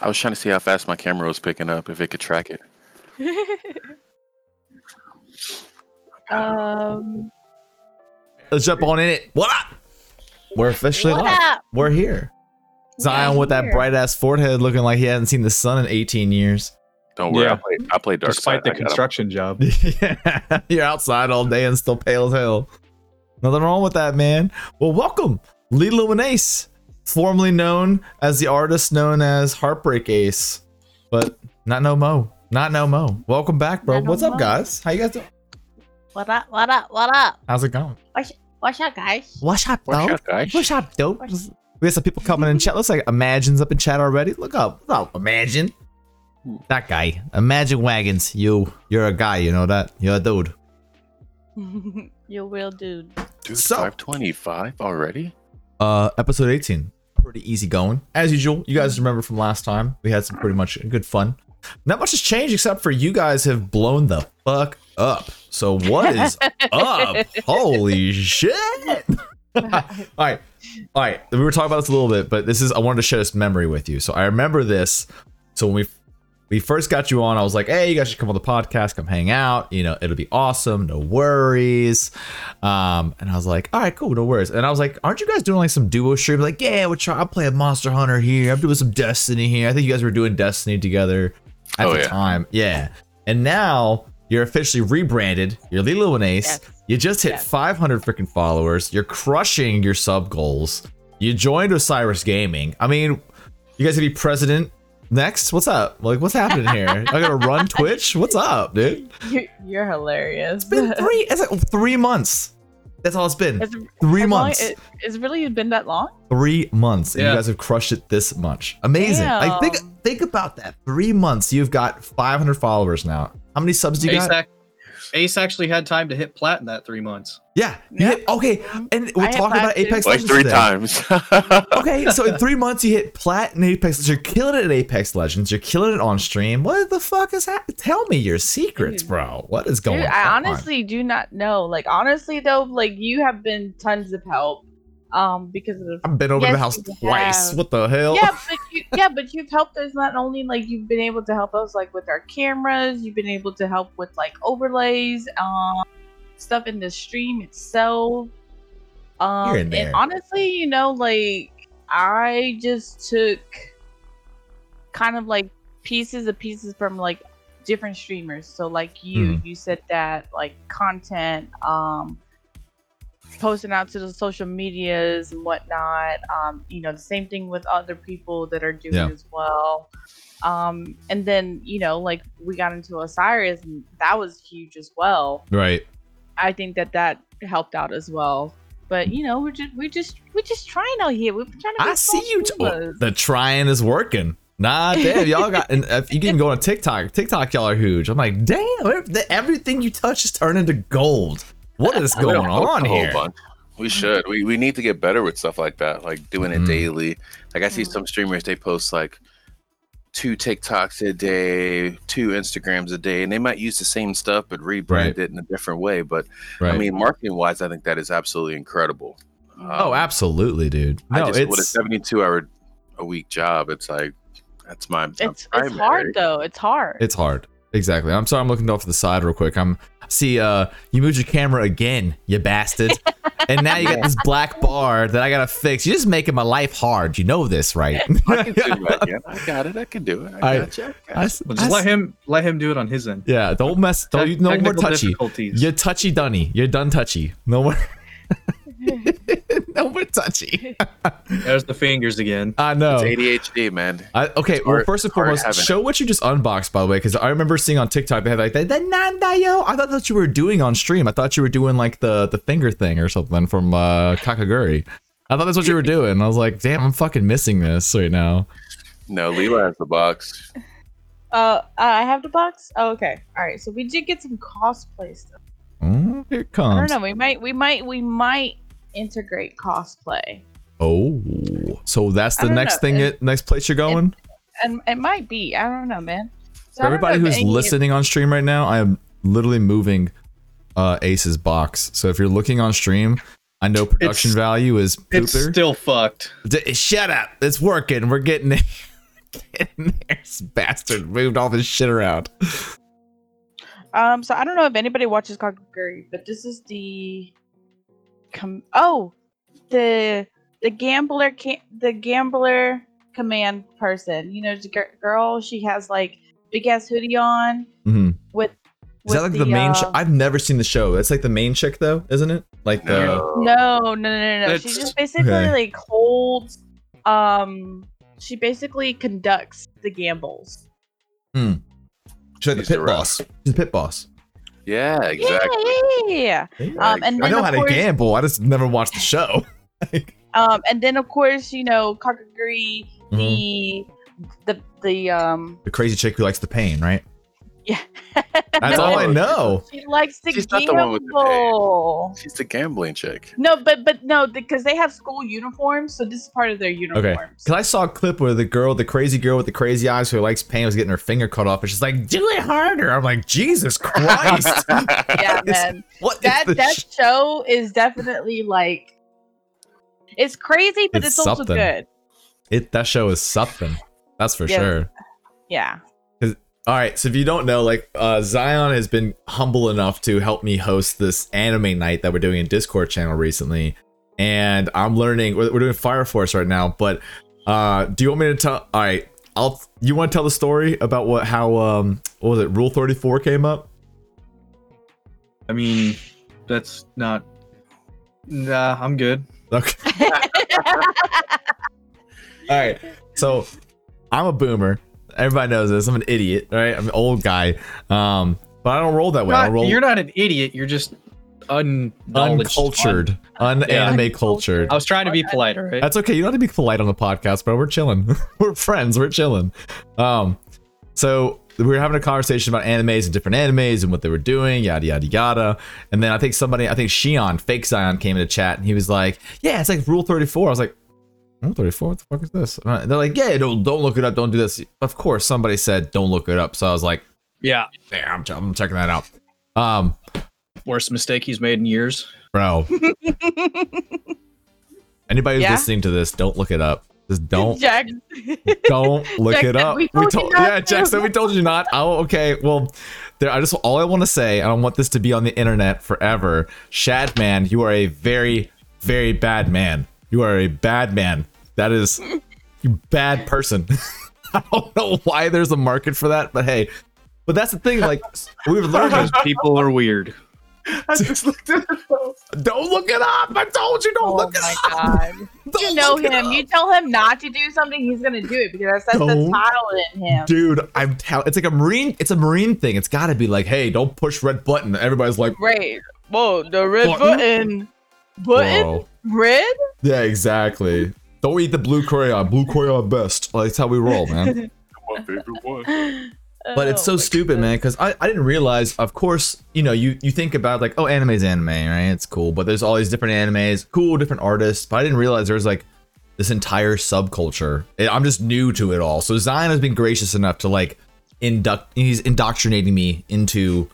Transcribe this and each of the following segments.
I was trying to see how fast my camera was picking up, if it could track it. um, Let's jump on in it. What up? We're officially What live. up? We're here. Zion with that bright ass forehead looking like he hasn't seen the sun in 18 years. Don't worry, I Yeah. play. I play Dark Despite Side. the I construction job. Yeah, You're outside all day and still pale as hell. Nothing wrong with that, man. Well, welcome, Lilo and Ace, formerly known as the artist known as Heartbreak Ace, but not no mo. Not no mo. Welcome back, bro. Not no What's up, mo. guys? How you guys doing? what up? What up? What up? How's it going? What's up, guys? What's up, What's up, guys? What's up, dope? We got some people coming in chat. Looks like Imagine's up in chat already. Look up. Look up, Imagine. That guy. Imagine Wagons. You. You're a guy, you know that? You're a dude. You're real dude. Dude, So- 525 already? Uh, episode 18. Pretty easy going. As usual, you guys remember from last time, we had some pretty much good fun. Not much has changed except for you guys have blown the fuck up. So what is up? Holy shit. all right. All right. We were talking about this a little bit, but this is I wanted to share this memory with you. So I remember this. So when we we first got you on, I was like, hey, you guys should come on the podcast, come hang out. You know, it'll be awesome. No worries. Um, and I was like, all right, cool, no worries. And I was like, aren't you guys doing like some duo stream? Like, yeah, we're trying. I'm playing Monster Hunter here. I'm doing some Destiny here. I think you guys were doing Destiny together at Oh, the yeah. time. Yeah. And now you're officially rebranded. You're Lilo and Ace. Yes. You just hit Yes. 500 freaking followers. You're crushing your sub goals. You joined Osiris Gaming. I mean, you guys gonna be president next? What's up? Like, what's happening here? I gotta run Twitch. What's up, dude? You're, you're hilarious. It's been three. It's like three months. That's all it's been. It's, Three as long- months. it- it's really been that long? Three months, and you guys have crushed it this much. Amazing. Like, think think about that. Three months. You've got 500 followers now. How many subs do you Ace, got? ac- Ace actually had time to hit plat in that three months. Yeah. Yeah. hit- okay. Mm-hmm. And we're I talking about plat too. Apex Like three today. times. okay, so in three months you hit plat in Apex Legends. You're killing it at Apex Legends. You're killing it on stream. What the fuck is happening? Tell me your secrets, bro. What is going Dude, on? I honestly do not know. Like honestly though, like you have been tons of help. Um, because of I've been over to the house twice. have. What the hell? yeah, but you, yeah, but you've helped us not only like you've been able to help us like with our cameras, you've been able to help with like overlays, um, stuff in the stream itself. Um, Here and there. and honestly, you know, like I just took kind of like pieces of pieces from like different streamers. So like you, Mhm. you said that like content, um, posting out to the social medias and whatnot. Um, you know, the same thing with other people that are doing Yeah. as well. Um, and then you know, like we got into Osiris, and that was huge as well. Right. I think that that helped out as well. But you know, we're just we're just we're just trying out here. We're trying to. I see you. T- oh, the trying is working. Nah, damn, y'all got. And if you can go on TikTok. TikTok, y'all are huge. I'm like, damn, everything you touch is turning to gold. What is going post on here? bunch. We should. We, we need to get better with stuff like that, like doing it Mhm. daily. Like I see Mhm. some streamers, they post like two TikToks a day, two Instagrams a day, and they might use the same stuff but rebrand Right. it in a different way. But Right. I mean, marketing wise, I think that is absolutely incredible. oh, Um, absolutely, dude. No, I just with a 72 hour a week job, it's like that's my. my It's it's hard though. It's hard. it's hard. Exactly. I'm sorry. I'm looking off to the side real quick. I'm see. Uh, you moved your camera again, you bastard. and now you got this black bar that I gotta fix. You're just making my life hard. You know this, right? I can do that. Yeah, I got it. I can do it. I I- got you. I got I you. Well, just s- let him let him do it on his end. Yeah, don't mess. Don't you no more touchy. You're touchy dunny. You're done touchy. No more. no more touchy. There's the fingers again. I know. It's ADHD, man. I, okay, well, hard- first and foremost, having show what you just unboxed, by the way, because I remember seeing on TikTok they had like the, the Nandayo. I thought that you were doing on stream. I thought you were doing like the the finger thing or something from uh, Kakegurui. I thought that's what you were doing. I was like, damn, I'm fucking missing this right now. No, Leela has the box. Uh, I have the box. Oh, okay. All right. So we did get some cosplay stuff. Oh, here it I don't know. We might, we might, we might integrate cosplay, Oh, so that's the next know. thing, It- it next place you're going. and it might be. I don't know, man. So For I don't know everybody who's listening on stream right now, I am literally moving uh, Ace's box. So if you're looking on stream, I know production It's- value is It's still fucked. D- Shut up! It's working. We're getting it. Get there, this bastard moved all this shit around. Um, so I don't know if anybody watches Kakegurui, but this is the com- oh, the the gambler can the gambler command person. You know, the gir- girl. She has like big ass hoodie on hmm with. Is that like the, main? Ch- uh, I've never seen the show. That's like the main chick, though, isn't it? Like the No. No, no, no, no, no. She just basically okay. like holds. Um, she basically conducts the gambles. she's like the pit the boss. She's the pit boss. Yeah, exactly. Yeah, yeah. Um, and I know of how to gamble. I just never watched the show. um, and then of course, you know, Kakegurui, Mhm. the the the um. The crazy chick who likes the pain, right? Yeah. That's all I know. She likes to She's not the one with the gamble. She's the gambling chick. No, but but no, because they have school uniforms, so this is part of their uniforms. Okay. Because I saw a clip where the girl, the crazy girl with the crazy eyes who likes pain, was getting her finger cut off, and she's like, "Do it harder." I'm like, Jesus Christ! Yeah, man. what is That that sh- show is definitely like it's crazy, but It's it's, also good. it that show is something. That's for Yeah. sure. Yeah. All right, so if you don't know, like uh, Zion has been humble enough to help me host this anime night that we're doing in Discord channel recently, and I'm learning. We're, we're doing Fire Force right now, but uh, do you want me to tell? All right, I'll. You want to tell the story about what how um what was it Rule Thirty Four came up? I mean, that's not. Nah, I'm good. Okay. All right. So I'm a boomer. Everybody knows this. I'm an idiot, right? I'm an old guy. Um, but I don't roll that way. I Not- roll you're not an idiot. You're just unknowledged. uncultured, unanime cultured. I was trying to be polite, all right? That's okay. You don't have to be polite on the podcast, bro. We're chilling. we're friends. We're chilling. Um, so we were having a conversation about animes and different animes and what they were doing, yada yada yada. And then I think somebody, I think Shion, fake Zion, came into chat and he was like, "Yeah, it's like Rule 34." I was like, "Rule 34? What the fuck is this?" They're like, "Yeah, don't don't look it up. Don't do this." Of course, somebody said, "Don't look it up." So I was like, yeah. "Yeah, I'm, ch- I'm checking that out." Um, Worst mistake he's made in years. bro, anybody who's Yeah? listening to this, don't look it up. Just don't Jack, don't look Jack it up. "We told you not yeah. Jack said we told you not. Oh, okay. Well, there. I just all I want to say, and I want this to be on the internet forever. Shadman, you are a very, very bad man. You are a bad man. That is, you bad person. I don't know why there's a market for that, but hey. But that's the thing. Like we've learned. Because people are weird. I just looked at it. Don't look it up. I told you don't oh look it my up. god. Don't You know look it him. up. You tell him not to do something, he's gonna do it because that's the Don't. title in him. Dude, I'm tell it's like a marine. It's a marine thing. It's got to be like, hey, don't push red button. Everybody's like, Right. Whoa, the red Button? button. Button? Whoa. Red? Yeah, exactly. Don't eat the blue crayon. Blue crayon best. Like, that's how we roll, man. My favorite one. But it's so Oh, stupid, man. Because I, I didn't realize. Of course, you know, you you think about like, oh, anime's anime, right? It's cool. But there's all these different animes, cool, different artists. But I didn't realize there's like this entire subculture. I- I'm just new to it all. So Zion has been gracious enough to like induct. He's indoctrinating me into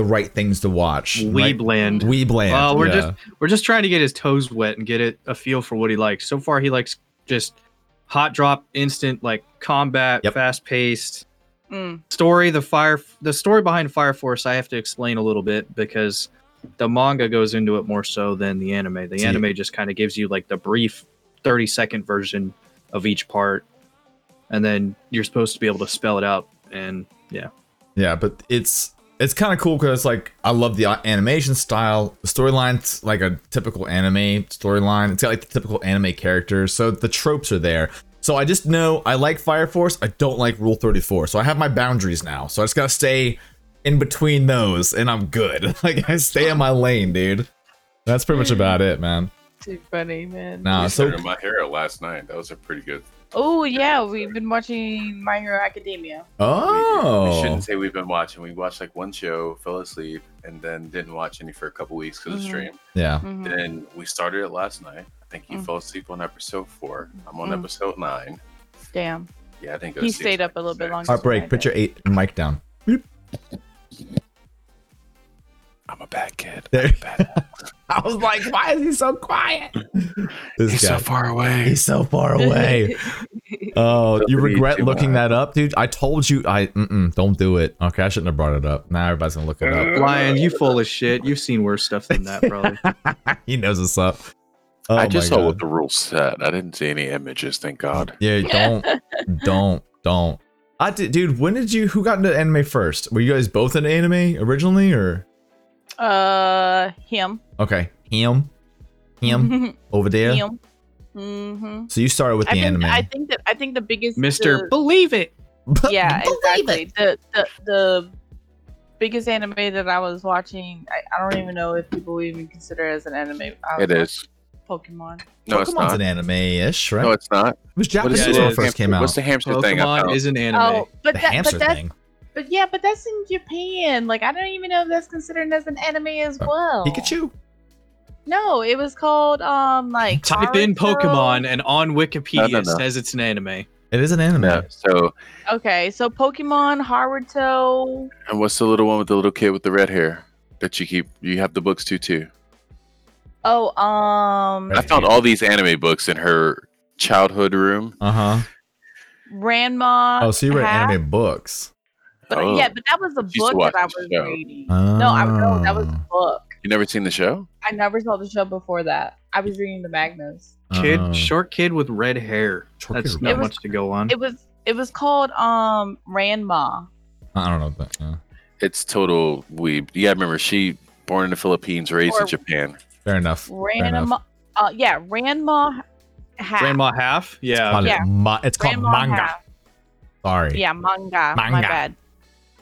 the right things to watch. right? Weebland. Weebland. Well, we're yeah. just we're just trying to get his toes wet and get it a feel for what he likes. So far, he likes just hot drop, instant, like combat, Yep. fast paced Mm. story. The fire, the story behind Fire Force, I have to explain a little bit because the manga goes into it more so than the anime. The See- anime just kind of gives you like the brief thirty second version of each part, and then you're supposed to be able to spell it out. And yeah, Yeah, but it's it's kind of cool because like I love the animation style. The storyline's like a typical anime storyline. It's got like the typical anime characters, so the tropes are there. So I just know I like Fire Force. I don't like Rule Thirty Four. So I have my boundaries now. So I just gotta stay in between those, and I'm good. Like I stay in my lane, dude. That's pretty much about it, man. Too funny, man. Nah, we Uh, so started my hero last night. That was a pretty good. Oh yeah, we've been watching My Hero Academia. Oh, We oh, shouldn't say we've been watching. We watched like one show, fell asleep, and then didn't watch any for a couple weeks because Mhm. of stream. yeah. Mhm. Then we started it last night. I think you Mm. fell asleep on episode four. I'm on Mm. episode nine. Damn. Yeah, I think He stayed up a little bit longer. Heartbreak. Put your eight mic down. I'm a bad kid. There. Bad. I was like, why is he so quiet? This He's guy. so far away. He's so far away. Oh, you regret looking that up, dude? I told you. I mm-mm, don't do it. Okay, I shouldn't have brought it up. Now everybody's gonna look it up. Uh, Lion, you full of shit. You've seen worse stuff than that, probably. he knows what's up. Oh I just saw God. what the rules said. I didn't see any images, thank God. Yeah, don't, don't, don't. I did, dude. When did you? Who got into anime first? Were you guys both into anime originally, or Uh, him. okay, him, him over there? him. Mm-hmm. So you started with I the think, anime. I think that I think the biggest Mister, believe it. yeah, Believe exactly. it. The, the the biggest anime that I was watching, I, I don't even know if people even consider it as an anime. I It was is. watching Pokemon. No, it's Pokemon's not. an anime-ish, right? No, it's not. it was Japanese is it? when it Is. first came out. What's the hamster thing? I Pokemon is an anime. Oh, but the that, hamster but that, thing. But yeah, but that's in Japan. Like I don't even know if that's considered as an anime as Uh, well. Pikachu. No, it was called um like Type in Pokemon, and on Wikipedia No, no, it no. says it's an anime. It is an anime. Yeah. So, Okay, so Pokemon, Naruto. and what's the little one with the little kid with the red hair that you keep? You have the books too, too. Oh, um, I found all these anime books in her childhood room. Uh huh. Ranma. Oh, so you read Half- anime books? But, Oh. yeah, but that was a She used to book that I was show. reading. No, I no, that was a book. You never seen the show? I never saw the show before that. I was reading the Magnus. Kid, Uh, short kid with red hair. Short That's kid not red hair. much to go on. It was it was called um Ranma. I don't know that. Yeah. It's total weeb. Yeah, gotta remember, she born in the Philippines, raised Or- in Japan. Fair enough. Fair enough. Ranma. Uh, yeah, Ranma. Half. Grandma half? Yeah. Called Yeah. ma- it's called manga. Half. Sorry. Yeah, manga. My Manga. bad.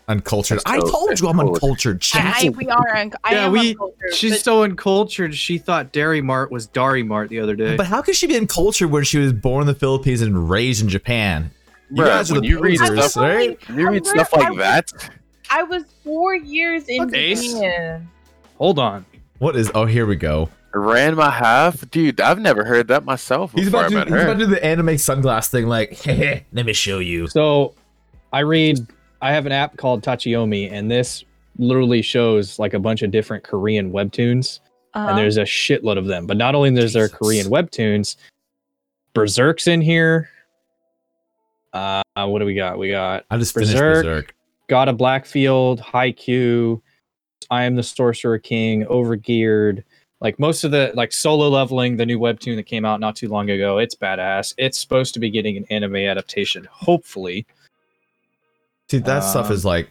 Uncultured. That's I told you I'm cool. uncultured. I, Chat. I, we are. Un- I Yeah, am we- uncultured, She's but- so uncultured. She thought Dairy Mart was Dari Mart the other day. But how could she be uncultured when she was born in the Philippines and raised in Japan? You Bruh, guys are the you read stuff, right? when you read I stuff like I that, I was four years in Ace? Japan. Hold on. What is? Oh, here we go. ran my half, dude. I've never heard that myself He's before about, I to, met he's about to do the anime sunglass thing. Like, hey, let me show you. So I read I have an app called Tachiyomi and this literally shows like a bunch of different Korean webtoons Uh-huh. and there's a shitload of them. But not only there's there Jesus. Korean webtoons, Berserk's in here. Uh what do we got? We got I just finished Berserk. Berserk. God of Blackfield, Haikyuu, I Am the Sorcerer King, Overgeared. Like most of the like solo leveling, the new webtoon that came out not too long ago, it's badass. It's supposed to be getting an anime adaptation, hopefully. See, that stuff Um, is like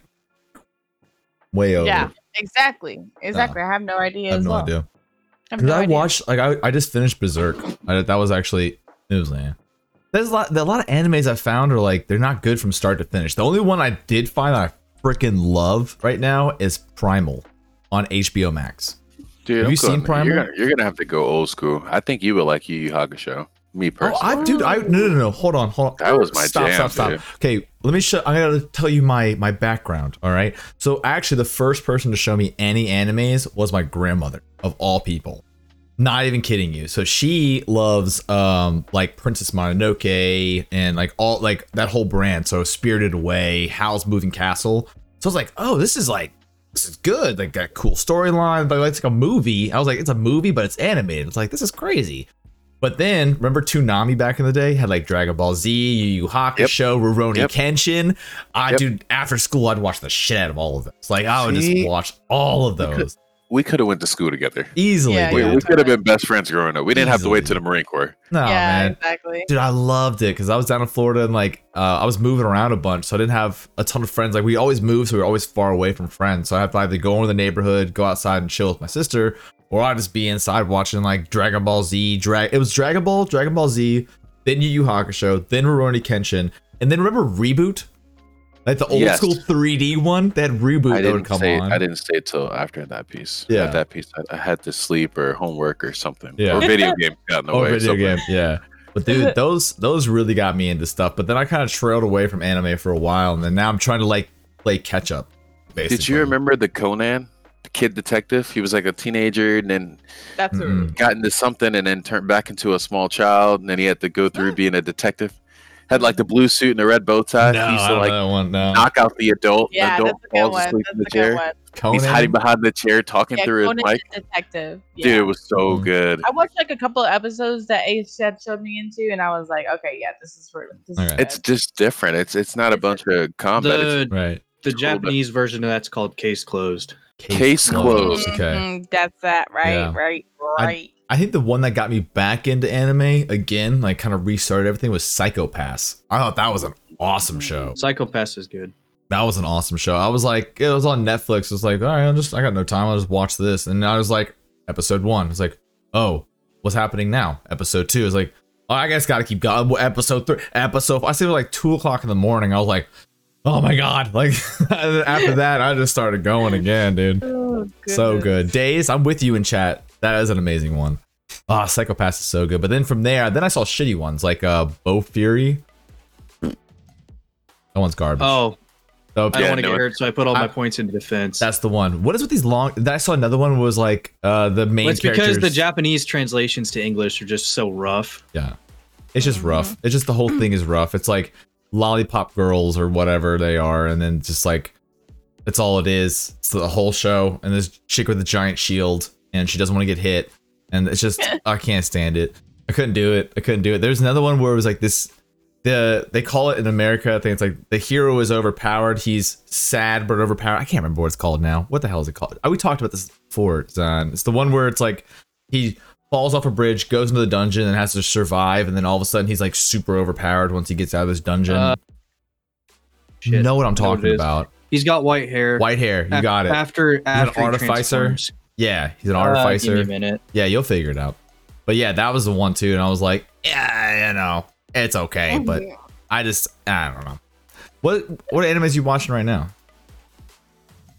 way over. yeah, exactly, exactly. I have no idea I have as no well. idea. I no I idea. watched, like, I, I just finished Berserk. I, that was actually it was yeah. There's a lot. A lot of animes I found are like they're not good from start to finish. The only one I did find that I freaking love right now is Primal on HBO Max. Dude, Have I'm you seen Primal? You're gonna, you're gonna have to go old school. I think you would like Yu Yu Hakusho. Me Oh, personally. I dude, I no no no. Hold on, hold on. That was my stop, jam, stop, stop. dude. Okay, let me show. I'm gonna tell you my my background. All right. So actually, the first person to show me any animes was my grandmother of all people. Not even kidding you. So she loves um like Princess Mononoke and like all like that whole brand. So Spirited Away, Howl's Moving Castle. So I was like, oh, this is like this is good. Like that cool storyline. But like, it's like a movie. I was like, it's a movie, but it's animated. It's like this is crazy. But then remember Toonami back in the day had like Dragon Ball Z, Yu Yu Hakusho, Rurouni Yep. Kenshin. I Yep. dude, after school I'd watch the shit out of all of those. Like I would See? just watch all of those we could have went to school together. easily. Yeah, We, dude. we could have been best friends growing up. We didn't have to wait to the Marine Corps. No yeah, man, exactly. dude, I loved it because I was down in Florida and like uh, I was moving around a bunch, so I didn't have a ton of friends. Like we always moved, so we were always far away from friends. So I have to either go into the neighborhood, go outside and chill with my sister, or I'd just be inside watching like Dragon Ball Z. Drag it was Dragon Ball, Dragon Ball Z, then Yu Yu Hakusho, then Rurouni Kenshin, and then remember Reboot, like the old Yes. school 3D one. That reboot I that didn't come say on. I didn't stay till after that piece. Yeah. At that piece, I, I had to sleep or homework or something. Yeah. Or video game got in the Oh, way. video somewhere. game, yeah. But dude, those those really got me into stuff. But then I kind of trailed away from anime for a while, and then now I'm trying to like play catch up. Basically. Did you remember the Conan, the kid detective? He was like a teenager and then That's Mm-mm. a, got into something and then turned back into a small child, and then he had to go through being a detective. had like the blue suit and the red bow tie. No, he used to like that one. No. knock out the adult. Yeah, the that's adult a good falls one. asleep That's in the a good chair. one. Conan. He's hiding behind the chair, talking Yeah, through Conan his mic. the detective. Dude, it was so Mhm. good. I watched like a couple of episodes that Ace had showed me into, and I was like, okay, yeah, this is for this is It's just different. It's it's not a bunch of combat. It's The Right. the It's cool, Japanese version of that's called Case Closed. Case closed. Okay. Mhm, that's that, right? Yeah. Right, right. I think the one that got me back into anime again, like kind of restarted everything, was Psychopass. I thought that was an awesome show. Psychopass is good. That was an awesome show. I was like, it was on Netflix. It was like, all right, I'm just, I got no time. I'll just watch this. And I was like, episode one. It's like, oh, what's happening now? Episode two is like, oh, I guess got to keep going. Episode three, episode. I see it was like two o'clock in the morning. I was like, oh my god! Like after that, I just started going again, dude. Oh, So good. Days, I'm with you in chat. That is an amazing one. Ah, Psychopass is so good. But then from there, then I saw shitty ones like uh Bofuri. That one's garbage. Oh, Bow I don't Yeah, want to no, get hurt, so I put all I- my points into defense. That's the one. What is with these long? Then I saw another one was like uh the main Well, it's because the Japanese translations to English are just so rough. yeah, it's just rough. It's just the whole thing is rough. It's like lollipop girls or whatever they are, and then just like that's all it is. It's the whole show, and this chick with a giant shield, and she doesn't want to get hit, and it's just I can't stand it. I couldn't do it. I couldn't do it. There's another one where it was like this. The they call it in America. I think it's like the hero is overpowered. He's sad but overpowered. I can't remember what it's called now. What the hell is it called? Oh, we talked about this before. Zan. It's the one where it's like he falls off a bridge, goes into the dungeon, and has to survive. And then all of a sudden, he's like super overpowered once he gets out of this dungeon. Uh, you know what I'm I know what talking about? He's got white hair. White hair. You Af- got it. After after he artificer? transforms. Yeah, he's an Uh, give me a artificer. minute. Yeah, you'll figure it out. But yeah, that was the one too, and I was like, yeah, you know, it's okay, but I just I don't know. What what animes you watching right now?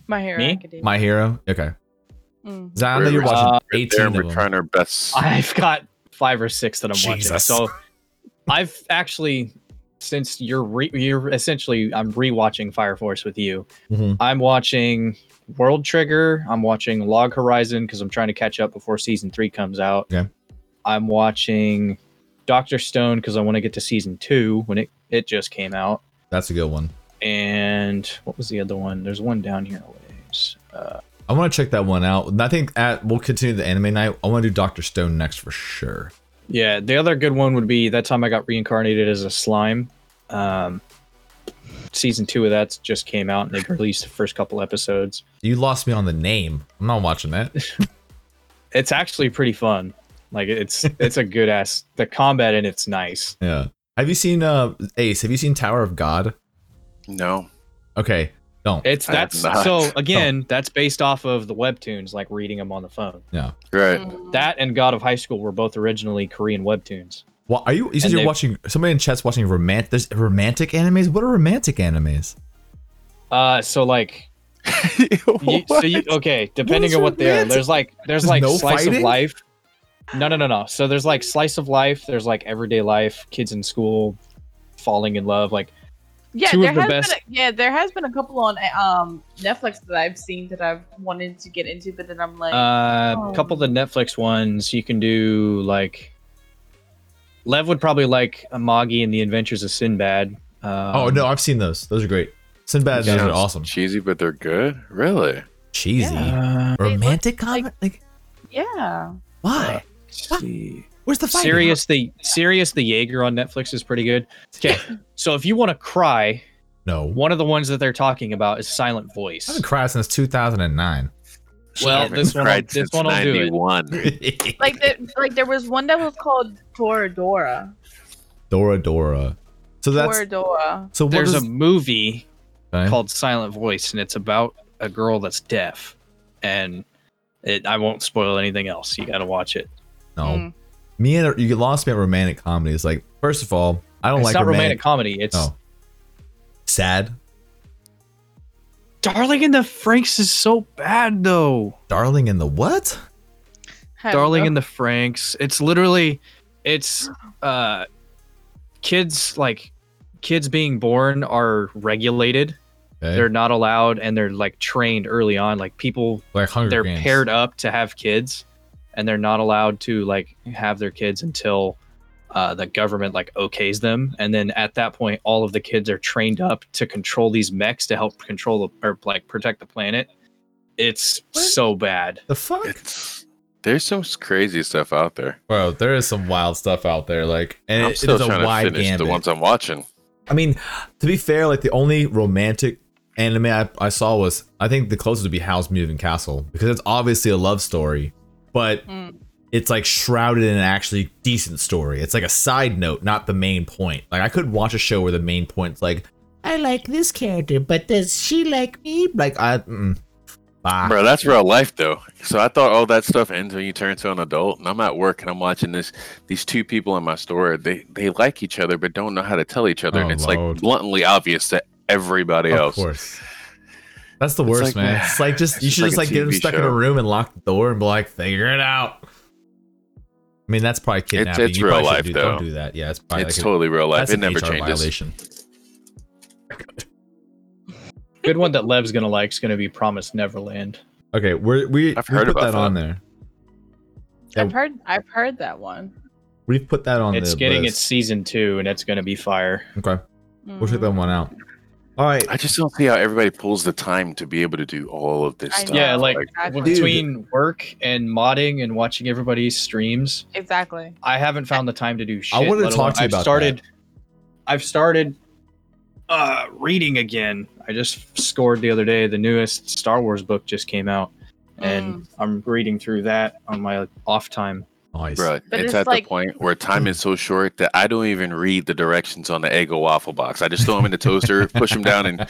My Hero Me? Academia. My Hero. Okay, Mm. Zan, I know you're We're- watching Uh, 18 They're of we're them. trying our best. I've got five or six that I'm watching. So I've actually, since you're re- you're essentially, I'm rewatching Fire Force with you. Mhm. I'm watching World Trigger. I'm watching Log Horizon because I'm trying to catch up before season three comes out. Okay. I'm watching Doctor Stone because I want to get to season two when it it just came out. That's a good one. And what was the other one? There's one down here. a ways. Uh, I want to check that one out. And I think at we'll continue the anime night. I want to do Doctor Stone next for sure. Yeah, the other good one would be that time I got reincarnated as a slime. Um, season two of that just came out and they released the first couple episodes. You lost me on the name. I'm not watching that. It's actually pretty fun. Like it's it's a good ass. The combat in it's nice. Yeah. Have you seen uh Ace? Have you seen Tower of God? no. Okay, don't. It's I have that's not. so again that's based off of the webtoons, like reading them on the phone. Yeah. Right. Mm. That and God of High School were both originally Korean webtoons. Well, are you? You said And you're they- watching. Somebody in chat's watching romantic. There's romantic animes. What are romantic animes? Uh, so like You, so you, okay, depending is on what they are, romantic? there's like there's There's like no slice fighting? of life. No, no, no, no. So there's like slice of life. There's like everyday life, kids in school, falling in love. Like Yeah, two there of the has best- been a, yeah, there has been a couple on um Netflix that I've seen that I've wanted to get into, but then I'm like, uh, Oh. a couple of the Netflix ones, you can do like. Lev would probably like Amagi and the Adventures of Sinbad. Um, oh no, I've seen those. Those are great. Sinbad, those are awesome. Cheesy, but they're good. Really? Cheesy. Uh, romantic like- comedy. Like, yeah, why? let's see. Where's the fight? Sirius the Sirius the Jaeger on Netflix is pretty good. Okay, so if you want to cry, No. one of the ones that they're talking about is Silent Voice. I've been crying since 2009. Well, this one, cried this one will do it. 91. like the, like there was one that was called Toradora. Dora Dora. So that's Toradora. so. What There's is, a movie okay. called Silent Voice, and it's about a girl that's deaf. And it, I won't spoil anything else. You got to watch it. no. Mm. Me and you lost me at romantic comedies. Like first of all, I don't it's like not romantic romantic. comedy. It's Oh. Sad. Darling in the Franxx is so bad though. Darling in the what? Darling no- in the Franxx. It's literally, it's uh, kids like kids being born are regulated. Okay. They're not allowed, and they're like trained early on. Like people like Hunger they're Games. paired up to have kids and they're not allowed to like have their kids until uh, the government like okays them, and then at that point, all of the kids are trained up to control these mechs to help control the, or like protect the planet. It's What? so bad. The fuck? It's there's some crazy stuff out there. Bro, there is some wild stuff out there. Like, and I'm it, it still is a trying to wide finish gambit. the ones I'm watching. I mean, to be fair, like the only romantic anime I, I saw was I think the closest would be Howl's Moving Castle because it's obviously a love story, but Mm. it's like shrouded in an actually decent story. It's like a side note, not the main point. Like I could watch a show where the main point's like, I like this character, but does she like me? Like I, mm, bah. Bro, that's real life though. So I thought all that stuff ends when you turn to an adult. And I'm at work and I'm watching this these two people in my store. They they like each other but don't know how to tell each other. and Oh, it's Lord. like bluntly obvious to everybody else. of else. course. That's the It's worst, like, man. man, It's like just it's you just should like just like get them TV stuck in a room and lock the door and be like, figure it out. I mean, that's probably kidnapping. it's You real life, shouldn't do, Don't do that. Yeah, it's probably It's like a- totally real life. that's It never HR changes. violation. Good one that Lev's gonna like is gonna be Promised Neverland. Okay, we're, we I've we heard put about that, on there. Yeah. I've heard I've heard that one. We've put that on. it's the getting its season two, and it's gonna be fire. Okay, we'll check Mm. that one out. All right, I just don't see how everybody pulls the time to be able to do all of this I stuff. Yeah, like exactly. between work and modding and watching everybody's streams, Exactly. I haven't found the time to do shit. I wanted to let talk alone- to you I've about started, I've started uh, reading again. I just scored the other day. The newest Star Wars book just came out, and Mm. I'm reading through that on my off time. Nice. Bro, But it's, it's at like- the point where time is so short that I don't even read the directions on the Eggo waffle box. I just throw them in the toaster, push them down, and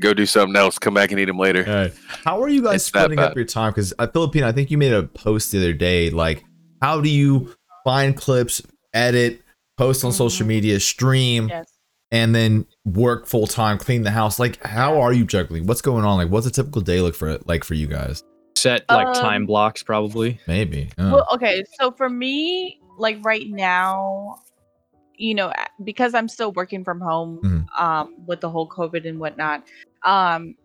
go do something else. Come back and eat them later. All right. How are you guys It's splitting up your time? Because uh, Filipino, I think you made a post the other day. Like, how do you find clips, edit, post on social Mhm. media, stream, Yes. and then work full time, clean the house? Like, how are you juggling? What's going on? Like, what's a typical day look for like for you guys? Set like Um, time blocks, probably. Maybe. uh, Well, okay. So for me, like right now, you know, because I'm still working from home, Mhm. um, with the whole COVID and whatnot, um,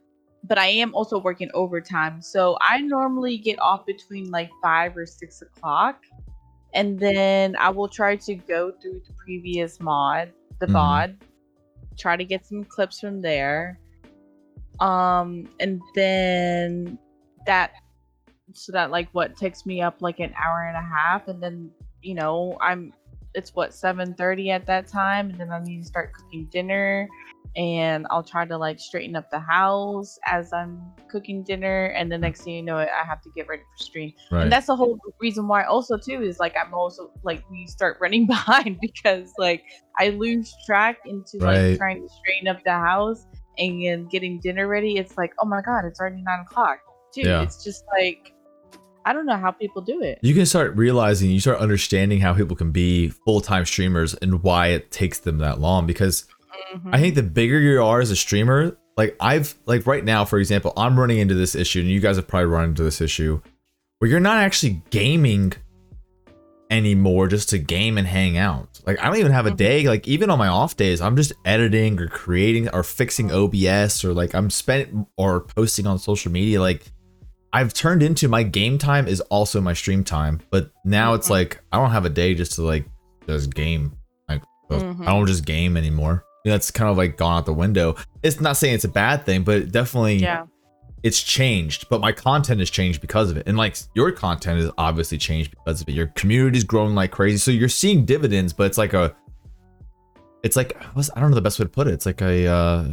but I am also working overtime. So I normally get off between like five or six o'clock, and then I will try to go through the previous mod, the Mhm. VOD, try to get some clips from there, um, and then that so that like what takes me up like an hour and a half and then you know i'm it's what 7:30 at that time and then i need to start cooking dinner and i'll try to like straighten up the house as i'm cooking dinner and the next thing you know i have to get ready for stream right. and that's the whole reason why also too is like i'm also like we start running behind because like i lose track into Right. like trying to straighten up the house and getting dinner ready it's like oh my god it's already nine o'clock dude Yeah. it's just like i don't know how people do it you can start realizing, you start understanding how people can be full time streamers and why it takes them that long. Because Mhm. I think the bigger you are as a streamer, like I've like right now, for example, I'm running into this issue, and you guys have probably run into this issue where you're not actually gaming anymore just to game and hang out. Like I don't even have a Mhm. day, like even on my off days, I'm just editing or creating or fixing OBS or like I'm spent or posting on social media. Like I've turned into my game time is also my stream time, but now it's Mhm. like I don't have a day just to like just game. Like I Mhm. don't just game anymore. That's kind of like gone out the window. It's not saying it's a bad thing, but definitely yeah it's changed. But my content has changed because of it, and like your content is obviously changed because of it. Your community's grown like crazy, so you're seeing dividends. But it's like a, it's like I don't know the best way to put it. It's like a uh,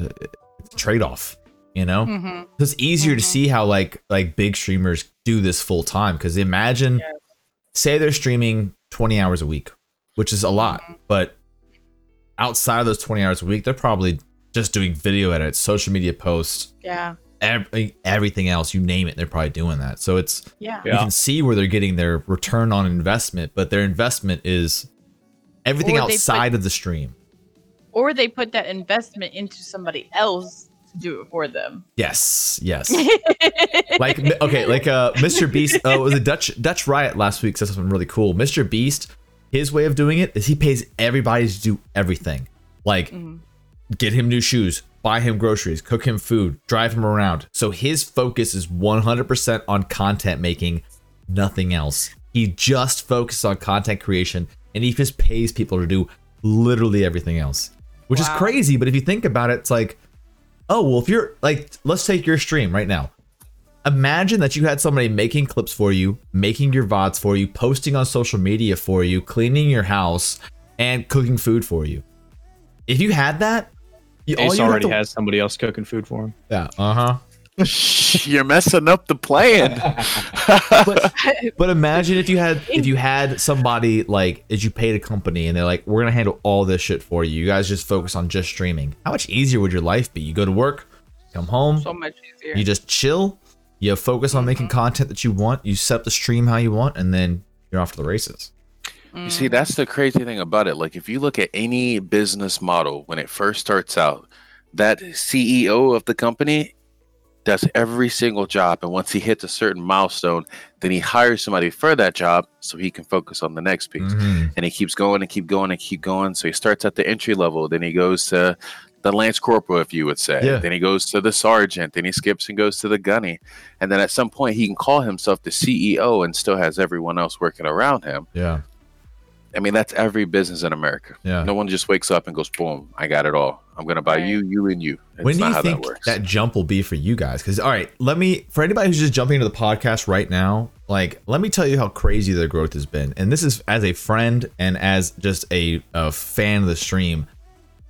it's a trade off, you know. Mhm. So it's easier to Mhm. see how like like big streamers do this full time because imagine Yes. say they're streaming 20 hours a week which is a lot Mhm. but outside of those 20 hours a week they're probably just doing video edits social media posts yeah every, everything else you name it they're probably doing that so it's yeah you Yeah. can see where they're getting their return on investment but their investment is everything Or they put- outside of the stream or they put that investment into somebody else to do it for them. Yes yes. Like okay like uh mr beast uh it was a dutch dutch riot last week said something really cool. Mr beast his way of doing it is he pays everybody to do everything. Like Mhm. get him new shoes buy him groceries cook him food drive him around. So his focus is 100% on content making nothing else. He just focuses on content creation and he just pays people to do literally everything else, which is crazy. But if you think about it, it's like, oh well, if you're like, let's take your stream right now. Imagine that you had somebody making clips for you, making your VODs for you, posting on social media for you, cleaning your house, and cooking food for you. If you had that, you, all Ace you already to- has somebody else cooking food for him. Yeah. Uh huh. You're messing up the plan. but but imagine if you had if you had somebody like as you paid a company and they're like we're gonna handle all this shit for you you guys just focus on just streaming how much easier would your life be you go to work come home So much easier. you just chill you focus on making mm-hmm. content that you want you set up the stream how you want and then you're off to the races You see, that's the crazy thing about it. Like, if you look at any business model when it first starts out, that CEO of the company does every single job. And once he hits a certain milestone, then he hires somebody for that job so he can focus on the next piece. Mhm. And he keeps going and keep going and keep going. So he starts at the entry level, then he goes to the lance corporal, if you would say. Yeah. Then he goes to the sergeant, then he skips and goes to the gunny. And then at some point, he can call himself the CEO and still has everyone else working around him. yeah I mean, that's every business in America. yeah No one just wakes up and goes, boom, I got it all. I'm going to buy you, you, and you. It's when do you how think that works. that jump will be for you guys? Because all right, let me for anybody who's just jumping into the podcast right now, like let me tell you how crazy their growth has been. And this is as a friend and as just a, a fan of the stream.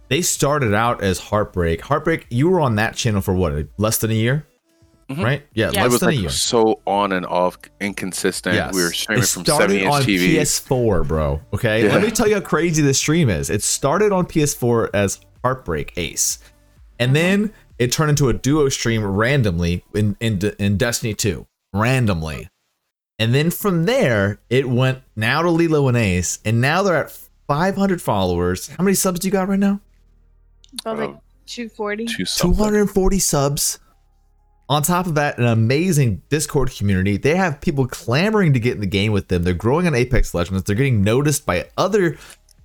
They started out as Heartbreak. Heartbreak, you were on that channel for what, less than a year? Mhm. Right? Yeah, Yeah. it was than a like year. so on and off, inconsistent. Yes. We were streaming it from started 70 inch on TV. PS4, bro. Okay, Yeah. let me tell you how crazy this stream is. It started on PS4 as Heartbreak Ace, and then it turned into a duo stream randomly in in, in Destiny 2, randomly, and then from there it went now to Lilo and Ace, and now they're at 500 followers. How many subs do you got right now? About like Um, 240. 240 subs. On top of that, an amazing Discord community. They have people clamoring to get in the game with them. They're growing on Apex Legends. They're getting noticed by other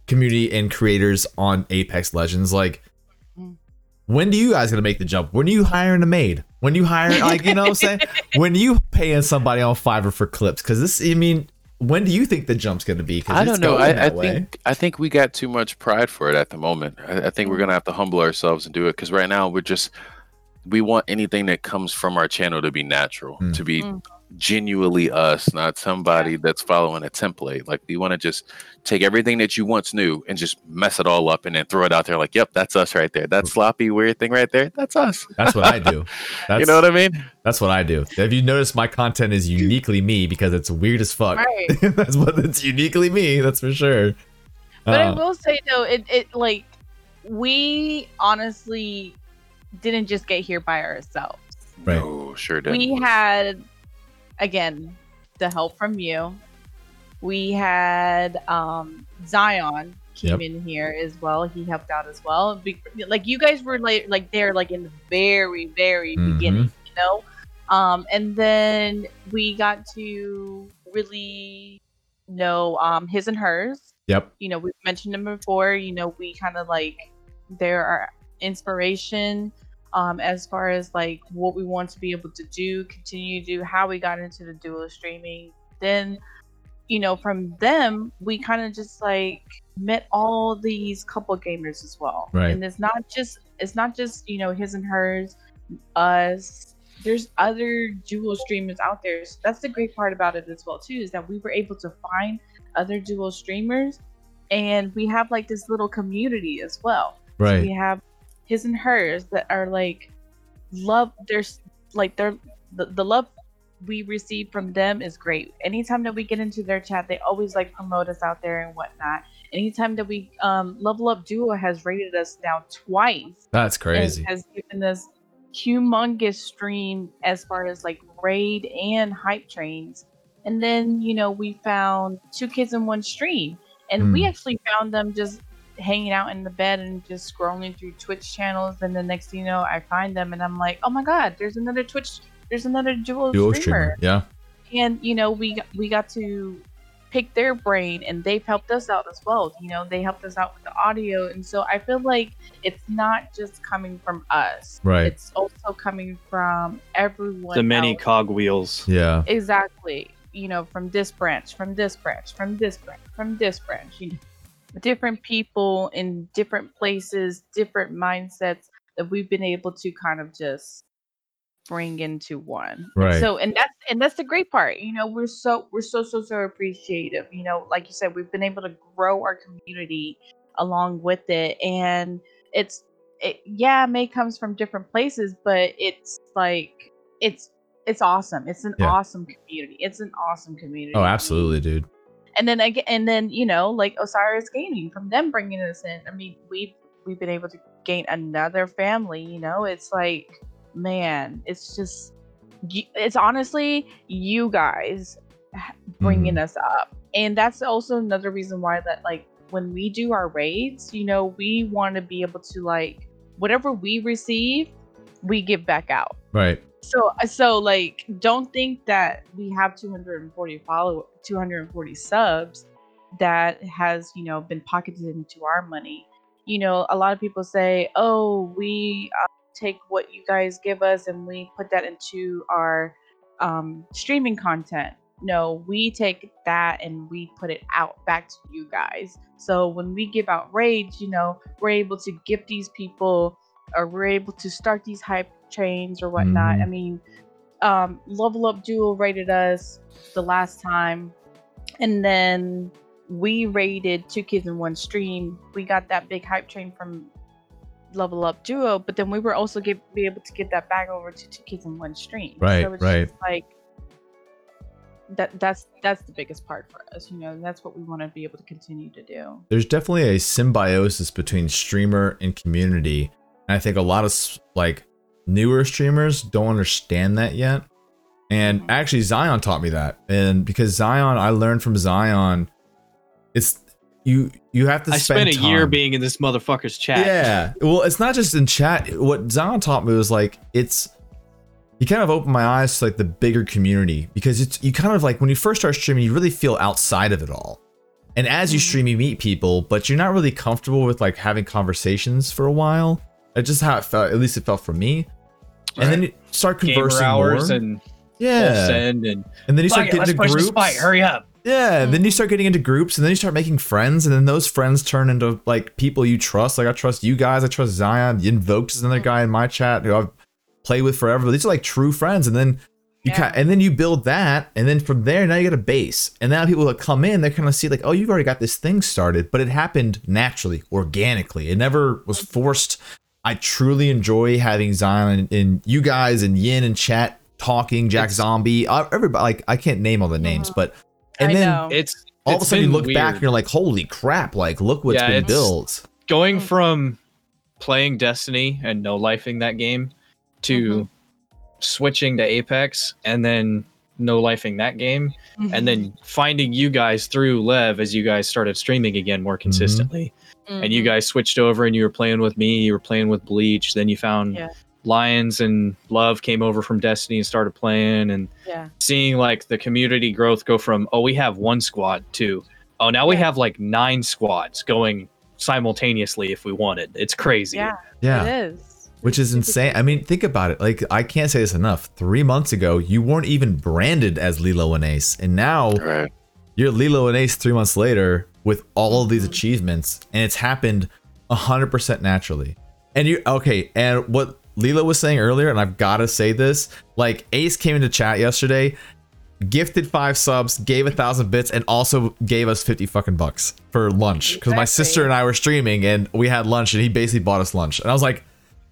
community and creators on Apex Legends. Like, when do you guys gonna make the jump? When are you hiring a maid? When you hire, like, you know what I'm saying? When you paying somebody on Fiverr for clips? Because this, I mean, when do you think the jump's gonna be? 'Cause I don't know. I, I think I think we got too much pride for it at the moment. I, I think we're gonna have to humble ourselves and do it because right now we're just we want anything that comes from our channel to be natural, Mm. to be Mm. genuinely us, not somebody that's following a template. Like we want to just take everything that you once knew and just mess it all up and then throw it out there. Like, yep, that's us right there. That sloppy weird thing right there, that's us. That's what I do. That's, you know what I mean? That's what I do. If you notice, my content is uniquely me because it's weird as fuck. Right. that's what it's uniquely me. That's for sure. But I Uh, will say though, it, it like we honestly didn't just get here by ourselves. Right. No, sure did. We had again the help from you. We had um Zion came in here as well. He helped out as well. Be- like you guys were like like there like in the very very Mhm. beginning, you know. Um, and then we got to really know um his and hers Yep. you know, we've mentioned them before. You know, we kind of like they're our inspiration um, as far as like what we want to be able to do, continue to do, how we got into the dual streaming. Then, you know, from them, we kind of just like met all these couple gamers as well. Right. And it's not just it's not just you know his and hers, us. There's other dual streamers out there. So that's the great part about it as well too, is that we were able to find other dual streamers and we have like this little community as well Right. we have his and hers that are like love there's like they're the, the love we receive from them is great anytime that we get into their chat they always like promote us out there and whatnot anytime that we um level up duo has rated us now twice That's crazy. has given us humongous stream as far as like raid and hype trains. And then, you know, we found two kids in one stream. And we Hmm. actually found them just hanging out in the bed and just scrolling through Twitch channels. And the next thing you know, I find them and I'm like, oh my God, there's another Twitch, there's another dual, Duo streamer. streamer. Yeah. And, you know, we, got- we got to pick their brain and they've helped us out as well. You know, they helped us out with the audio. And so I feel like it's not just coming from us. Right. It's also coming from everyone. The many else. cogwheels. Yeah. Exactly. you know, from this branch, from this branch, from this branch, from this branch, you know, different people in different places, different mindsets that we've been able to kind of just bring into one. Right. So and that's and that's the great part. You know, we're so we're so so so appreciative. You know, like you said, we've been able to grow our community along with it and it's it yeah, it may comes from different places, but it's like it's it's awesome. It's an Yeah. awesome community. It's an awesome community. Oh, absolutely, dude. And then again, and then you know, like Osiris Gaming, from them bringing us in. I mean, we've we've been able to gain another family. You know, it's like, man, it's just, it's honestly you guys bringing mm-hmm. us up, and that's also another reason why that like when we do our raids, you know, we want to be able to like whatever we receive, we give back out. Right. So uh, so like don't think that we have 240 follow 240 subs that has, you know, been pocketed into our money. You know, a lot of people say, "Oh, we uh, take what you guys give us and we put that into our um streaming content." No, we take that and we put it out back to you guys. So when we give out raids, you know, we're able to gift these people or we're able to start these hype trains or whatnot. I Mhm. mean, um, Level Up Duo rated us the last time, and then we rated Two Kids in One Stream. We got that big hype train from Level Up Duo, but then we were also get, be able to get that back over to Two Kids in One Stream. Right, so it's right. Just like that. That's that's the biggest part for us. You know, that's what we want to be able to continue to do. There's definitely a symbiosis between streamer and community. And I think a lot of like newer streamers don't understand that yet. And actually Zion taught me that. And because Zion, I learned from Zion, it's you you have to I spend spent a year being in this motherfucker's chat. Yeah. Well, it's not just in chat. What Zion taught me was like it's he kind of opened my eyes to like the bigger community because it's you kind of like when you first start streaming, you really feel outside of it all. And as you Mhm. stream, you meet people, but you're not really comfortable with like having conversations for a while. That's just how it felt. At least it felt for me. And then you start Gamer conversing hours more. and yeah, send and and then you Fuck start it, getting let's into push groups. this fight. Hurry up. Yeah, and then hmm. you start getting into groups, and then you start making friends, and then those friends turn into like people you trust. Like I trust you guys, I trust Zion. Invoked is another hmm. guy in my chat who I've played with forever. But these are like true friends, and then you Yeah. kind and then you build that, and then from there now you get a base, and now people that come in, they kind of see like, oh, you've already got this thing started, but it happened naturally, organically. It never was forced. I truly enjoy having Zion and, and you guys and Yin and chat talking, Jack It's- Zombie, uh, everybody. Like I can't name all the names, but and I then know. It's all of a sudden you been look back and you're like, holy crap, like look what's Yeah, been built. going Mm. from playing Destiny and no lifing that game to Mm-hmm. switching to Apex and then no lifing that game and then finding you guys through Lev as you guys started streaming again more consistently. And you Mhm. guys switched over and you were playing with me, you were playing with Bleach, then you found Yeah. Lions and Love came over from Destiny and started playing and yeah. seeing like the community growth go from oh we have one squad to oh now we have like nine squads going simultaneously if we wanted it's crazy Yeah. Yeah. It is. Which is insane. I mean, think about it. Like, I can't say this enough. Three months ago, you weren't even branded as Lilo and Ace. And now Right. you're Lilo and Ace three months later with all of these Mhm. achievements. And it's happened 100% naturally. And you, okay. And what Lila was saying earlier, and I've got to say this like, Ace came into chat yesterday, gifted five subs, gave a thousand bits, and also gave us 50 fucking bucks for lunch. Because my sister and I were streaming and we had lunch, and he basically bought us lunch. And I was like,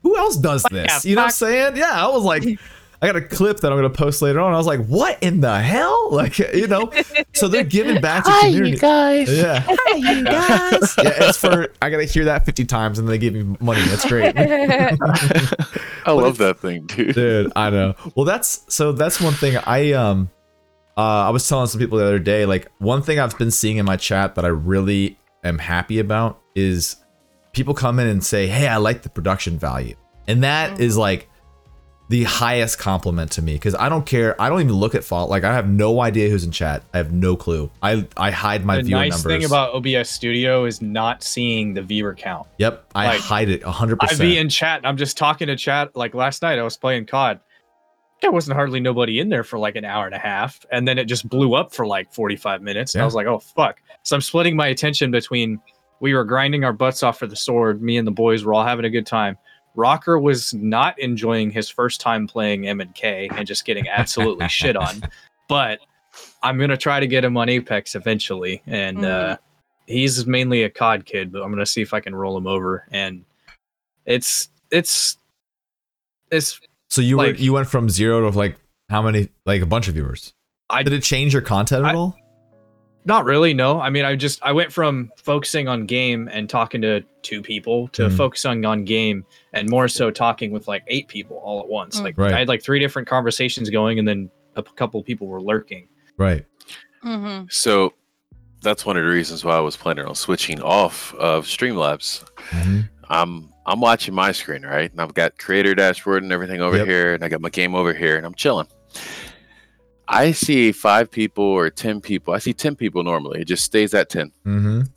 who else does this? yeah, you know what I'm saying? Yeah, I was like, I got a clip that I'm gonna post later on. I was like, what in the hell? Like, you know, so they're giving back to community. you guys. Yeah. Hi, you guys. yeah, it's for I gotta hear that 50 times and they give me money. That's great. I love that thing, dude. Dude, I know. Well, that's so that's one thing I um uh I was telling some people the other day like one thing I've been seeing in my chat that I really am happy about is people come in and say, "Hey, I like the production value." And that is like the highest compliment to me because I don't care. I don't even look at fault. Like I have no idea who's in chat. I have no clue. I I hide my the viewer nice numbers. thing about OBS Studio is not seeing the viewer count. yep, I like, hide it 100%. I'd be in chat I'm just talking to chat. Like last night, I was playing COD. there wasn't hardly nobody in there for like an hour and a half, and then it just blew up for like 45 minutes. And Yeah. I was like, oh fuck. So I'm splitting my attention between we were grinding our butts off for the sword. Me and the boys were all having a good time. Rocker was not enjoying his first time playing M and K and just getting absolutely shit on. But I'm gonna try to get him on Apex eventually, and uh, he's mainly a COD kid. But I'm gonna see if I can roll him over. And it's it's it's So you were Like- you went from zero to like how many? Like a bunch of viewers. I- did it change your content at I- all? Not really, no. I mean, I just I went from focusing on game and talking to two people to Mhm. focusing on game and more so talking with like eight people all at once. Mm. Like Right. I had like three different conversations going, and then a p- couple of people were lurking. Right. Mm-hmm. So that's one of the reasons why I was planning on switching off of Streamlabs. Mhm. I'm I'm watching my screen, right? And I've got creator dashboard and everything over Yep. here, and I got my game over here, and I'm chilling. I see five people or ten people. I see ten people normally. It just stays at ten. Mhm.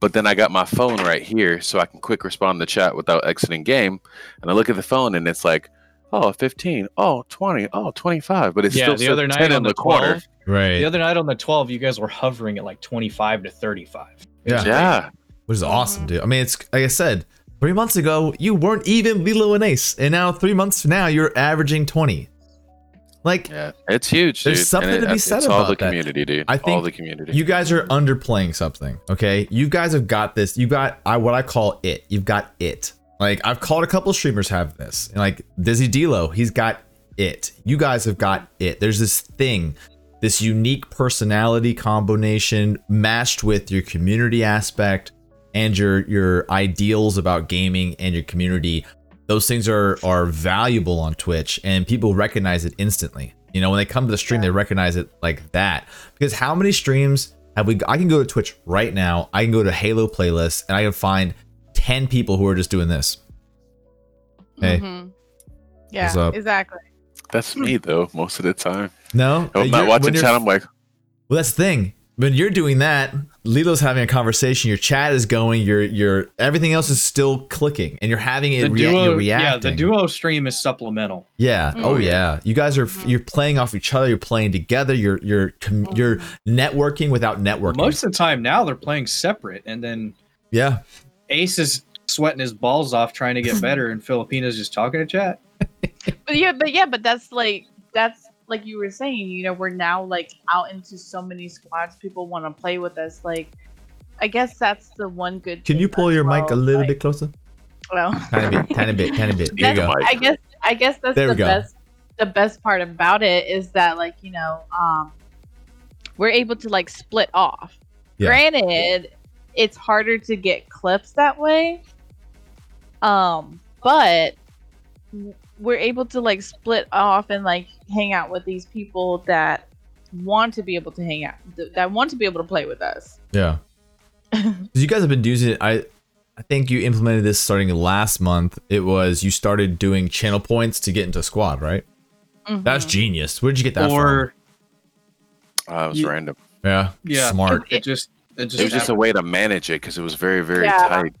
But then I got my phone right here, so I can quick respond to the chat without exiting game. And I look at the phone, and it's like, oh, 15, oh, 20, oh, 25. But it's yeah, still the other 10 night in on the corner. 12, Right. the other night on the 12, you guys were hovering at like 25 to 35. yeah. Yeah. Which is awesome, dude. I mean, it's like I said, three months ago you weren't even Lilo and Ace, and now three months from now you're averaging twenty. Like Yeah, it's huge. There's dude. something And to be it's- said it's all about the that. community, dude. I all think the community. you guys are underplaying something. Okay, you guys have got this. You got I what I call it. You've got it. Like I've called a couple streamers have this, and like Dizzy Dilo, he's got it. You guys have got it. There's this thing, this unique personality combination matched with your community aspect and your your ideals about gaming and your community. Those things are are valuable on Twitch, and people recognize it instantly. You know, when they come to the stream, they recognize it like that. Because how many streams have we? I can go to Twitch right now. I can go to Halo playlist, and I can find ten people who are just doing this. Hey. Mhm. Yeah, What's up? exactly. That's me though, most of the time. No, I'm not watching chat. I'm like, Well, that's the thing. When you're doing that, Lilo's having a conversation. Your chat is going. Your your everything else is still clicking, and you're having it. The rea- duo, you're reacting. yeah, the duo stream is supplemental. Yeah. Oh Mhm. yeah. You guys are you're playing off each other. You're playing together. You're you're you're networking without networking. Most of the time now they're playing separate, and then yeah. Ace is sweating his balls off trying to get better, and Filipina's just talking to chat. But yeah, but yeah, but that's like that's like you were saying. You know, we're now like out into so many squads. People want to play with us. Like, I guess that's the one good. Can you pull your mic a little like- bit closer? Well, Tiny bit. Tiny bit. Tiny bit. There you go. I guess I guess that's There the best the best part about it is that like you know um we're able to like split off. Yeah. Granted, it's harder to get clips that way. Um, but we're able to like split off and like hang out with these people that want to be able to hang out th- that want to be able to play with us. yeah you guys have been using it. I I think you implemented this starting last month. It was you started doing channel points to get into squad, right? That's Mhm. genius. Where did you get that or oh, it was You- random. Yeah. yeah, Smart. It, it just it just, It was just a way to manage it because it was very, very Yeah. tight. And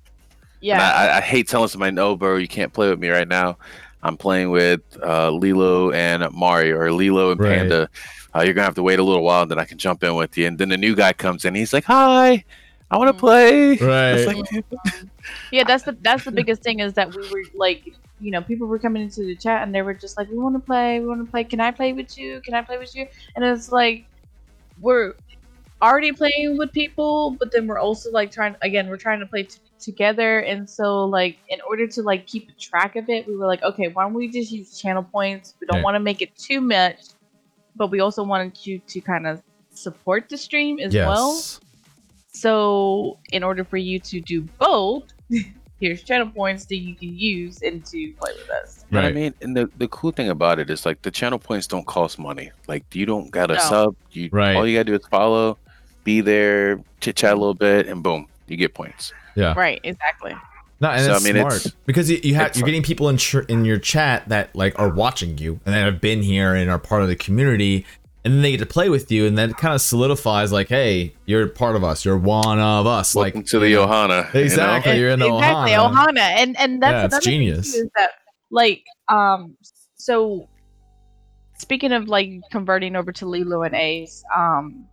yeah. I, I- I hate telling somebody, no, bro, you can't play with me right now. I'm playing with uh, Lilo and Mario or Lilo and Right. Panda. Uh, you're gonna have to wait a little while, and then I can jump in with you. And then the new guy comes in. He's like, "Hi, I want to Mhm. play." Right. Like, yeah that's the that's the biggest thing is that we were like you know people were coming into the chat and they were just like we want to play we want to play can i play with you can i play with you and it's like we're already playing with people but then we're also like trying again we're trying to play t- together and so like in order to like keep track of it we were like okay why don't we just use channel points we don't Right. want to make it too much but we also wanted you to kind of support the stream as yes. well so, in order for you to do both, here's channel points that you can use and to play with us. But I mean, and the, the cool thing about it is like the channel points don't cost money. Like you don't got to No. sub. You Right. all you gotta do is follow, be there, chit chat a little bit, and boom, you get points. Yeah. Right, exactly. No, and So, I mean, smart it's- because you, you have you're getting people in ch- in your chat that like are watching you and that have been here and are part of the community, and then they get to play with you, and that kind of solidifies like, hey, you're part of us. You're one of us. Welcome like to the Ohana. you know? Exactly. You're in the exactly, Ohana. Ohana. And and that's Yeah, another genius. too, is that like um so speaking of like converting over to Lilo and Ace, um,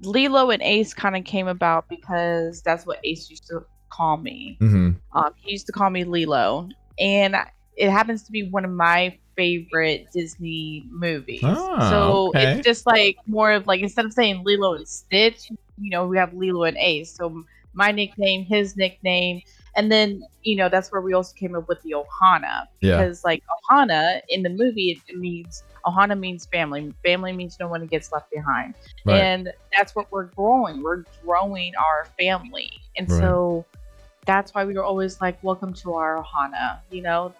Lilo and Ace kind of came about because that's what Ace used to call me. hmm Um, he used to call me Lilo, and it happens to be one of my favorite Disney movies. Ah, so okay. it's just like more of like instead of saying Lilo and Stitch, you know, we have Lilo and Ace. So my nickname, his nickname, and then you know that's where we also came up with the Ohana Yeah. because like Ohana in the movie it means Ohana means family. Family means no one gets left behind Right. and that's what we're growing we're growing our family and Right. so that's why we were always like welcome to our ohana you know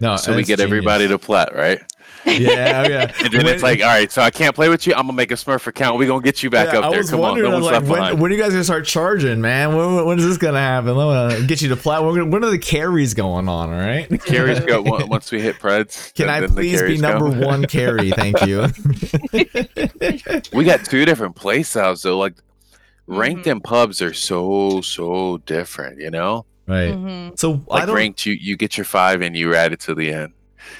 no, So we that's get everybody to plat, right? Yeah, yeah. And then it's like, all right, so I can't play with you. I'm gonna make a Smurf account. We're gonna get you back Yeah, up I there. Come on, no one's like, left when, behind. when are you guys gonna start charging, man? When, when is this gonna happen? Let me get you to plat. When, when are the carries going on? All right. The carries go once we hit Preds. Can I please be number go. one carry? Thank you. We got two different play styles though. Like ranked Mhm. and pubs are so so different. You know, right. Mhm. So I like don't. ranked, you you get your five and you add it to the end.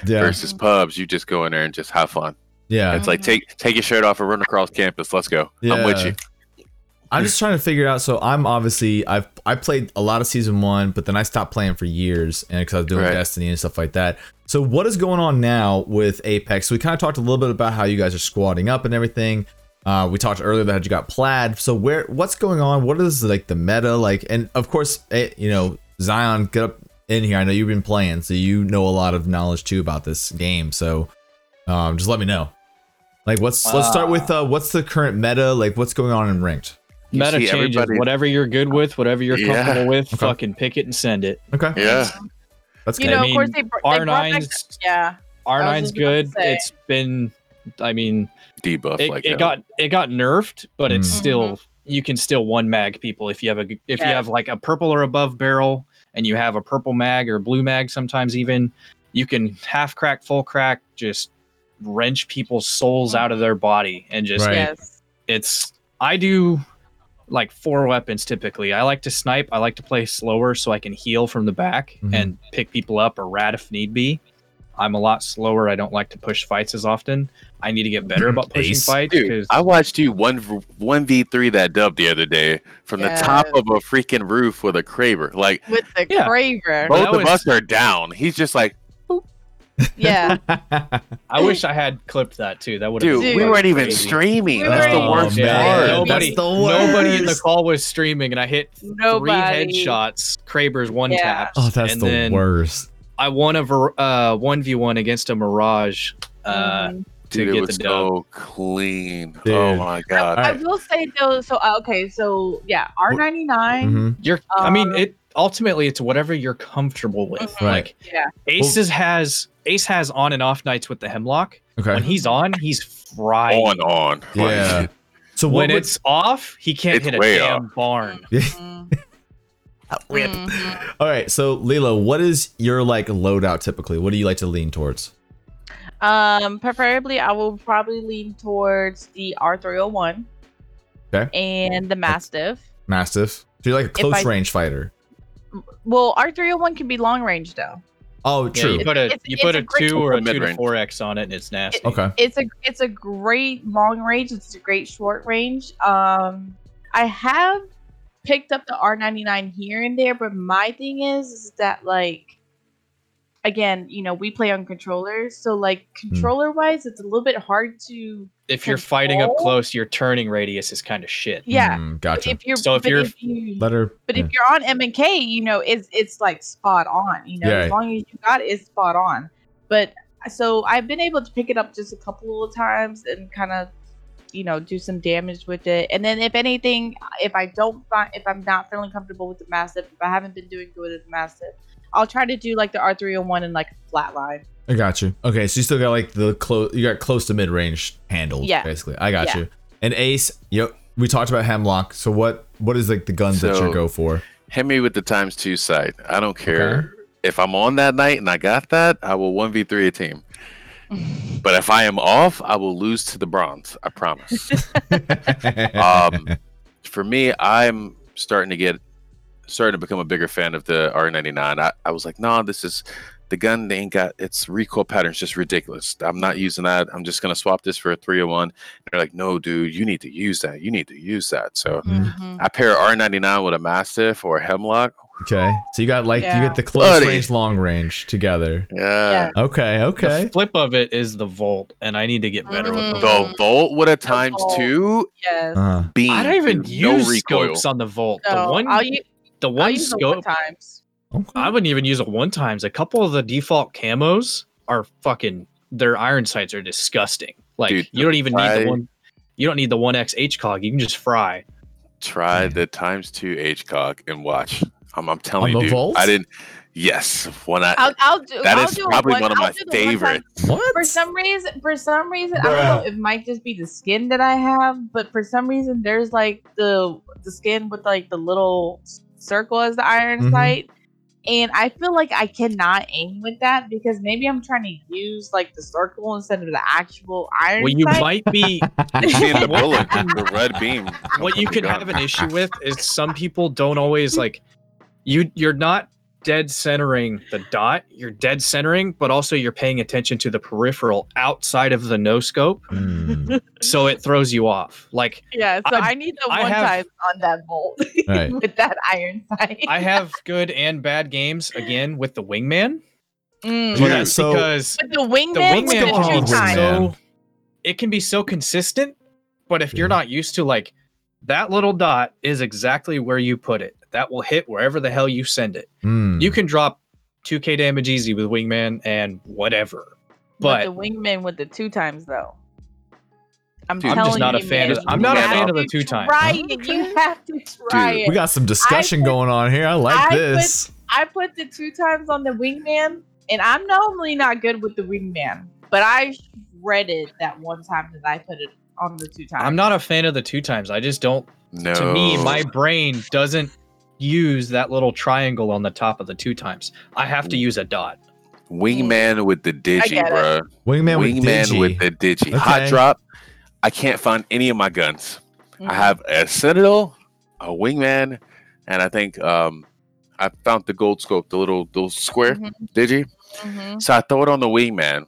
yeah. Versus pubs, you just go in there and just have fun. Yeah. It's like take take your shirt off and run across campus. Let's go. I'm with you. I'm just trying to figure out. So I'm obviously I've I played a lot of season one, but then I stopped playing for years, and because I was doing Right. Destiny and stuff like that. So what is going on now with Apex? So we kind of talked a little bit about how you guys are squatting up and everything. Uh, we talked earlier that you got plat. So where what's going on? What is like the meta like? And of course, eh, you know Zion, get up in here. I know you've been playing, so you know a lot of knowledge too about this game. So um, just let me know. Like what's let's start with uh, what's the current meta? Like what's going on in ranked? You Meta see changes. everybody- Whatever you're good with, whatever you're Yeah. comfortable with, Okay. fucking pick it and send it. Okay, Yeah. that's you good. know I of course mean, they, br- they brought back R9's yeah R9's just good. It's been, I mean, Debuff it, like it got it got nerfed, but it's Mm. still you can still one mag people if you have a g- if you have like a purple or above barrel and you have a purple mag or blue mag sometimes even you can half crack full crack just wrench people's souls out of their body and just Right. yes it's I do like four weapons typically. I like to snipe. I like to play slower so I can heal from the back Mhm. and pick people up or rat if need be. I'm a lot slower. I don't like to push fights as often. I need to get better about pushing Ace. fights Dude, because I watched you one one v three that dub the other day from the top of a freaking roof with a Kraber. Like with the Yeah. Kraber both that of was- us are down. He's just like, yeah I wish I had clipped that too. That would dude, Dude. we weren't even streaming. We That's the weren't worst even- Yeah, part. nobody, That's the nobody in the call was streaming, and I hit nobody three headshots. Kraber's one Yeah. taps. oh, that's and the then worst. I won a uh one v one against a Mirage. Uh, Mhm. to Dude, it get was the dub. so clean. Dude. Oh my god. I Alright. will say though, so uh, okay, so yeah, R ninety nine. Mhm. You're. I mean, Um, it ultimately it's whatever you're comfortable with. Mhm. Right. Like Yeah, Aces has Ace has on and off nights with the Hemlock. Okay. When he's on, he's fried. on on. Yeah. Like, so when would- it's off, he can't hit a way damn barn. Mhm. Rip. Mhm. All right. So Lilo, what is your like loadout typically? What do you like to lean towards? Um, preferably, I will probably lean towards the R three hundred one. Okay. And the Mastiff. Mastiff. So you're like a close I- range fighter. Well, R three hundred one can be long range though. Oh, Yeah, true. you put a It's- you it's put a a two or a two to four X on it, and it's nasty. okay. It's a it's a great long range. It's a great short range. Um, I have picked up the R ninety nine here and there, but my thing is, is that like, again, you know, we play on controllers, so like controller wise, it's a little bit hard to. if you're fighting up close, your turning radius is kind of shit. Yeah, Mm, but gotcha. if you're So if you're- if you, Let her. But yeah. if you're on M and K, you know, it's it's like spot on. You know, Yeah. as long as you got it, it's spot on. But so I've been able to pick it up just a couple of times and kind of, you know, do some damage with it. And then if anything, if I don't find, if I'm not feeling comfortable with the Mastiff if I haven't been doing good with the mastiff, I'll try to do like the R three hundred one and like a flat line. I got you. Okay, so you still got like the close. You got close to mid range handled. Yeah. Basically, I got Yeah. you. And Ace, yo, we talked about Hemlock. So what? What is like the guns that you go for? hit me with the times two side. I don't care if I'm on that night and I got that. I will one v three a team. But if I am off, I will lose to the bronze. I promise. um, for me, I'm starting to get starting to become a bigger fan of the R99. I, I was like, nah, this is the gun they ain't got its recoil pattern's just ridiculous. I'm not using that. I'm just gonna swap this for a 301. They're like, no, dude, you need to use that. You need to use that. So Mhm. I pair R99 with a Mastiff or a Hemlock. Okay. So you got like Yeah. you get the close Buddy. range, long range together. Yeah. Okay. Okay. The flip of it is the Volt, and I need to get better with the Mhm. Volt. The Volt with a times two Yes. Uh, beam. I don't even dude, use no recoil. scopes on the Volt. So the one, I'll, u- the I'll one use one scope, times. okay. I wouldn't even use it one times. A couple of the default camos are fucking. Their iron sights are disgusting. Like Dude, you don't even need the one. You don't need the one X HCOG. You can just fry. Try the times two HCOG and watch. I'm, I'm telling On you, the dude. I didn't. Yes, when I I'll, I'll do. that I'll is do probably one, one of I'll my do the one what? For some reason, for some reason, I don't know. It might just be the skin that I have, but for some reason, there's like the the skin with like the little circle as the iron Mhm. sight, and I feel like I cannot aim with that because maybe I'm trying to use like the circle instead of the actual iron Well, you sight. might be. You see the bullet, the red beam. what you could have an issue with is some people don't always like you you're not dead centering the dot you're dead centering but also you're paying attention to the peripheral outside of the no scope Mm, so it throws you off like yeah, so I- I, need the I one have- time on that Volt Right. with that iron sight. i have good and bad games again with the wingman Mm. Dude, That's so- because But the wingman, the wingman the on can two be. Wingman? so it can be so consistent but if you're not used to like that little dot is exactly where you put it that will hit wherever the hell you send it mm. you can drop 2k damage easy with wingman and whatever But, but the wingman with the two times though. I'm, Dude, I'm just not you, a fan man, of- I'm not a fan of the two times. Try it. You have to try Dude, it. we got some discussion put- going on here. I like I put- this. I put the two times on the wingman, and I'm normally not good with the wingman, but I shredded that one time that I put it on the two times. i'm not a fan of the two times i just don't No. to me my brain doesn't use that little triangle on the top of the two times i have to use a dot wingman with the digi, bro. Wingman, Wingman with with, the digi. Okay. Hot drop. I can't find any of my guns. Mhm. I have a Sentinel, a Wingman, and I think um I found the gold scope, the little little square Mhm, digi. mhm. So I throw it on the Wingman.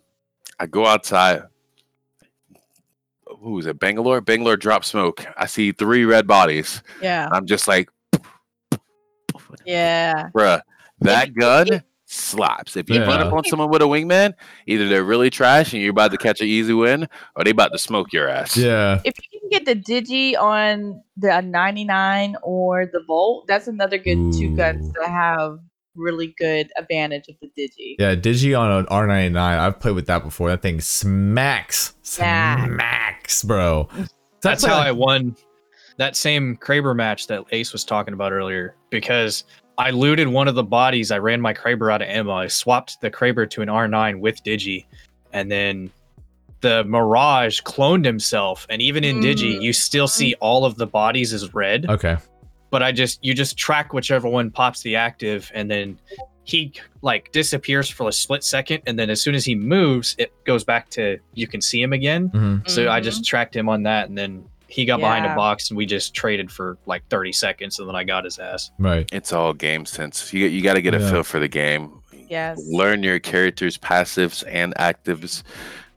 I go outside. Who is it? Bangalore. Bangalore drop smoke. I see three red bodies. Yeah, I'm just like, yeah. bruh, that gun slaps. If you run up on someone with a wingman, either they're really trash and you're about to catch an easy win, or they about to smoke your ass. Yeah. If you can get the digi on the 99 or the Volt, that's another good two guns Ooh. to have really good advantage of the digi. Yeah, Digi on an R99. I've played with that before. That thing smacks. Yeah. Smacks, bro. Mm. that's how i won that same kraber match that ace was talking about earlier because i looted one of the bodies i ran my kraber out of ammo i swapped the kraber to an r9 with digi and then the mirage cloned himself and even in digi Mm. you still see all of the bodies as red Okay. but I just you just track whichever one pops the active, and then he like disappears for a split second, and then as soon as he moves, it goes back to you can see him again. hmm So I just tracked him on that, and then he got behind a box, and we just traded for like thirty seconds, and then I got his ass. Right. It's all game sense. You you got to get a Yeah. feel for the game. Yes. Learn your characters' passives and actives,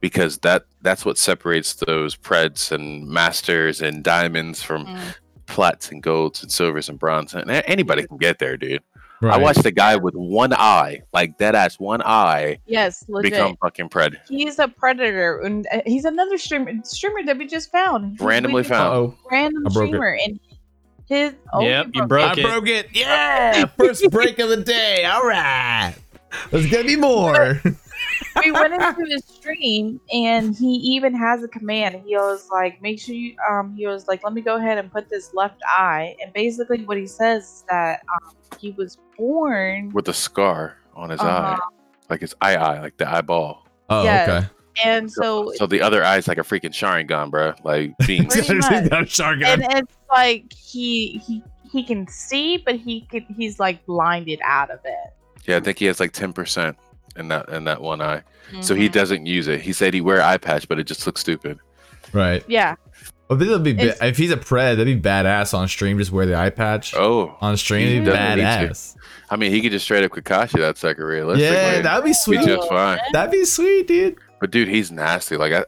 because that that's what separates those preds and masters and diamonds from Mm. plats and golds and silvers and bronze. And anybody can get there, dude. Right. I watched a guy with one eye, like dead ass one eye, Yes, legit. become fucking pred. He's a predator, and uh, he's another streamer streamer that we just found. He's Randomly really found. Uh-oh. random I broke it. streamer, and his oh, Yep, he you broke I it. broke it. Yeah. First break of the day. All right. There's going to be more. we went into his stream and he even has a command. He was like, make sure you um he was like, let me go ahead and put this left eye. And basically what he says is that um he was born with a scar on his uh, eye, like his eye eye, like the eyeball. Oh, Yes. okay. and so So the other eye's like a freaking Sharingan, bro. Like being Pretty He's much. got a Sharingan. and it's like he he he can see but he could he's like blinded out of it. Yeah, I think he has like ten percent in that in that one eye. So he Mhm. doesn't use it. He said he wear eye patch, but it just looks stupid. Right. Yeah. Oh, but that'd be ba- if he's a pred, that'd be badass on stream. Just wear the eye patch Oh, on stream. he It'd be badass. I mean, he could just straight up Kakashi that sucker realistically. Yeah, that'd be be sweet. just fine. That'd be sweet, dude. But dude, he's nasty. Like I,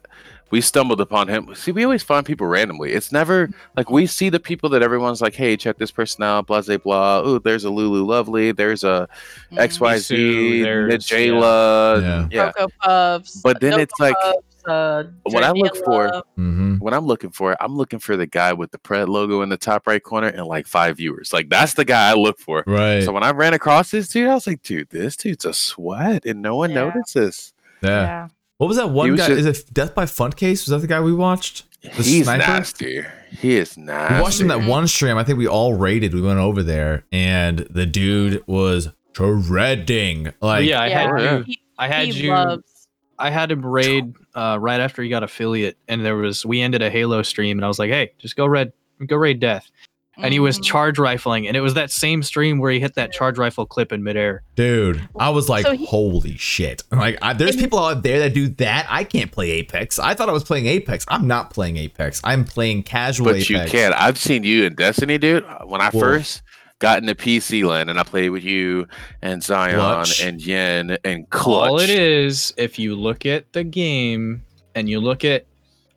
we stumbled upon him. See, we always find people randomly. It's never like we see the people that everyone's like, "Hey, check this person out." Blah blah blah. Ooh, there's a Lulu Lovely. There's a Mm-hmm. X Y there's- Jayla. Yeah. Yeah. Cocoa Puffs. But then Cocoa it's like- Puffs, uh, What I look for- Daniela. Mm-hmm. What I'm looking for, I'm looking for the guy with the Pred logo in the top right corner and like five viewers. Like that's the guy I look for. Right. So when I ran across this dude, I was like, dude, this dude's a sweat, and no one Yeah. notices. yeah. Yeah. What was that one was guy? just- Is it Death by Fun Case? Was that the guy we watched? The He's sniper? nasty. He is nasty. We watched him that one stream. I think we all rated. We went over there, and the dude was shredding. Like, yeah, I had yeah. you. He, I had he you. loves. I had him raid uh, right after he got affiliate, and there was we ended a Halo stream, and I was like, "Hey, just go red, go raid death," and he was Mhm. charge rifling, and it was that same stream where he hit that charge rifle clip in midair. dude, I was like, So he- holy shit! Like, I, there's people out there that do that. I can't play Apex. I thought I was playing Apex. I'm not playing Apex. I'm playing casual but Apex. you can. I've seen you in Destiny, dude. When I Whoa. first got into PC land and I played with you and Zion Clutch. and Yen and Clutch. All it is, if you look at the game and you look at,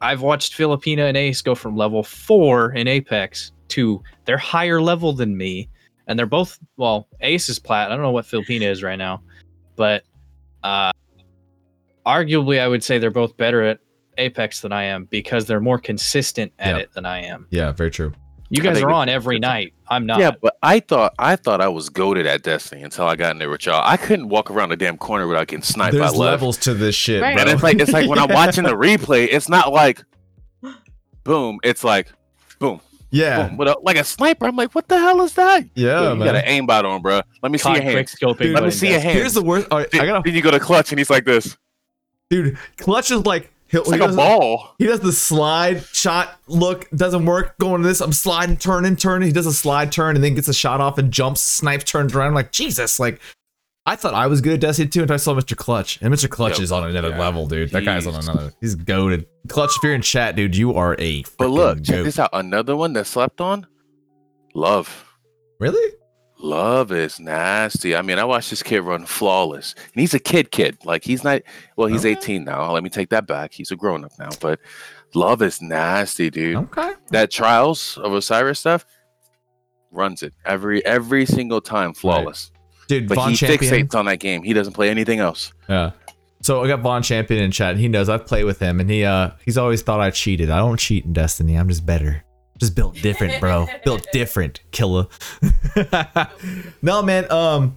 I've watched Filipina and Ace go from level four in Apex to they're higher level than me, and they're both well. Ace is plat. I don't know what Filipina is right now, but uh, arguably, I would say they're both better at Apex than I am because they're more consistent at Yep. it than I am. Yeah, very true. You guys are on every night. I'm not. Yeah, but I thought I thought I was goaded at Destiny until I got in there with y'all. I couldn't walk around the damn corner without getting sniped There's by left. levels to this shit, Right. And it's like it's like when I'm watching the replay, it's not like boom. It's like boom, yeah, boom. With a, like a sniper, I'm like, what the hell is that? yeah, Dude, you man. got an aimbot on, bro. Let me see your hands. Dude, Let me see your hands. Here's the worst. All right, I gotta, Then you go to clutch, and he's like this. dude. Clutch is like he'll, It's he like a ball. He does the slide shot look, doesn't work. Going to this, I'm sliding, turning, turning. He does a slide turn and then gets a shot off and jumps, snipes, turns around. I'm like, Jesus, like I thought I was good at Destiny 2 until I saw Mr. Clutch. And Mr. Clutch Yep. is on another Yeah. level, dude. That guy's on He's- another. He's goaded. Clutch, if you're in chat, dude, you are a But look, freaking check this out. Another one that slept on. Love. Really? Love is nasty. I mean, I watched this kid run flawless, and he's a kid, kid. Like he's not. Well, he's Okay. 18 now. Let me take that back. He's a grown up now. But Love is nasty, dude. Okay. That Trials of Osiris stuff runs it every every single time, flawless. Dude, But Von he Champion. fixates on that game. He doesn't play anything else. Yeah. So I got Von Champion in chat. And he knows I've played with him, and he uh he's always thought I cheated. I don't cheat in Destiny. I'm just better. Just built different, bro. built different, killer. no, man. Um,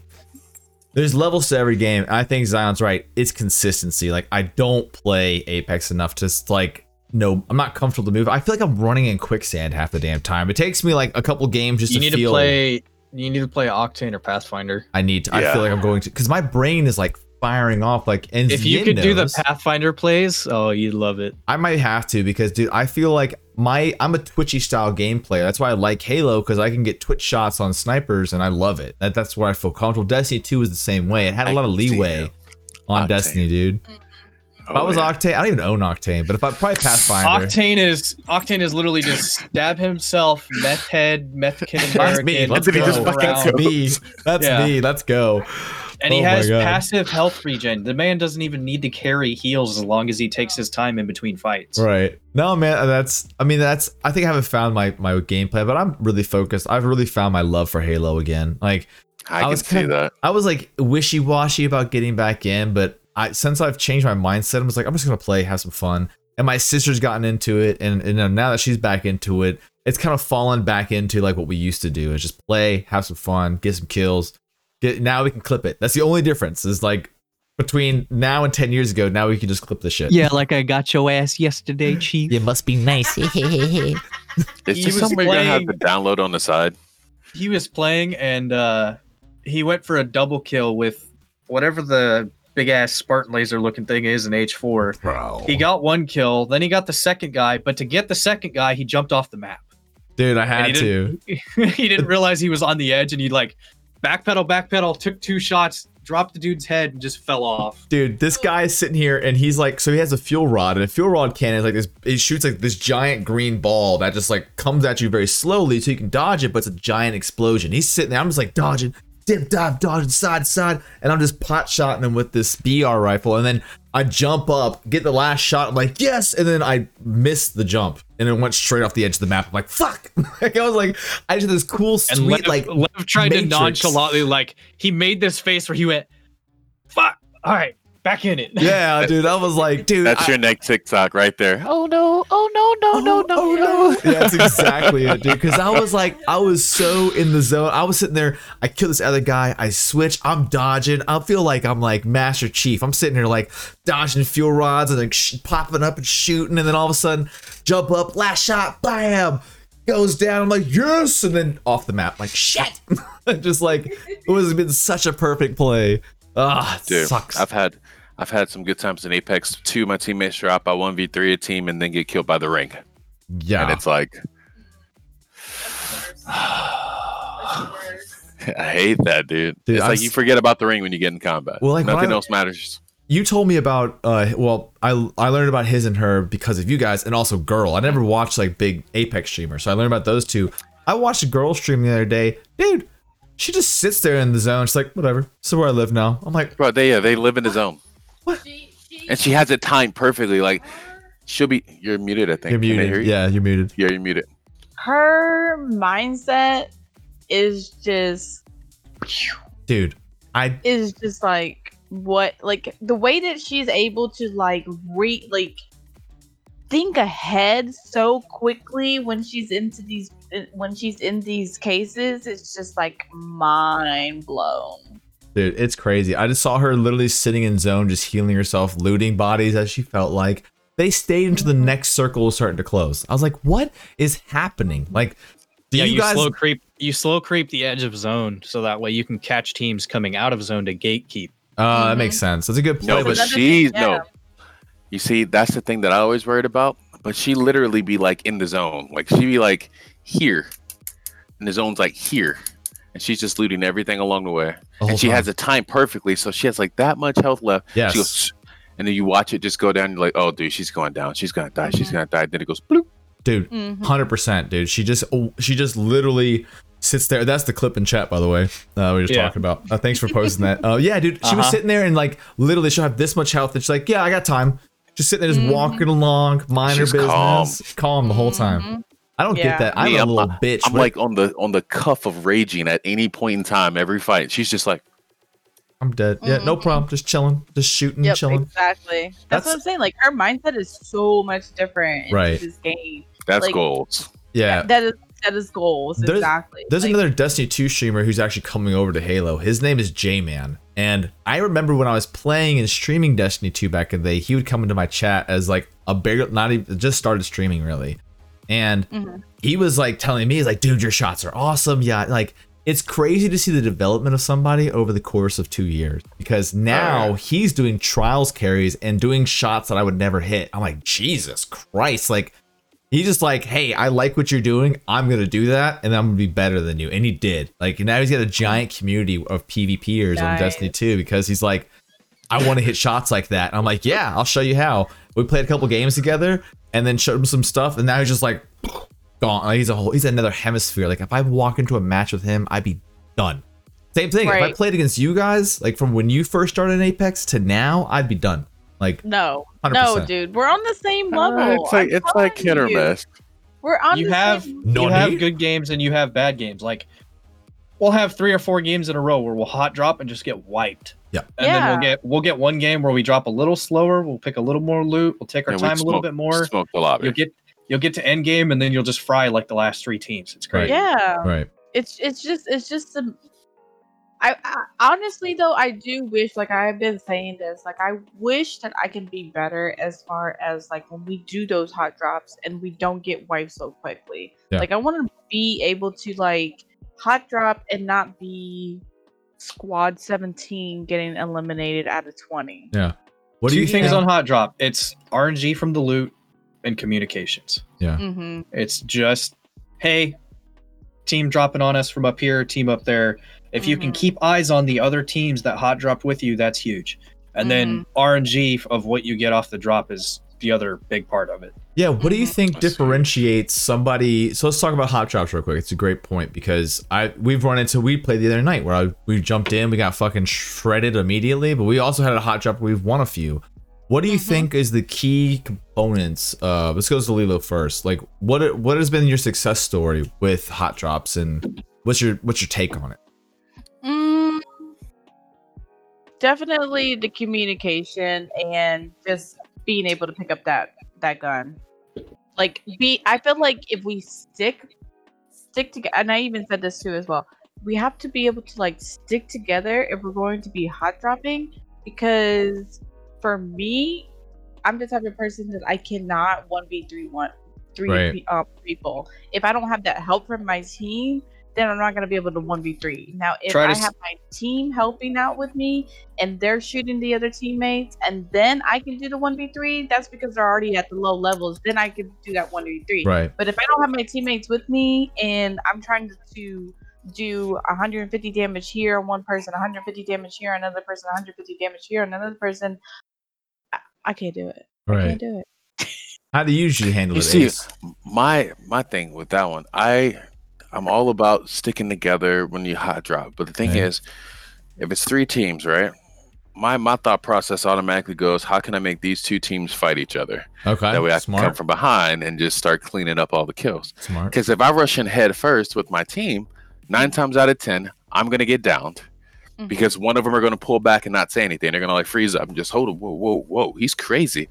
there's levels to every game. I think Zion's right. It's consistency. Like I don't play Apex enough to like. No, I'm not comfortable to move. I feel like I'm running in quicksand half the damn time. It takes me like a couple games just you to need feel. to play. You need to play Octane or Pathfinder. I need to. I feel like I'm going to because my brain is like firing off. Like and If you Yin could do the. Pathfinder plays, oh, you'd love it. I might have to because, dude, I feel like my I'm a twitchy style game player. That's why I like Halo because I can get twitch shots on snipers and I love it. That, that's where I feel comfortable. Destiny 2 was the same way. It had a I lot of leeway on Octane. Destiny, dude. If I Oh, was yeah. Octane, I don't even own Octane, but if I probably Pathfinder. Octane is Octane is literally just stab himself, meth head, Mexican That's me. Let's Did he go. just fucking That's me. That's Yeah. me. Let's go. and he Oh my has passive health regen. The man doesn't even need to carry heals as long as he takes his time in between fights. Right. No, man, uh, that's I mean that's I think I haven't found my my gameplay, but I'm really focused. I've really found my love for Halo again. Like I, I can was see kinda- that. I was like wishy washy about getting back in, but I since I've changed my mindset, I was like, I'm just gonna play, have some fun. And my sister's gotten into it, and, and now that she's back into it, it's kind of fallen back into like what we used to do is just play, have some fun, get some kills. Get now we can clip it. That's the only difference. Is like between now and ten years ago, now we can just clip the shit. Yeah, like I got your ass yesterday, Chief. It must be nice. It's He just was something you're gonna have to download on the side. He was playing and uh, he went for a double kill with whatever the big ass Spartan laser looking thing is in H4. Bro. He got one kill, then he got the second guy, but to get the second guy, he jumped off the map. Dude, I had he to. didn't, he didn't realize he was on the edge and he like backpedal, backpedal, took two shots, dropped the dude's head and just fell off. Dude, this guy is sitting here and he's like, so he has a fuel rod, and a fuel rod cannon is like this. It shoots like this giant green ball that just like comes at you very slowly, so you can dodge it, but it's a giant explosion. He's sitting there, I'm just like dodging, dip, dive, dodging side, side, and I'm just pot shotting him with this BR rifle, and then I jump up, get the last shot, I'm like yes, and then I miss the jump, and it went straight off the edge of the map. I'm like fuck, like I was like, I just had this cool And sweet Lev, like Lev tried Matrix. to nonchalantly, like he made this face where he went, "Fuck, all right, back in it." yeah, dude. I was like, dude, That's I- your next TikTok right there. Oh no! Oh no! No! No! No! oh no! no. Yeah, that's exactly it, dude. Because I was like, I was so in the zone. I was sitting there. I kill this other guy. I switch. I'm dodging. I feel like I'm like Master Chief. I'm sitting here like dodging fuel rods and like sh- popping up and shooting, and then all of a sudden, jump up, last shot, bam. Goes down. I'm like, yes, and then off the map. Like shit. Just like it was been such a perfect play. Ah, it Dude, sucks. I've had I've had some good times in Apex. Two, my teammates drop. V three a team and then get killed by the ring, Yeah. and it's like I hate that, dude. Dude, it's I'm like you forget about the ring when you get in combat. Well, like, nothing I- else matters. you told me about uh well I I learned about his and her because of you guys and also girl. I never watched like big Apex streamers, so I learned about those two. I watched a girl stream the other day, dude. She just sits there in the zone. She's like, whatever. This is where I live now. I'm like, Bro, they yeah, they live in the zone, She, she, and she has it timed perfectly. Like she'll be. You're muted. I think. you're Can hear muted. you? Yeah, you're muted. Yeah, you're muted. her mindset is just Dude, I is just like what like the way that she's able to like re like think ahead so quickly when she's into these when she's in these cases it's just like mind blown dude, it's crazy. I just saw her literally sitting in zone, just healing herself, looting bodies as she felt like. They stayed until the next circle was starting to close. I was like, what is happening? Like, do yeah, you, you, guys slow creep. You slow creep the edge of zone, so that way you can catch teams coming out of zone to gatekeep. Uh, that Mhm. makes sense. That's a good point. No, but but she's yeah. no. You see, that's the thing that I always worried about. But she literally be like in the zone, like she be like here, and the zone's like here, and she's just looting everything along the way. the and she time. has it timed perfectly, so she has like that much health left. yes. She goes, and then you watch it just go down. You're like, oh, dude, she's going down. She's gonna die. She's Mhm. gonna die. Then it goes bloop. dude, Mhm. hundred percent, dude. She just oh, she just literally sits there. That's the clip in chat, by the way. Uh, we were just Yeah. talking about. Uh, thanks for posting that. Uh, yeah, dude. She was Uh-huh. sitting there and like literally she'll have this much health, and she's like, yeah, I got time. Just sitting there, just Mhm. walking along, mind her business, calm. calm. the whole time. I don't Yeah. get that. I'm Me, a I'm- little bitch. I'm like on the on the cuff of raging at any point in time, every fight. She's just like, I'm dead. Yeah, no Mhm. problem. Just chilling, just shooting, Yep, chilling. exactly. That's, That's- what I'm saying. Like her mindset is so much different in Right. this game. that's Like- goals. Yeah. That is that is goals. There's- exactly. There's Like, another Destiny 2 streamer who's actually coming over to Halo. His name is J-Man. And I remember when I was playing and streaming Destiny 2 back in the day, he would come into my chat as like a bigger, not even, just started streaming really. And Mhm. he was like telling me, he's like, dude, your shots are awesome. Yeah. Like, it's crazy to see the development of somebody over the course of two years because now yeah. he's doing trials carries and doing shots that I would never hit. I'm like, Jesus Christ. Like, He's just like, hey, I like what you're doing. I'm gonna do that, and I'm gonna be better than you. And he did. Like now he's got a giant community of PvPers on Destiny 2 because he's like, I want to hit shots like that. And I'm like, yeah, I'll show you how. We played a couple games together, and then showed him some stuff, and now he's just like, gone. Like, he's a whole. He's another hemisphere. Like if I walk into a match with him, I'd be done. Same thing. If I played against you guys, like from when you first started in Apex to now, I'd be done. Like No, 100%. no, dude, we're on the same Uh, level. it's like I'm it's like telling hit or miss. We're on. you the have same- No you have good games and you have bad games. Like we'll have three or four games in a row where we'll hot drop and just get wiped. Yeah. And then we'll get we'll get one game where we drop a little slower. We'll pick a little more loot. We'll take our And we time a little bit more. Smoke the lobby. You'll get you'll get to end game and then you'll just fry like the last three teams. It's great. Yeah, right. it's it's just it's just a. I, I honestly though I do wish like I've been saying this like I wish that I can be better as far as like when we do those hot drops and we don't get wiped so quickly. Yeah. Like I want to be able to like hot drop and not be squad 17 getting eliminated out of 20. Yeah. What do Two you things think? on hot drop. It's RNG from the loot and communications. Mm-hmm. It's just, hey, team dropping on us from up here, team up there. If you can Mhm. keep eyes on the other teams that hot dropped with you, that's huge. And then RNG of what you get off the drop is the other big part of it. Yeah, what do you Mhm. think differentiates somebody? So let's talk about hot drops real quick. It's a great point because I we've run into we played the other night where I, we jumped in, we got fucking shredded immediately, but we also had a hot drop. We've won a few. What do you Mhm. think is the key components? Uh, let's go to Lilo first. Like, what what has been your success story with hot drops, and what's your what's your take on it? Mm, definitely the communication and just being able to pick up that that gun. Like be I feel like if we stick stick together and I even said this too as well. We have to be able to like stick together if we're going to be hot dropping because for me, I'm the type of person that I cannot one v three one three Right. um, people. If I don't have that help from my team, then I'm not gonna be able to one v three. Now, if Try to have my team helping out with me and they're shooting the other teammates, and then I can do the one v three, that's because they're already at the low levels. Then I can do that one v three. Right. But if I don't have my teammates with me and I'm trying to, to do 150 damage here on one person, 150 damage here, another person, 150 damage here, another person, I, I can't do it. I can't do it. How do you usually handle You it? see, my my thing with that one, I I'm all about sticking together when you hot drop. But the thing Okay. is, if it's three teams, right? My my thought process automatically goes, how can I make these two teams fight each other? Okay. that way I can come from behind and just start cleaning up all the kills. Smart. Because if I rush in head first with my team, nine times out of ten, I'm gonna get downed. Mhm. Because one of them are gonna pull back and not say anything. They're gonna like freeze up and just hold it. Whoa, whoa, whoa! He's crazy.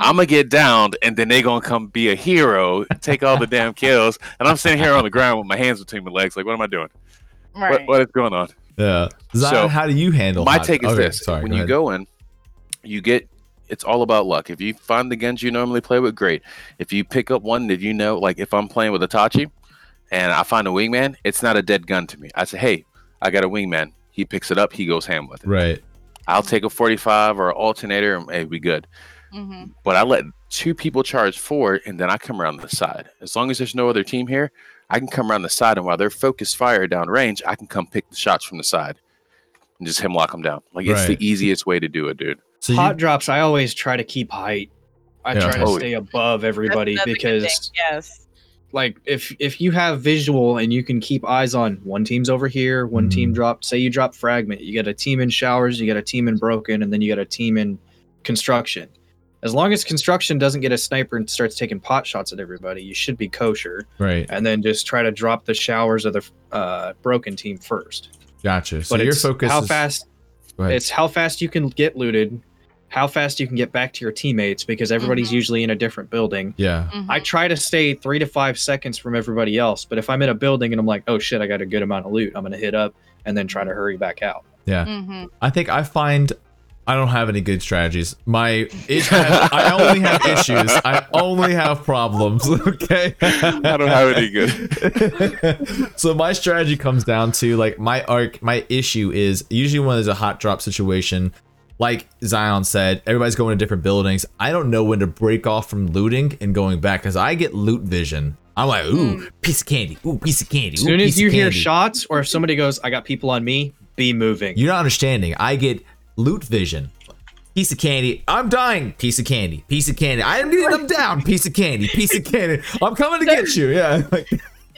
I'm gonna get downed, and then they gonna come be a hero, take all the damn kills, and I'm sitting here on the ground with my hands between my legs, like, what am I doing? Right. What, what is going on? Yeah. Zion, So, how do you handle? My hot- take is okay, this: Sorry. when go you ahead. go in, you get it's all about luck. If you find the guns you normally play with, great. If you pick up one that you know, like if I'm playing with Itachi and I find a wingman, it's not a dead gun to me. I say, hey, I got a wingman. He picks it up. He goes ham with it. Right. I'll take a 45 or an alternator, and hey, we good. Hmm But I let two people charge forward, and then I come around the side. As long as there's no other team here, I can come around the side, and while they're focused fire down range, I can come pick the shots from the side and just hemlock them down. Like it's Right. the easiest way to do it, dude. So hot you, drops, I always try to keep height. I Yeah. try to Oh, stay above everybody That's- that's a good thing, because yes. like if if you have visual and you can keep eyes on one team's over here, one team Mm. dropped. Say you drop fragment, you got a team in showers, you got a team in broken, and then you got a team in construction. As long as construction doesn't get a sniper and starts taking pot shots at everybody, you should be kosher. right. And then just try to drop the showers of the uh, broken team first. Gotcha. So but your it's focus how is, fast Go it's how fast you can get looted, how fast you can get back to your teammates because everybody's Mhm. usually in a different building. yeah. Mhm. I try to stay three to five seconds from everybody else, but if I'm in a building and I'm like, oh shit, I got a good amount of loot, I'm gonna hit up and then try to hurry back out. Yeah. Mhm. I think I find I don't have any good strategies. My it, I only have issues. I only have problems. Okay. I don't have any good. so my strategy comes down to like my arc. My issue is usually when there's a hot drop situation. Like Zion said, everybody's going to different buildings. I don't know when to break off from looting and going back because I get loot vision. I'm like, ooh, hmm. piece of candy. Ooh, piece of candy. As soon as you hear candy. shots or if somebody goes, I got people on me, be moving. You're not understanding. I get loot vision. Piece of candy. I'm dying. Piece of candy. Piece of candy. I'm getting them down. Piece of candy. Piece of candy. I'm coming to get you. Yeah. Like,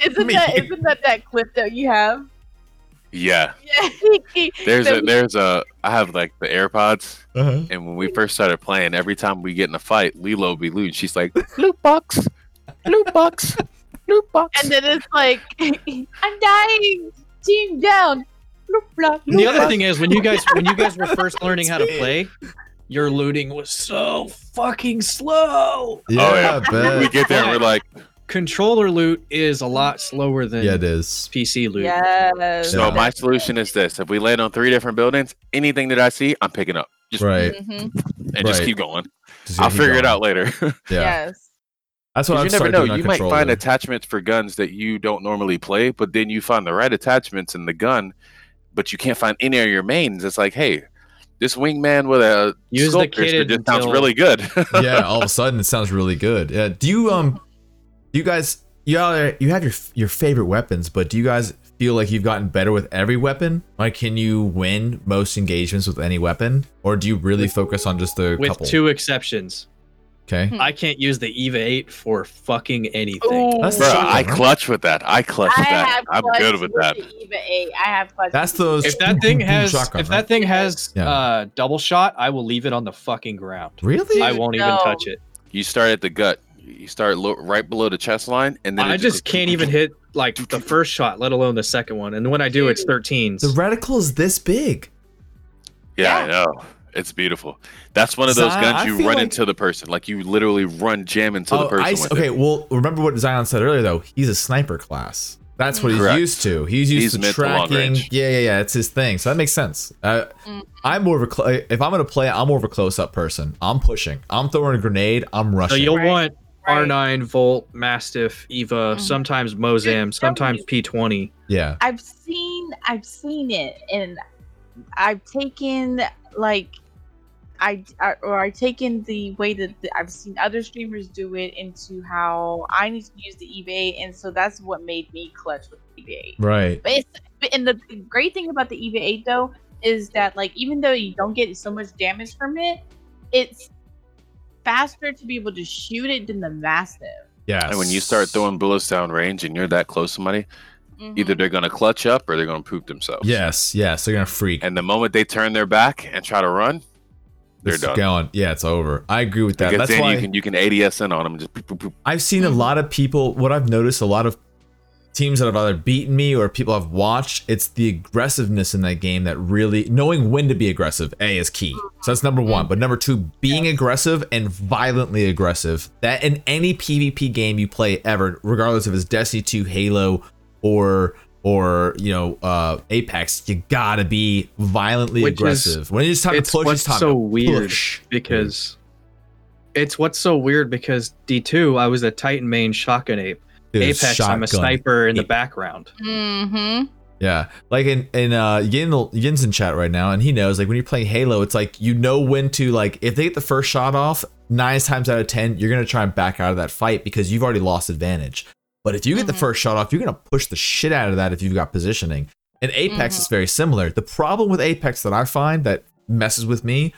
Isn't Me. that isn't that that clip that you have? Yeah, Yeah. there's a there's a I have like the AirPods, uh-huh. and when we first started playing, every time we get in a fight, Lilo be loot. She's like loot box, loot box, loot box. and then it's like, I'm dying. Team down. Bloop, bloop, And the other thing is when you guys when you guys were first learning how to play, your looting was so fucking slow. Yeah, oh yeah, bet. we get there and we're like, Controller loot is a lot slower than Yeah, it is. PC loot. Yes. so Yeah. my solution is this: if we land on three different buildings, anything that I see, I'm picking up. Just Right. Mhm. and just Right. keep going. Just I'll keep figure it out later. Yeah. Yes. That's what you I've never started know. You might find attachments for guns that you don't normally play, but then you find the right attachments in the gun, but you can't find any of your mains. It's like, hey, this wingman with a Use skull the piercer kitted just sounds really good. yeah, all of a sudden it sounds really good. Yeah. Do you um do you guys you all you have your your favorite weapons, but do you guys feel like you've gotten better with every weapon? Like, can you win most engagements with any weapon, or do you really focus on just the with couple? two exceptions. Okay. Hmm. I can't use the Eva 8 for fucking anything. That's Bro, the I clutch with that. I clutch I with that. I'm clutch good with that. The Eva 8. I have clutch. That's with those. If that thing has shotgun, if right? that thing has Yeah. uh double shot, I will leave it on the fucking ground. really. I won't even touch it. You start at the gut. You start lo- right below the chest line, and then I it just can't even hit like the first shot, let alone the second one. And when I do, it's 13s. the reticle is this big. Yeah, I know. It's beautiful. That's one of those Zion, guns you run like- into the person. Like you literally run jam into the Oh, person. I, with okay. It. Well, remember what Zion said earlier, though. He's a sniper class. That's what he's used to. He's used He's to mid to tracking. Yeah, yeah, yeah. It's his thing. So that makes sense. Uh, Mm. I'm more of a. Cl- if I'm gonna play, I'm more of a close-up person. I'm pushing. I'm throwing a grenade. I'm so rushing. you'll Right, want right. R9, Volt, Mastiff, Eva, Mhm. sometimes Mozam, sometimes P20. yeah. I've seen I've seen it and I've taken like I, I or I've taken the way that the, I've seen other streamers do it into how I need to use the Eva and so that's what made me clutch with Eva. Right. But it's and the great thing about the EVA 8 though is that like even though you don't get so much damage from it, it's faster to be able to shoot it than the Mastiff. Yeah. And when you start throwing bullets down range and you're that close to somebody, Mhm. either they're gonna clutch up or they're gonna poop themselves. Yes. Yes. They're gonna freak. And the moment they turn their back and try to run, they're It's done. going. Yeah, it's over. I agree with that. Because That's why you can you can ADS in on them just. I've seen a lot of people. What I've noticed, a lot of teams that have either beaten me or people I've watched. It's the aggressiveness in that game that really knowing when to be aggressive. A is key. So that's number one. But number two, being aggressive and violently aggressive. That in any PvP game you play ever, regardless if it's Destiny 2, Halo, or or you know uh Apex, you gotta be violently Which is- aggressive. when it's time it's to push, what's it's time so to weird push. because it's what's so weird because D2, I was a Titan main shotgun ape. Dude, Apex, I'm a shotgun. sniper in the background. Mm-hmm. Yeah, like in in uh Yin Yin's in chat right now, and he knows like when you're playing Halo, it's like you know when to like if they get the first shot off, nine times out of ten you're gonna try and back out of that fight because you've already lost advantage. But if you get the Mhm. first shot off, you're gonna push the shit out of that if you've got positioning. And Apex Mhm. is very similar. The problem with Apex that I find that messes with me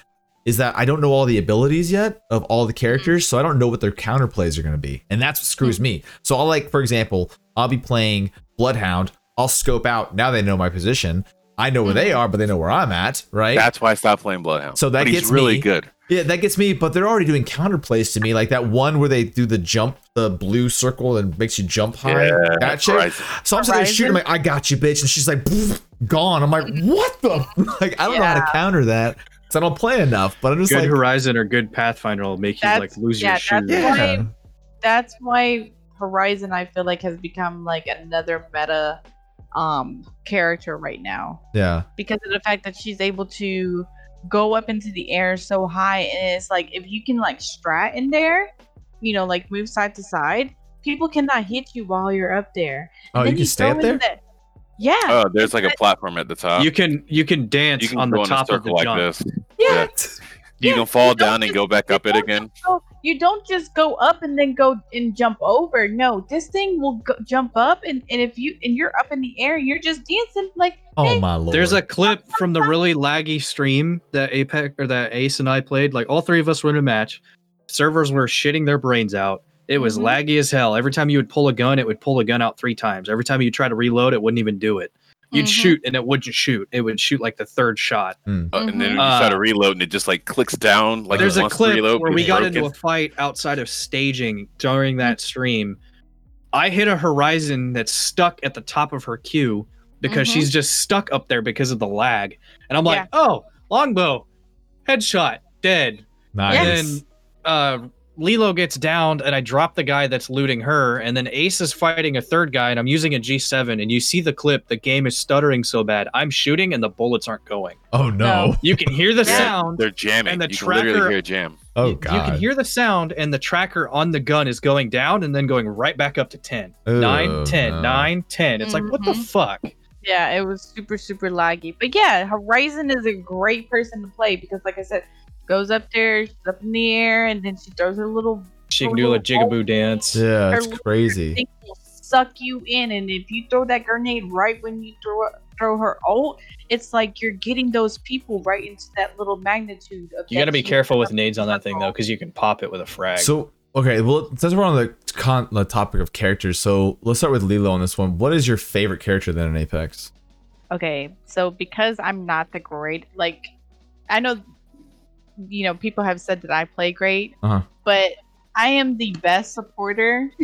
is that I don't know all the abilities yet of all the characters, so I don't know what their counterplays are going to be. And that's what screws me. So I'll like, for example, I'll be playing Bloodhound. I'll scope out. Now they know my position. I know where they are, but they know where I'm at, right? That's why I stopped playing Bloodhound. So that but he's gets really me- good. Yeah, that gets me, but they're already doing counterplays to me, like that one where they do the jump, the blue circle, and makes you jump high. Yeah, that shit. Horizon. So I'm sitting there shooting, I'm like, I got you, bitch. And she's like, gone. I'm like, what the? Like, I don't know how to counter that because I don't play enough. But I'm just Good like, Horizon or good Pathfinder will make you like lose yeah, your shoes. that's yeah, why- That's why Horizon I feel like has become like another meta um character right now. yeah, because of the fact that she's able to go up into the air so high and it's like if you can like strat in there you know like move side to side people cannot hit you while you're up there Oh, you then can stay up there? the- yeah Oh, there's like a platform at the top. You can you can dance You can on go the in a top of the circle like jump. this. yeah, You Yeah, can fall you down and go back up it again. go- you don't just go up and then go and jump over no this thing will go, jump up and, and if you and you're up in the air you're just dancing like Oh hey, my lord. There's a clip from the really laggy stream that Apex or that Ace and I played. Like all three of us were in a match. Servers were shitting their brains out. It was Mhm. laggy as hell. Every time you would pull a gun, it would pull a gun out three times. Every time you try to reload, it wouldn't even do it. You'd Mhm. shoot and it wouldn't shoot. It would shoot like the third shot. Uh, and then Mhm. you try to Uh, reload and it just like clicks down. Like There's a clip reload, where we got broken. into a fight outside of staging during that stream. I hit a horizon that's stuck at the top of her queue because Mhm. she's just stuck up there because of the lag. And I'm like, Yeah. oh, longbow, headshot, dead. nice. And then uh, Lilo gets downed, and I drop the guy that's looting her. And then Ace is fighting a third guy, and I'm using a G7. And you see the clip, the game is stuttering so bad. I'm shooting, and the bullets aren't going. oh no. No. You can hear the sound. They're jamming. and the you can literally hear a jam. Oh you, you can hear the sound, and the tracker on the gun is going down and then going right back up to 10. 9, Oh, 10, no. 9, 10. It's like, what the Mhm. fuck? Yeah, it was super super laggy. But yeah, Horizon is a great person to play because, like I said, goes up there, she's up in the air, and then she throws her little She can do a jigaboo dance. Yeah, her it's crazy. thing will suck you in. And if you throw that grenade right when you throw throw her ult, it's like you're getting those people right into that little magnitude of. You got to be careful with nades on that thing though, because you can pop it with a frag. So okay, well since we're on the con- the topic of characters, so let's start with Lilo on this one. What is your favorite character then in Apex? Okay, so because I'm not the great, like, I know, you know, people have said that I play great, Uh-huh. but I am the best supporter.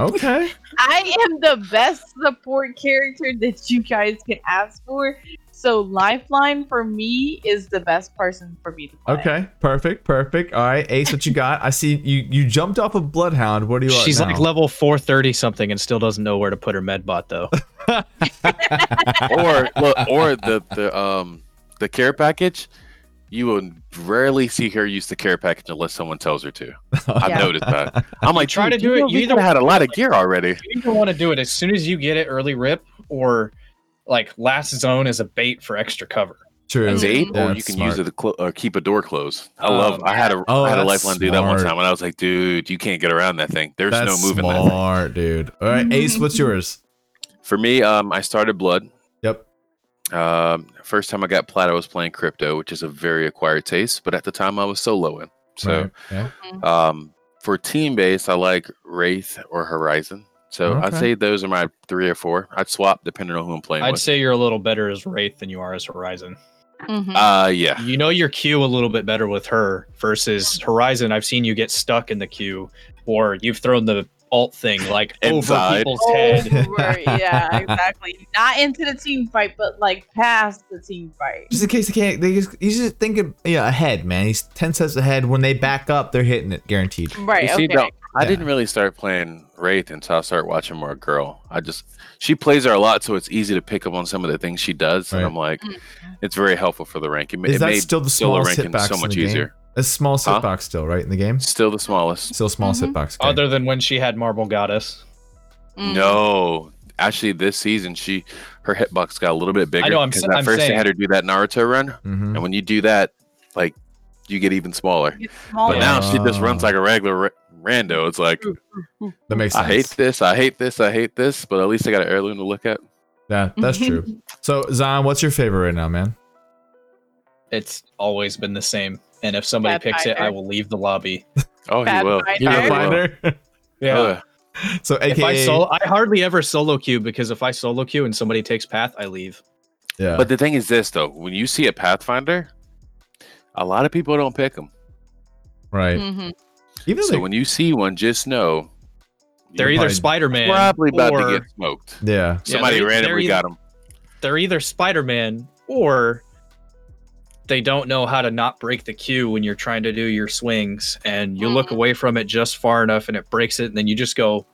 Okay. I am the best support character that you guys can ask for. So Lifeline for me is the best person for me to play. Okay. Perfect. Perfect. All right, Ace, what you got? I see you. You jumped off of Bloodhound. What do you? She's now? like level 430 something and still doesn't know where to put her medbot though. or look, or the the um the care package. You will rarely see her use the care package unless someone tells her to. I've Yeah. noticed that. I'm like, try to dude, do it, you we either- coulda had a lot of gear already. You either want to do it as soon as you get it early rip or like last zone as a bait for extra cover. True. As Yeah, or you can smart. use it to clo- or keep a door closed. I love. Um, I had a Oh, I had a that's lifeline do that one time, and I was like, dude, you can't get around that thing. There's That's no moving that thing. smart, dude. All right, Ace, what's yours? For me, um, I started blood. Yep. Um, first time I got plat, I was playing crypto, which is a very acquired taste. But at the time, I was soloing. So, Right, okay. um, for team base, I like Wraith or Horizon. So I'd say those are my three or four. I'd swap depending on who I'm playing I'd with. say you're a little better as Wraith than you are as Horizon. Mhm. uh, yeah. You know your queue a little bit better with her versus Horizon. I've seen you get stuck in the queue or you've thrown the ult thing like over Inside. people's head. Over, yeah, exactly. Not into the team fight, but like past the team fight. Just in case they can't, they just he's just thinking yeah ahead, man. He's ten steps ahead. When they back up, they're hitting it, guaranteed. Right. You see, okay. no, I Yeah. didn't really start playing Wraith until I started watching more girl. I just she plays her a lot, so it's easy to pick up on some of the things she does, Right. and I'm like, Mhm. it's very helpful for the rank. It, ma- Is it that made still the solo smallest ranking so much easier. game? Easier. A small Huh? hitbox still, right in the game. Still the smallest. Still small Mhm. hitbox. okay. Other than when she had Marble Goddess. Mhm. No, actually, this season she her hitbox got a little bit bigger. I know, I'm 'cause s- at I'm first they had her do that Naruto run, Mhm. and when you do that, like you get even smaller. Smaller. But now she just runs Oh. like a regular ra- rando. It's like That makes sense. I hate this, I hate this, I hate this, but at least I got an heirloom to look at. Yeah, that's true. So Zion, what's your favorite right now, man? It's always been the same. And if somebody Bad picks it, I will leave the lobby. Oh, Bad he will. fighter. He really will. Finder. Yeah. Yeah. so If I AKA, solo, I hardly ever solo queue because if I solo queue and somebody takes path, I leave. yeah, But the thing is this though, when you see a Pathfinder, a lot of people don't pick them. right. Mhm. Even So like, when you see one, just know They're either probably- Spider Man probably about or to get smoked. yeah, Somebody they're- randomly they're got them. they're either Spider Man or they don't know how to not break the queue when you're trying to do your swings and you look Mhm. away from it just far enough and it breaks it and then you just go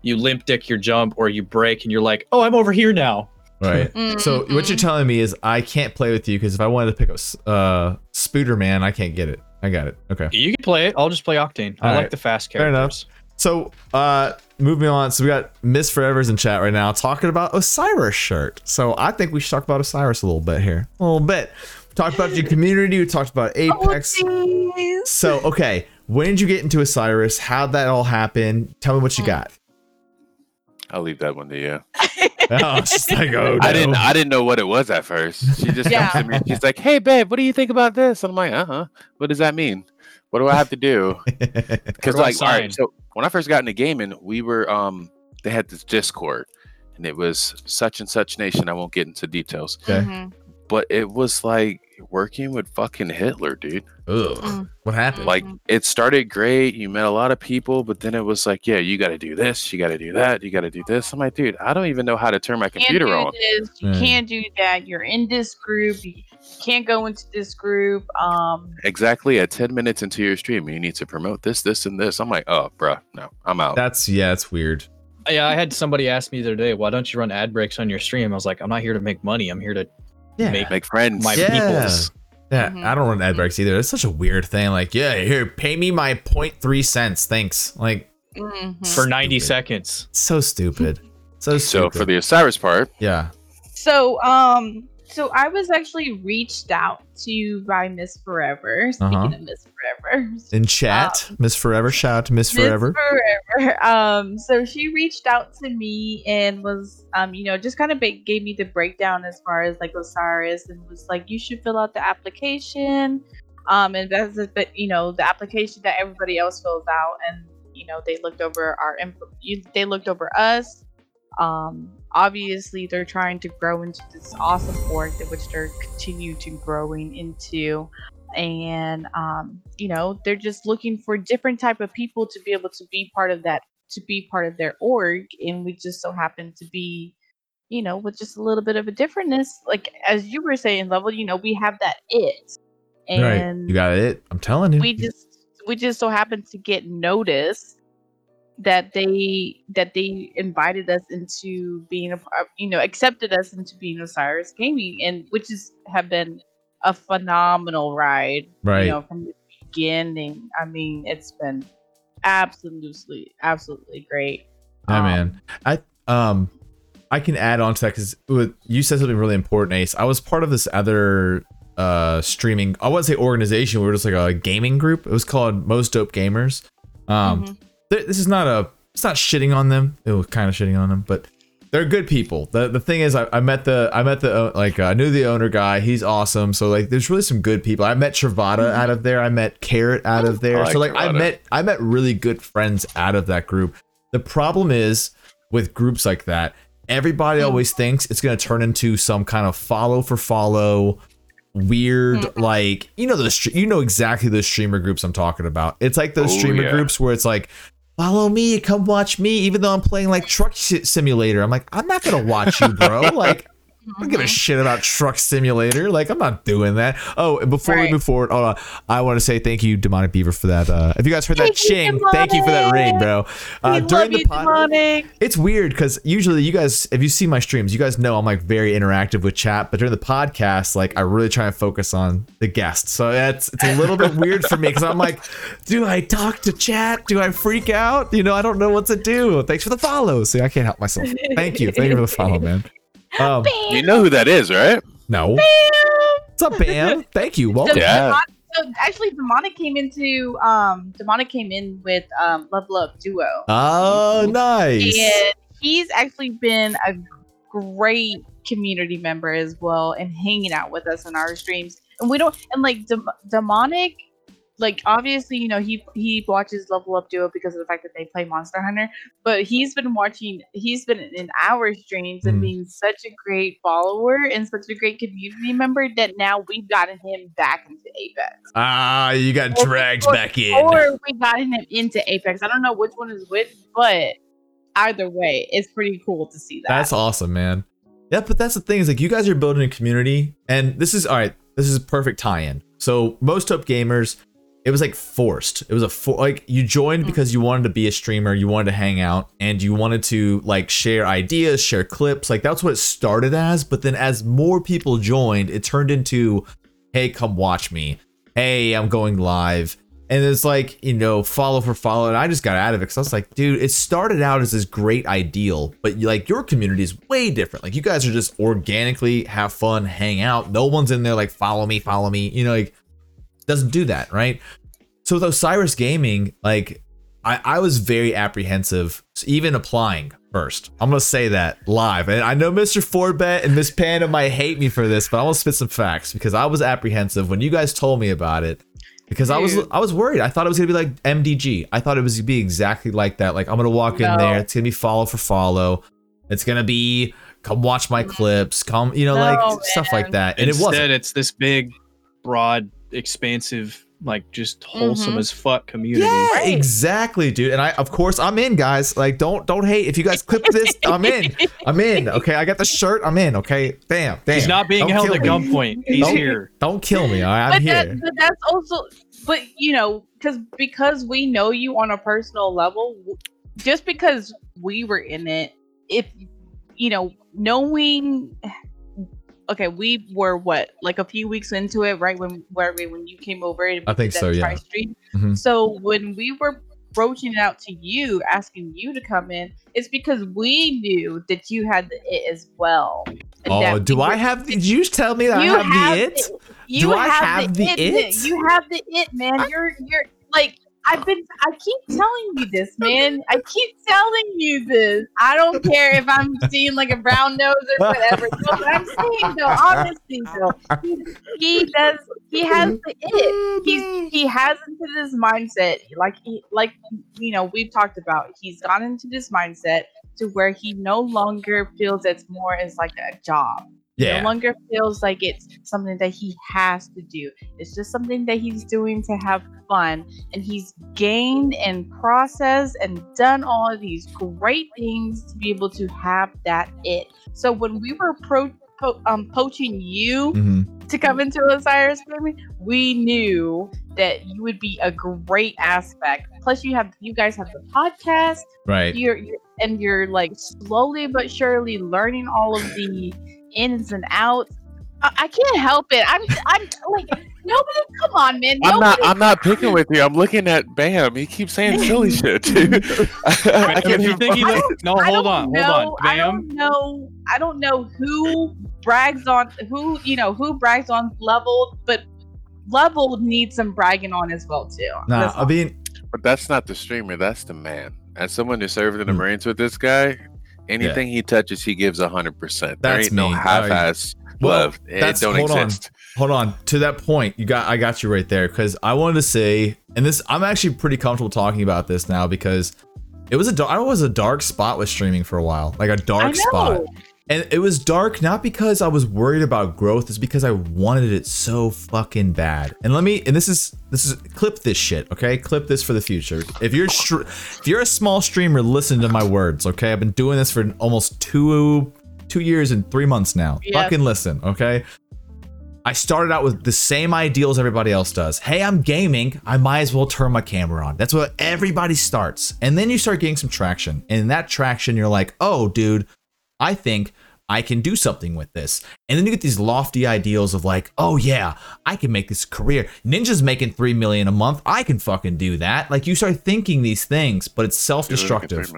you limp dick your jump or you break and you're like oh i'm over here now right. So what you're telling me is I can't play with you because if I wanted to pick up uh Spooder Man, I can't get it. I got it. Okay. you can play it i'll just play octane i All like the fast character. Fair enough. So uh moving on. So we got Miss Forever's in chat right now talking about Osiris shirt. So I think we should talk about Osiris a little bit here. A little bit. We talked about your community, we talked about Apex. Oh. So okay, when did you get into Osiris? How'd that all happen? Tell me what you got. I'll leave that one to you. Oh, like oh I didn't I didn't know what it was at first. She just Yeah. comes to me and she's like, Hey babe, what do you think about this? And I'm like, uh-huh. What does that mean? What do I have to do? Because like all right, so when I first got into gaming, we were um they had this Discord and it was such and such nation. I won't get into details. Okay. Mhm. But it was like working with fucking Hitler, dude. Ugh. Mm. What happened? Like it started great. You met a lot of people, but then it was like, yeah, you got to do this, you got to do that, you got to do this. I'm like, dude, I don't even know how to turn my Can't computer do on. this. You Yeah. can't do that. You're in this group. You can't go into this group. Um, Exactly at 10 minutes into your stream, you need to promote this, this, and this. I'm like, oh, bruh, no, I'm out. That's yeah, it's weird. yeah i had somebody ask me the other day why don't you run ad breaks on your stream i was like i'm not here to make money i'm here to Yeah. make Make friends. my Yeah. peoples Yeah, Mhm. I don't run ad breaks either. It's such a weird thing. Like, yeah, here, pay me my 0.3 cents. Thanks. Like, mhm. for 90 seconds so stupid. So so stupid. for the Osiris part, yeah. So, um, So I was actually reached out to by Miss Forever. Speaking Uh-huh. of Miss Forever, In chat, Miss Forever, shout out to Miss Forever. Forever. Um, so she reached out to me and was, um, you know, just kind of ba- gave me the breakdown as far as like Osiris and was like, you should fill out the application. Um, and that's it, but you know, the application that everybody else fills out, and you know, they looked over our info. You, they looked over us. Um, obviously, they're trying to grow into this awesome org that which they're continue to growing into and um, you know they're just looking for different type of people to be able to be part of that to be part of their org and we just so happen to be you know with just a little bit of a differentness like as you were saying level you know we have that it right. and You got it. I'm telling you. we just we just so happen to get notice that they that they invited us into being a part you know accepted us into being osiris gaming and which is have been a phenomenal ride right. you know from the beginning i mean it's been absolutely absolutely great Yeah, Um, man. I um, I can add on to that because you said something really important, Ace. I was part of this other uh streaming. I wouldn't say organization. We were just like a gaming group. It was called Most Dope Gamers. Um, mhm. Th- this is not a. It's not shitting on them. It was kind of shitting on them, but they're good people. the The thing is, I, I met the I met the uh, like uh, I knew the owner guy. He's awesome. So like, there's really some good people. I met Travada out of there. I met Carrot out of there. I so like like, I met I met really good friends out of that group. The problem is with groups like that, everybody always thinks it's going to turn into some kind of follow for follow weird Mhm. like you know the you know exactly the streamer groups I'm talking about. It's like those Oh, streamer yeah. groups where it's like follow me, come watch me even though I'm playing like truck si- simulator. I'm like I'm not to watch you, bro. like I don't give a Mhm. shit about Truck Simulator. Like, I'm not doing that. Oh, and before we move forward, hold on. I want to say thank you, Demonic Beaver, for that. Uh, if you guys heard that Thank you, ching, thank you for that ring, bro. Uh, during the you, pod, demonic it's weird because usually you guys, if you see my streams, you guys know I'm like very interactive with chat. But during the podcast, like I really try and focus on the guests. So it's it's a little bit weird for me because I'm like, do I talk to chat? Do I freak out? You know, I don't know what to do. Thanks for the follow. See, I can't help myself. Thank you, thank you for the follow, man. Um, You know who that is, right? no. What's up, Bam? Thank you. Welcome. The Yeah. Demonic- so actually, demonic came into um, demonic came in with um, Level Up Duo, Oh, nice. and he's actually been a great community member as well, and hanging out with us in our streams. And we don't and like dem- demonic, like obviously you know he he watches Level Up Duo because of the fact that they play Monster Hunter, but he's been watching, he's been in our streams and Mm. being such a great follower and such a great community member that now we've gotten him back into Apex. Ah, you got Or- dragged or- back in. Or we got him into Apex. I don't know which one is which, but either way, it's pretty cool to see that. That's awesome, man. Yeah, but that's the thing is like you guys are building a community, and this is all right. This is a perfect tie-in. So most up gamers, it was like forced. It was a for, like you joined Mm. because you wanted to be a streamer, you wanted to hang out, and you wanted to like share ideas, share clips. Like that's what it started as. But then as more people joined, it turned into, hey, come watch me. Hey, I'm going live. And it's like, you know, follow for follow. And I just got out of it because I was like, dude, it started out as this great ideal, but like your community is way different. Like you guys are just organically have fun, hang out. No one's in there like, follow me, follow me. You know, like doesn't do that, right? So with Osiris Gaming, like I, I was very apprehensive, even applying first. I'm gonna say that live, and I know Mr. Forbet and Miss Panda might hate me for this, but I want to spit some facts because I was apprehensive when you guys told me about it. Because I was I was worried. I thought it was gonna be like MDG. I thought it was gonna be exactly like that. Like I'm gonna walk in there. It's gonna be follow for follow. It's gonna be come watch my clips. Come, you know, No, like stuff like that. And it Instead, wasn't. it's this big, broad, expansive, like just wholesome Mhm. as fuck community. Yeah, exactly, dude. And I, of course, I'm in, guys. Like, don't don't hate. If you guys clip this, I'm in. I'm in. Okay, I got the shirt. I'm in. Okay, bam, bam. He's not being Don't held kill at me. gunpoint. He's Don't- here. Don't kill me. All right, I'm but, here. that, but that's also, but you know, because because we know you on a personal level, just because we were in it, if you know, knowing. Okay, we were what like a few weeks into it, right when where we- when you came over. And I think so, yeah. Mhm. So when we were broaching it out to you, asking you to come in, it's because we knew that you had the it as well. Oh, do we I were- have? Did you tell me that I you have, the it? the- You Do I have the man. it? You have the it, man. You're you're like I've been. I keep telling you this, man. I keep telling you this. I don't care if I'm seeing like a brown nose or whatever. No, but I'm saying though, honestly though, he, he does. He has the it. He's he has into this mindset, like he like you know we've talked about. He's gone into this mindset to where he no longer feels it's more as like a job Yeah. no longer feels like it's something that he has to do. It's just something that he's doing to have fun. And he's gained and processed and done all of these great things to be able to have that it. So when we were pro, po- um, poaching you hmm to come into Osiris family, we knew that you would be a great aspect. Plus, you have you guys have the podcast Right. you're, you're and you're like slowly but surely learning all of the ins and outs. I, I can't help it. I'm I'm like nobody. Come on, man. I'm not. I'm not picking with you. I'm looking at Bam. He keeps saying silly shit, dude. I If can't you think he focus. does- no, hold on, know, hold on, I Bam. don't know. I don't know who brags on who you know who brags on level, but level needs some bragging on as well too. Nah, I mean, But that's not the streamer. That's the man. As someone who served in the Hmm. Marines with this guy, anything he touches, he gives hundred percent. There That's ain't no half-ass Well, love. It that's- don't hold on. hold on. To that point, you got I got you right there because I wanted to say, and this I'm actually pretty comfortable talking about this now because it was a dar- I was a dark spot with streaming for a while, like a dark know. spot. And it was dark not because I was worried about growth, it's because I wanted it so fucking bad. And let me and this is this is clip this shit, okay? Clip this for the future. If you're str- if you're a small streamer, listen to my words, okay? I've been doing this for almost 2 2 years and 3 months now. Yes. Fucking listen, okay? I started out with the same ideals everybody else does. Hey, I'm gaming. I might as well turn my camera on. That's what everybody starts. And then you start getting some traction. And in that traction, you're like, oh, dude, I think I can do something with this. And then you get these lofty ideals of like, oh yeah, I can make this career. Ninja's making three million a month. I can fucking do that. Like you start thinking these things, but it's self-destructive.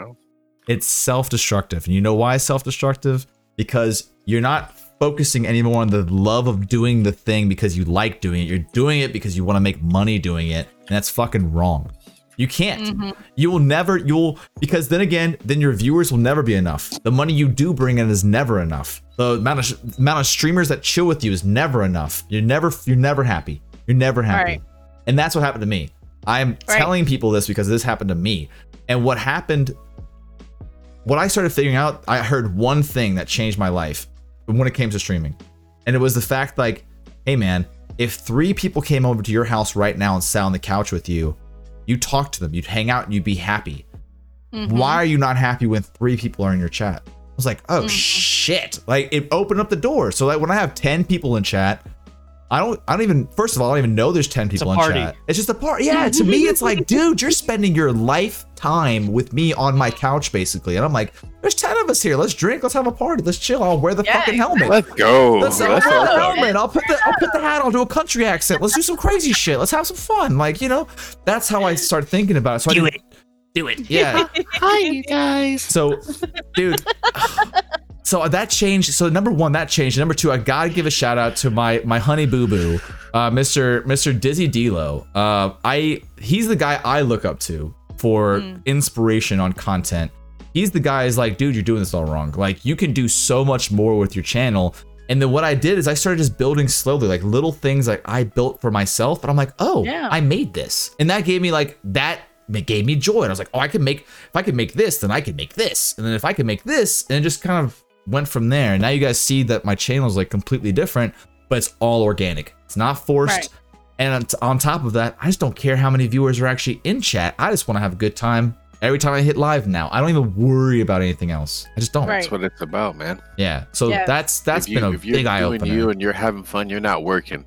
It's self-destructive. And you know why it's self-destructive? Because you're not focusing anymore on the love of doing the thing because you like doing it. You're doing it because you want to make money doing it. And that's fucking wrong. You can't. Mhm. You will never, you'll, because then again, then your viewers will never be enough. The money you do bring in is never enough. The amount of, amount of streamers that chill with you is never enough. You're never, you're never happy. You're never happy. Right. And that's what happened to me. I'm Right. telling people this because this happened to me. And what happened, what I started figuring out, I heard one thing that changed my life when it came to streaming. And it was the fact like, hey man, if three people came over to your house right now and sat on the couch with you, you talk to them, you'd hang out and you'd be happy. Mhm. Why are you not happy when three people are in your chat? I was like, oh Mhm. shit. Like it opened up the door. So like when I have 10 people in chat, I don't I don't even first of all, I don't even know there's 10 a people in chat. It's just a part. Yeah, to me it's like, dude, you're spending your lifetime with me on my couch basically. And I'm like, there's 10 of us here. Let's drink, let's have a party, let's chill. I'll wear the Yeah, fucking helmet. Let's go. Let's Let's I'll go. put the helmet. I'll put the I'll put the hat. I'll do a country accent. Let's do some crazy shit. Let's have some fun. Like you know, that's how I start thinking about it. So I Do it. Do it. Yeah. Hi, you guys. So, dude. So that changed. So number one, that changed. Number two, I gotta give a shout out to my my honey boo boo, uh, Mr. Mr. Dizzy Dilo. Uh, I he's the guy I look up to for Mm. inspiration on content. He's the guy is like, dude, you're doing this all wrong. Like you can do so much more with your channel. And then what I did is I started just building slowly, like little things like I built for myself. And I'm like, oh, Yeah. I made this. And that gave me like that it gave me joy. And I was like, oh, I can make if I can make this, then I can make this. And then if I can make this, and just kind of went from there. And now you guys see that my channel is like completely different, but it's all organic. It's not forced. Right. And on, top of that, I just don't care how many viewers are actually in chat. I just want to have a good time every time I hit live now. I don't even worry about anything else. I just don't. Right. That's what it's about, man. Yeah. So Yeah. that's that's If you- been a if you're big eye doing opener. You and you're having fun. You're not working.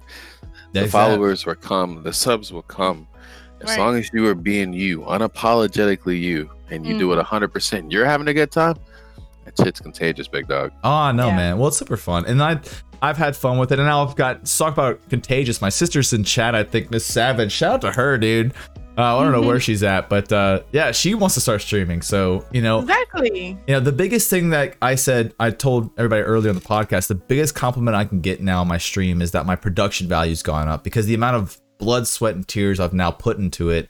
The Exactly. followers will come. The subs will come. As Right. long as you are being you, unapologetically you, and you Mm-hmm. do it 100%, you're having a good time. That shit's contagious, big dog. Oh no, Yeah. man. Well, it's super fun, and I, I've had fun with it, and now I've got let's talk about contagious. My sister's in chat. I think Miss Savage. Shout out to her, dude. Uh, I don't know where she's at, but uh, yeah, she wants to start streaming. So you know, Exactly. you know, the biggest thing that I said, I told everybody earlier on the podcast, the biggest compliment I can get now on my stream is that my production value's gone up because the amount of blood, sweat, and tears I've now put into it.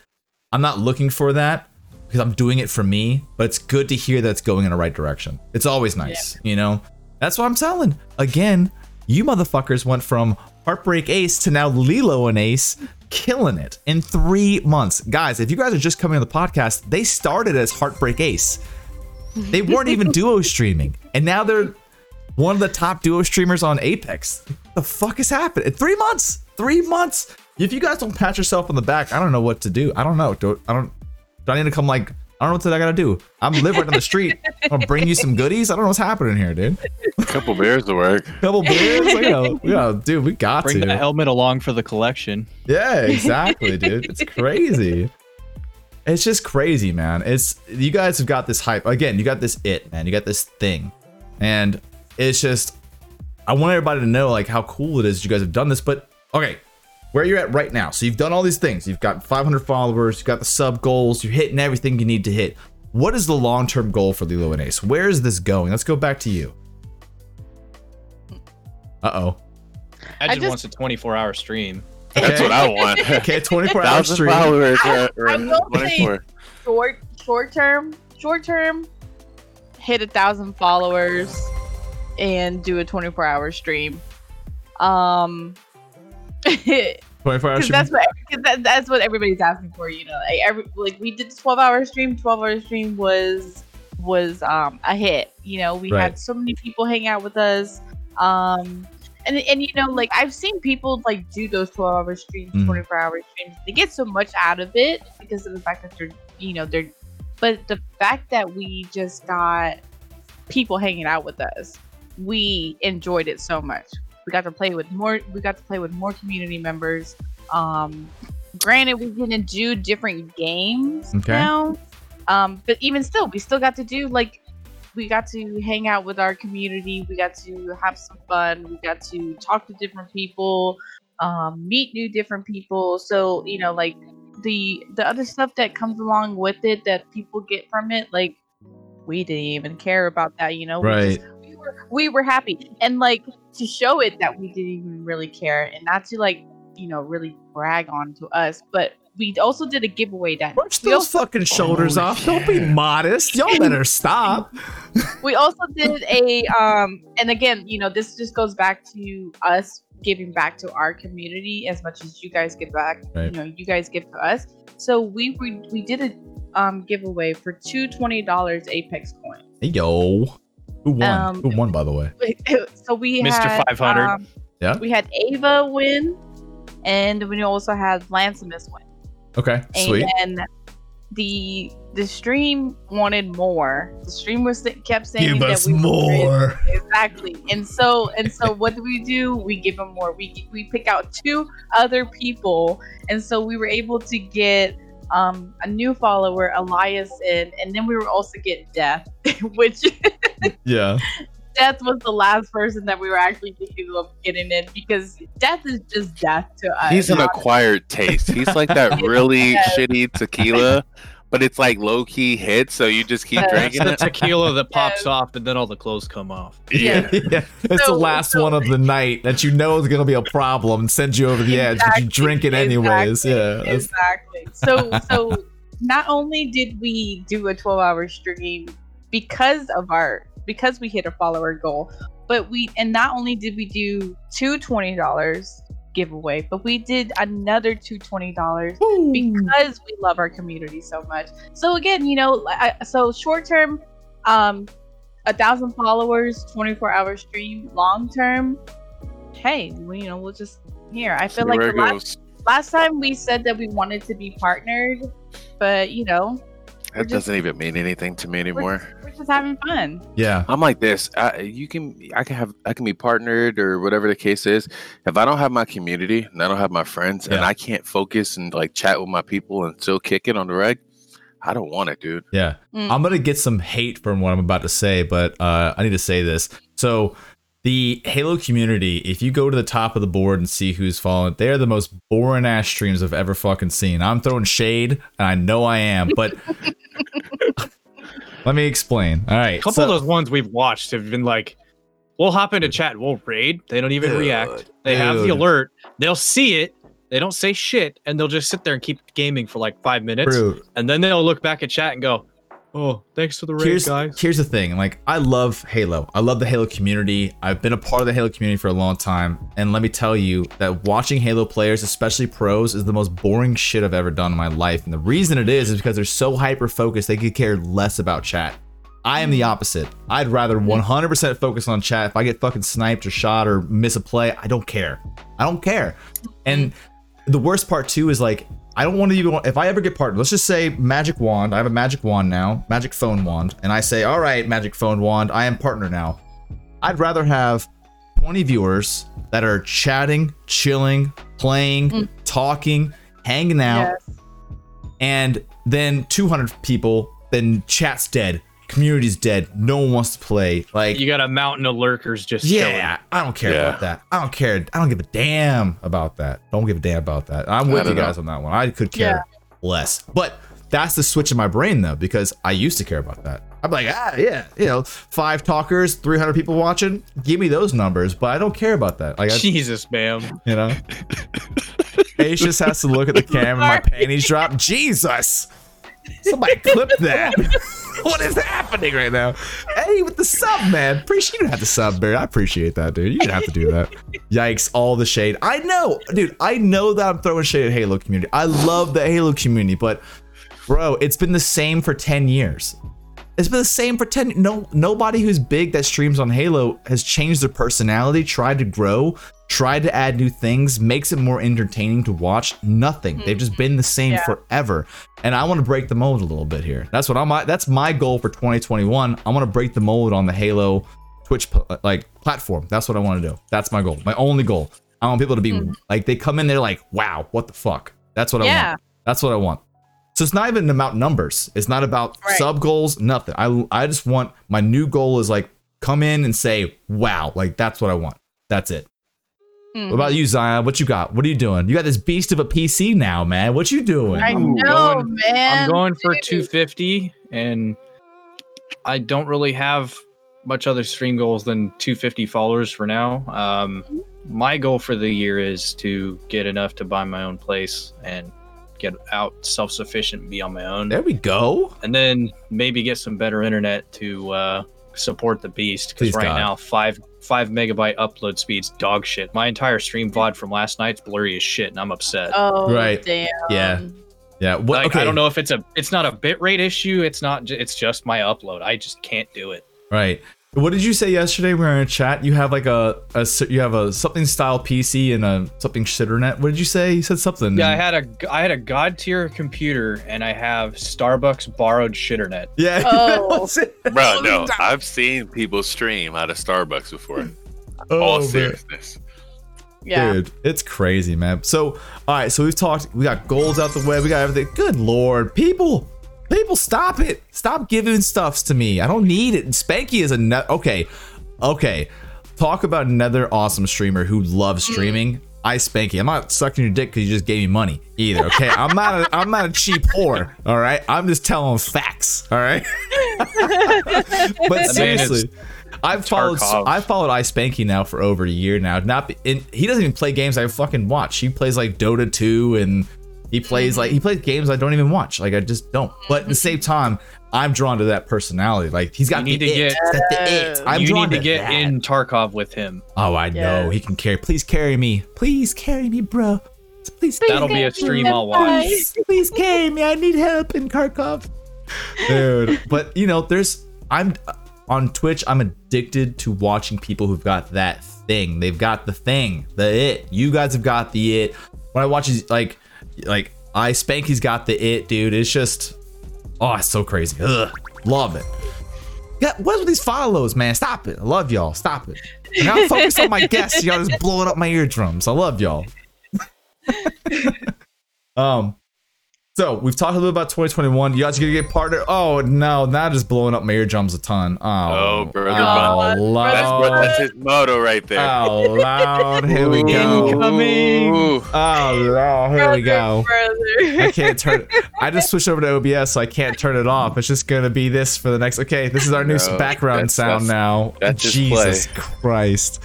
I'm not looking for that because I'm doing it for me, but it's good to hear that it's going in the right direction. It's always nice, you know? That's what I'm telling. Again, you motherfuckers went from Heartbreak Ace to now Lilo and Ace, killing it in three months. Guys, if you guys are just coming on the podcast, they started as Heartbreak Ace. They weren't even duo streaming, and now they're one of the top duo streamers on Apex. The fuck has happened? In three months, three months. If you guys don't pat yourself on the back, I don't know what to do. I don't know. I don't. Do I need to come like? I don't know what I gotta do. I'm living on the street. I'm gonna bring you some goodies. I don't know what's happening here, dude. A couple beers to work. Couple beers. Like, you know, you know, dude, we got to Bring to. the helmet along for the collection. Yeah, exactly, dude. It's crazy. It's just crazy, man. It's you guys have got this hype. Again, you got this it, man. You got this thing. And it's just I want everybody to know like how cool it is you guys have done this, but okay, where you're at right now. So you've done all these things. You've got 500 followers, you've got the sub goals, you're hitting everything you need to hit. What is the long-term goal for Lilo and Ace? Where is this going? Let's go back to you. Uh-oh. I I just just- wants a 24 hour stream. That's what I want. Okay, 24 hour stream. followers. I- or- or I will say- 24. Short, short term, short term, hit a thousand followers and do a 24 hour stream. Um, 24 hour because that's what that, that's what everybody's asking for. You know, like every like we did the 12 hour stream. 12 hour stream was was um a hit. You know, we Right. had so many people hang out with us. Um. And, and you know like I've seen people like do those 12 hour streams Mhm. 24 hour streams they get so much out of it because of the fact that they're you know they're but the fact that we just got people hanging out with us we enjoyed it so much we got to play with more we got to play with more community members. Um granted we didn't do different games Okay. now um but even still we still got to do like we got to hang out with our community. We got to have some fun. We got to talk to different people um meet new different people. So you know like the the other stuff that comes along with it that people get from it like we didn't even care about that you know? We just- were, we were happy and like to show it that we didn't even really care and not to like you know really brag on to us but we also did a giveaway that Push we those also, fucking shoulders Oh, off. Don't be modest. Y'all better stop. we also did a um and again you know this just goes back to us giving back to our community as much as you guys give back you know you guys give to us so we we, we did a um giveaway for two $20 apex coins Hey, yo. Who won? Um, Who won, by the way? so we Mr. had 500. um, Yeah. we had ava win and we also had lancemus win Okay, sweet. and the the stream wanted more the stream was kept saying Give that us we were crazy. more. exactly and so and so what do we do we give them more we we pick out two other people and so we were able to get um a new follower elias in and then we were also getting death which Yeah. death was the last person that we were actually thinking of getting in because death is just death to us He's an acquired taste. He's like that really Yes. shitty tequila, but it's like low key hit, so you just keep Yes. That's drinking the it. tequila that pops Yes. off and then all the clothes come off. Yeah. yeah. It's the last so- one of the night that you know is going to be a problem and send you over the edge, but you drink it anyways. exactly, Yeah. that's- exactly. So so not only did we do a 12 hour stream because of our because we hit a follower goal, but we and not only did we do two twenty dollars giveaway, but we did another two twenty dollars because we love our community so much. So again, you know, I, so short term, um, a thousand followers, twenty four hour stream. Long term, hey, we, you know, we'll just here. I feel See like the last, last time we said that we wanted to be partnered, but you know, That just- doesn't even mean anything to me anymore. we're just having fun. Yeah. I'm like this. I, you can, I can have, I can be partnered or whatever the case is. If I don't have my community and I don't have my friends and I can't focus and like chat with my people and still kick it on the reg, I don't want it, dude. Yeah. Mm. I'm gonna get some hate from what I'm about to say, but uh, I need to say this. So the Halo community, if you go to the top of the board and see who's following, they're the most boring ass streams I've ever fucking seen. I'm throwing shade, and I know I am, but let me explain. All right. A couple so- of those ones we've watched have been like, we'll hop into chat, we'll raid. They don't even Dude, react. They have the alert. They'll see it. They don't say shit, and they'll just sit there and keep gaming for like five minutes, Bro, and then they'll look back at chat and go, "Oh, thanks for the raid, here's guys." here's the thing. Like I love Halo. I love the Halo community. I've been a part of the Halo community for a long time, and let me tell you that watching Halo players, especially pros, is the most boring shit I've ever done in my life. And the reason it is is because they're so hyper focused, they could care less about chat. I am the opposite. I'd rather 100% focus on chat. If I get fucking sniped or shot or miss a play, I don't care. I don't care. And the worst part too is like I don't want to even if I ever get partnered. Let's just say magic wand. I have a magic wand now, magic phone wand, and I say, "All right, magic phone wand, I am partner now." I'd rather have 20 viewers that are chatting, chilling, playing, mm. talking, hanging out, Yes. and then 200 people, then chat's dead, community's dead, no one wants to play. Like You got a mountain of lurkers just chilling. yeah, I don't care Yeah. about that. I don't care. I don't give a damn about that. Don't give a damn about that. I'm with you don't guys on that one. I could care less. But that's the switch in my brain though, because I used to care about that. I'm like, ah, yeah, you know, five talkers, 300 people watching. Give me those numbers, but I don't care about that. Like, I, Jesus, ma'am. you know, Ace just has to look at the camera. My panties drop. Jesus, somebody clip that. what is happening right now? Hey, with the sub, man. Appreciate you have to sub, Barry. I appreciate that, dude. You didn't have to do that. Yikes! All the shade. I know, dude. I know that I'm throwing shade at Halo community. I love the Halo community, but bro, it's been the same for ten years. It's been the same for 10 no nobody who's big that streams on Halo has changed their personality, tried to grow, tried to add new things, makes it more entertaining to watch. Nothing. They've just been the same Yeah. forever. And I want to break the mold a little bit here. That's what I'm that's my goal for 2021. I want to break the mold on the Halo Twitch like platform. That's what I want to do. That's my goal. My only goal. I want people to be hmm. like they come in they're like, "Wow, what the fuck?" That's what I want. That's what I want. So it's not even about numbers. It's not about Right. sub goals, nothing. I I just want my new goal is like come in and say, "Wow, like that's what I want." That's it. What about you, Zion? What you got? What are you doing? You got this beast of a PC now, man. What you doing? I I'm know, going- man. I'm going for Dude. 250, and I don't really have much other stream goals than 250 followers for now. Um, my goal for the year is to get enough to buy my own place and get out self-sufficient, be on my own, there we go. and then maybe get some better internet to uh, support the beast. Because right God. now, five five megabyte upload speeds, dog shit. My entire stream VOD from last night's blurry as shit, and I'm upset. Oh, Right. damn. Yeah. Yeah. What? Like, okay. I don't know if it's a it's not a bitrate issue. It's not. It's just my upload. I just can't do it. Right. What did you say yesterday? We were in a chat. You have like a, you have a something style PC and a something shitternet. What did you say? You said something. Yeah, I had a I had a god tier computer, and I have Starbucks borrowed shitternet. Yeah. Oh. Bro, no, I've seen people stream out of Starbucks before. Oh, All man. seriousness. Yeah. Dude, it's crazy, man. So, all right, so we've talked. We got goals out the way. We got everything. Good lord, people, people, stop it! Stop giving stuffs to me. I don't need it. Spanky is a net. Okay, okay. Talk about another awesome streamer who loves streaming. I Spanky. I'm not sucking your dick because you just gave me money either. Okay, I'm not. A, I'm not a cheap whore. All right, I'm just telling facts. All right. but seriously. I've followed Tarkov. I've followed Ice Spanky now for over a year now. Not be- and he doesn't even play games I fucking watch. He plays like Dota 2 and he plays like he plays games I don't even watch. Like I just don't. But at the same time, I'm drawn to that personality. Like he's got You need the to it. get- He's got the it. I'm you drawn need to get that. in Tarkov with him. Oh, I know. He can carry. Please carry me. Please carry me, bro. Please, That'll be a stream I'll watch. Please, please carry me. I need help in Tarkov, Dude, but you know, there's I'm uh, on Twitch. I'm addicted to watching people who've got that thing. They've got the thing, the it. You guys have got the it. When I watch these, like, like I Spanky's got the it, dude. It's just, oh, it's so crazy. Ugh, love it. Yeah, what's with these follows, man? Stop it. I love y'all. Stop it. And I'm focused on my guests. Y'all just blowing up my eardrums. I love y'all. um, So we've talked a little about 2021. You guys are gonna get partner. Oh no, that is blowing up Mayor Jumps a ton. Oh, Oh, brother oh, Bun. loud. That's, what, that's his motto right there. Oh, loud. Here we go. Incoming. Oh, loud. Here we go. Brother. I can't turn. I just switched over to OBS, so I can't turn it off. It's just gonna be this for the next. Okay, this is our new No, background that's- sound that's- now. that's just Jesus Christ,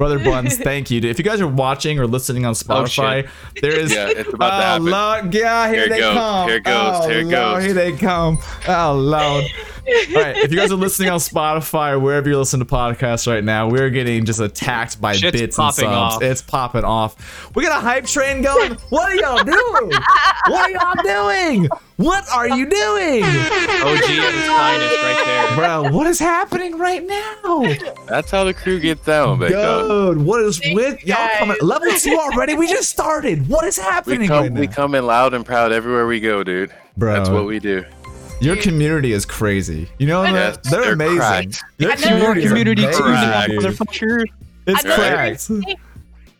brother Buns, thank you. If you guys are watching or listening on oh, Spotify, there is. Yeah, it's about to Oh happen. Lord, yeah, here, Here they goes, come. here it goes, Oh, here it Lord, goes. Here they come. Oh Lord. All right, if you guys are listening on Spotify or wherever you listen to podcasts right now, we're getting just attacked by Shit's bits and popping subs. off. It's popping off. We got a hype train going. What are y'all doing? What are y'all doing? What are you doing? OG at its finest right there. Bro, what is happening right now? That's how the crew gets down, big dog. Dude, what is Thank with you, y'all coming? Level two already? We just started. What is We happening come, right we come in loud and proud everywhere we go, dude. Bro, That's what we do. Your community is crazy. You know Yes, that? They're, they're amazing. cracked. Your I know. Your is community too, amazing, Crack. dude. motherfucker. It's I know. cracked.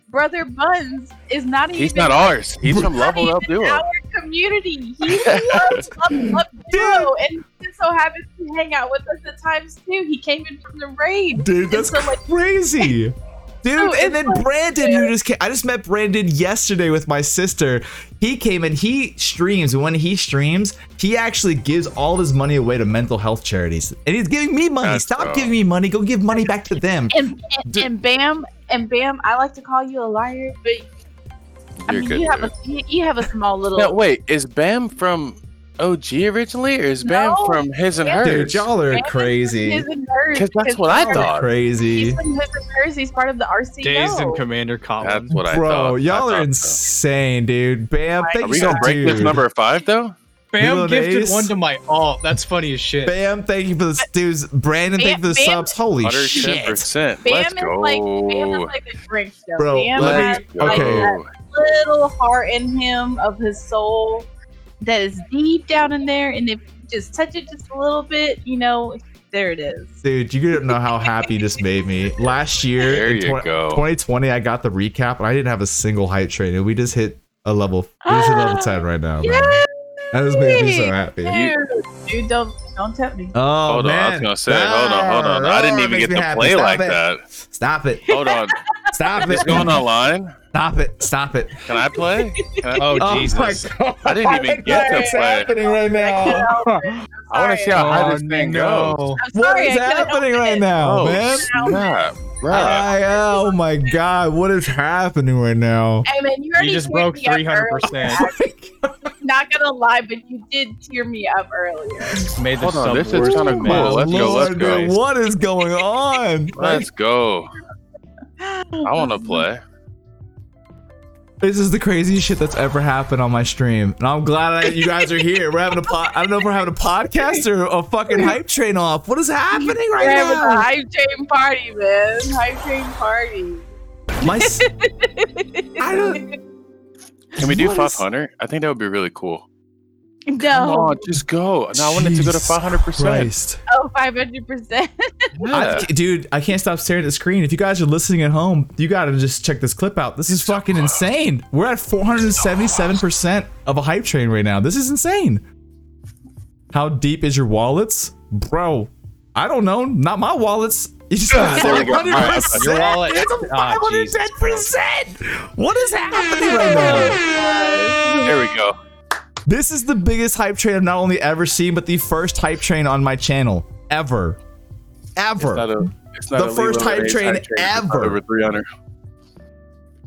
Brother Buns is not He's even. He's not ours. He's from Level Up even Duo. Our community. He loves Level Up Duo, and he just so happens to hang out with us at times too. He came in from the raid. Dude, that's so, like- crazy. Dude, So and then like- Brandon, who just came, I just met Brandon yesterday with my sister. He came and he streams, and when he streams, he actually gives all his money away to mental health charities. And he's giving me money. That's Stop dope. giving me money. Go give money back to them. And, and, and Bam, and Bam, I like to call you a liar, but I You're mean, good. you have dude. a you, you have a small little. No, wait, is Bam from OG originally, or is Bam No. from His and Bam- Hers? Dude, y'all are Bam crazy. His and hers, 'Cause that's what I he's part of- thought. Crazy. He's from his and hers. He's part of the RCO. Days and Commander Colin. That's what I Bro, thought. I y'all are thought so. insane, dude. Bam, Are thank Are you we so gonna break this number five though? Bam Lil gifted Ace. one to my alt. That's funny as shit. Bam, thank you for the dudes. Brandon, thank you for the Bam- subs. Holy Hundred ten shit. percent. Bam Let's is like Bam is go. like a drink though. Bro, Bam let me- has Let's like okay. that go. little heart in him of his soul that is deep down in there, and if you just touch it just a little bit, you know, there it is. Dude, you don't know how happy this made me. Last year, There you twen- go. 2020, I got the recap and I didn't have a single hype train, and we just hit a level. We just hit level ah, 10 right now, man. That just made me so happy. Dude, dude, don't don't tempt me. Oh Hold on, man! I was gonna say, hold on, hold on. I didn't Oh, even get to happy. play Stop like it. that. Stop it! Hold on, Stop it! it's going online. Stop it! Stop it! Can I play? Can I, Oh, Oh Jesus. my god! I didn't even get to play. What's play. happening right now? I want to see how high Oh, this thing oh, no. goes. I'm What sorry, is I couldn't happening right it. now, Oh, man? snap, bruh. I, oh my god! What is happening right now? Hey man, you already You just teared broke me up 300%. earlier. Oh Not gonna lie, but you did tear me up earlier. Made the Hold on, this is worse kinda than cool. mad. Let's go, let's go. dude, what is going on? Let's go. I want to play. This is the craziest shit that's ever happened on my stream, and I'm glad that you guys are here. We're having a pod. I don't know if we're having a podcast or a fucking hype train off. What is happening We're right having a now? hype train party, man. Hype train party. My, s- I don't. Can we do What is- 500? I think that would be really cool. Come No. on, just go. No, I wanted to go to Jesus 500. percent Christ. Oh, 500%. I, dude, I can't stop staring at the screen. If you guys are listening at home, you gotta just check this clip out. This is fucking insane. We're at 477% of a hype train right now. This is insane. How deep is your wallets? Bro, I don't know. Not my wallets. You just got There we go. 500%. Your wallet- It's a Ah, 510%. What is happening right now? There we go. This is the biggest hype train I've not only ever seen, but the first hype train on my channel ever. It's not Ever. a, it's not The a first hype train It's not ever. Over 300.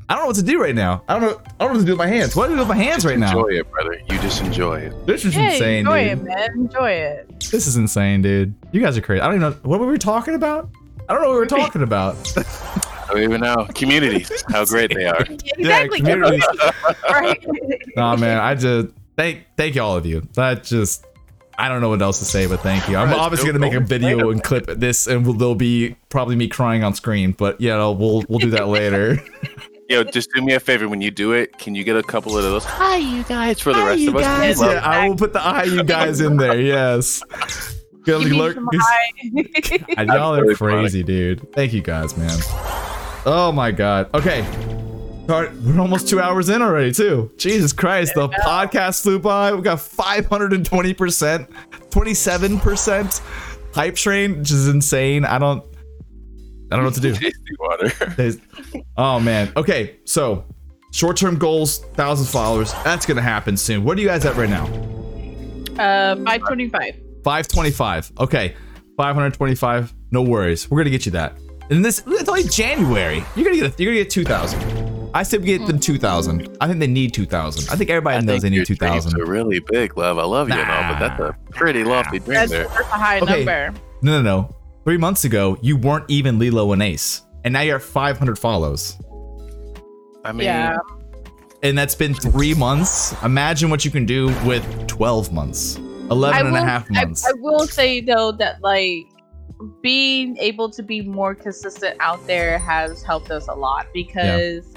I don't know what to do right now. I don't know. I don't know what to do with my hands. What do I do with my hands right now? Enjoy it, brother. You just enjoy it. This is yeah, insane, enjoy dude. it, man. Enjoy it. This is insane, dude. You guys are crazy. I don't even know what were we talking about. I don't know what we were talking about. I don't even know. Community, how great they are. Exactly. communities. right. Nah, man. I just thank thank you all of you. That just I don't know what else to say, but thank you. I'm Right, obviously no gonna make a video and clip this, and we'll, there'll be probably me crying on screen. But you know, we'll we'll do that later. Yo, just do me a favor when you do it. Can you get a couple of those? Hi, you guys, for the Hi, rest of us. guys. Yeah, I will put the eye you guys in there. Yes. Good Give me lurk- some high. Y'all are really funny. crazy, dude. Thank you guys, man. Oh my god. Okay. All right, we're almost two hours in already, too. Jesus Christ, the podcast flew by. We got 520%, 27% hype train, which is insane. I don't, I don't know what to do. Tasty water. Oh man. Okay, so short-term goals, thousand followers. That's gonna happen soon. What are you guys at right now? Uh, five twenty-five. 525. Okay, 525. No worries. We're gonna get you that. And this it's only January. You're gonna get a, you're gonna get 2,000. I said we get them 2,000. I think they need 2,000. I think everybody I knows they need your dreams 2,000. are really big, love. I love you and all, but that's a pretty lofty dream That's, there. that's a high Okay. number. No, no, no. Three months ago, you weren't even Lilo and Ace, and now you're at 500 follows. I mean, yeah. and that's been three months. Imagine what you can do with 12 months, 11 and a will- half I- months. I, will say though that like being able to be more consistent out there has helped us a lot because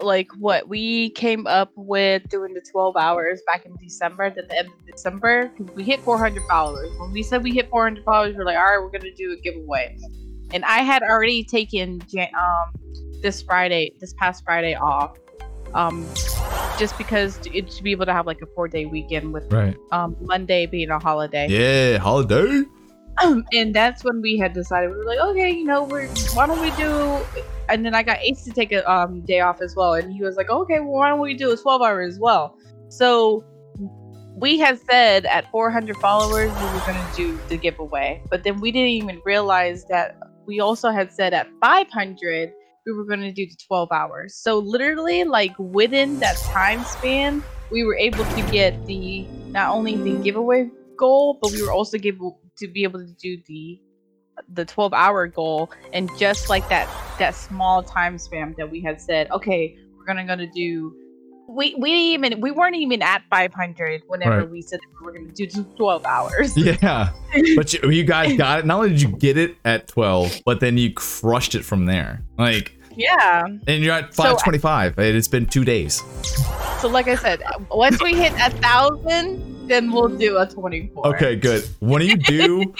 like what we came up with doing the 12 hours back in December at the end of December we hit 400 followers when we said we hit 400 followers we're like all right we're gonna do a giveaway and I had already taken um this Friday this past Friday off um just because to, it, to be able to have like a four day weekend with right. um Monday being a holiday. Yeah, holiday. and that's when we had decided we were like, okay, you know, we're why don't we do and then I got Ace to take a um day off as well. And he was like, Okay, well why don't we do a twelve hour as well? So we had said at 400 followers we were going to do the giveaway, but then we didn't even realize that we also had said at 500 we were going to do the 12 hours. So literally, like within that time span, we were able to get the not only the giveaway goal, but we were also able to be able to do the the 12 hour goal and just like that that small time span that we had said okay we're gonna gonna do we we even we weren't even at 500 whenever Right. we said that we were gonna do 12 hours Yeah, but you, you guys got it. Not only did you get it at 12, but then you crushed it from there. Like, yeah and you're at 525. and it's been two days. so like i said once we hit a thousand then we'll do a 24 Okay, good. When do you do,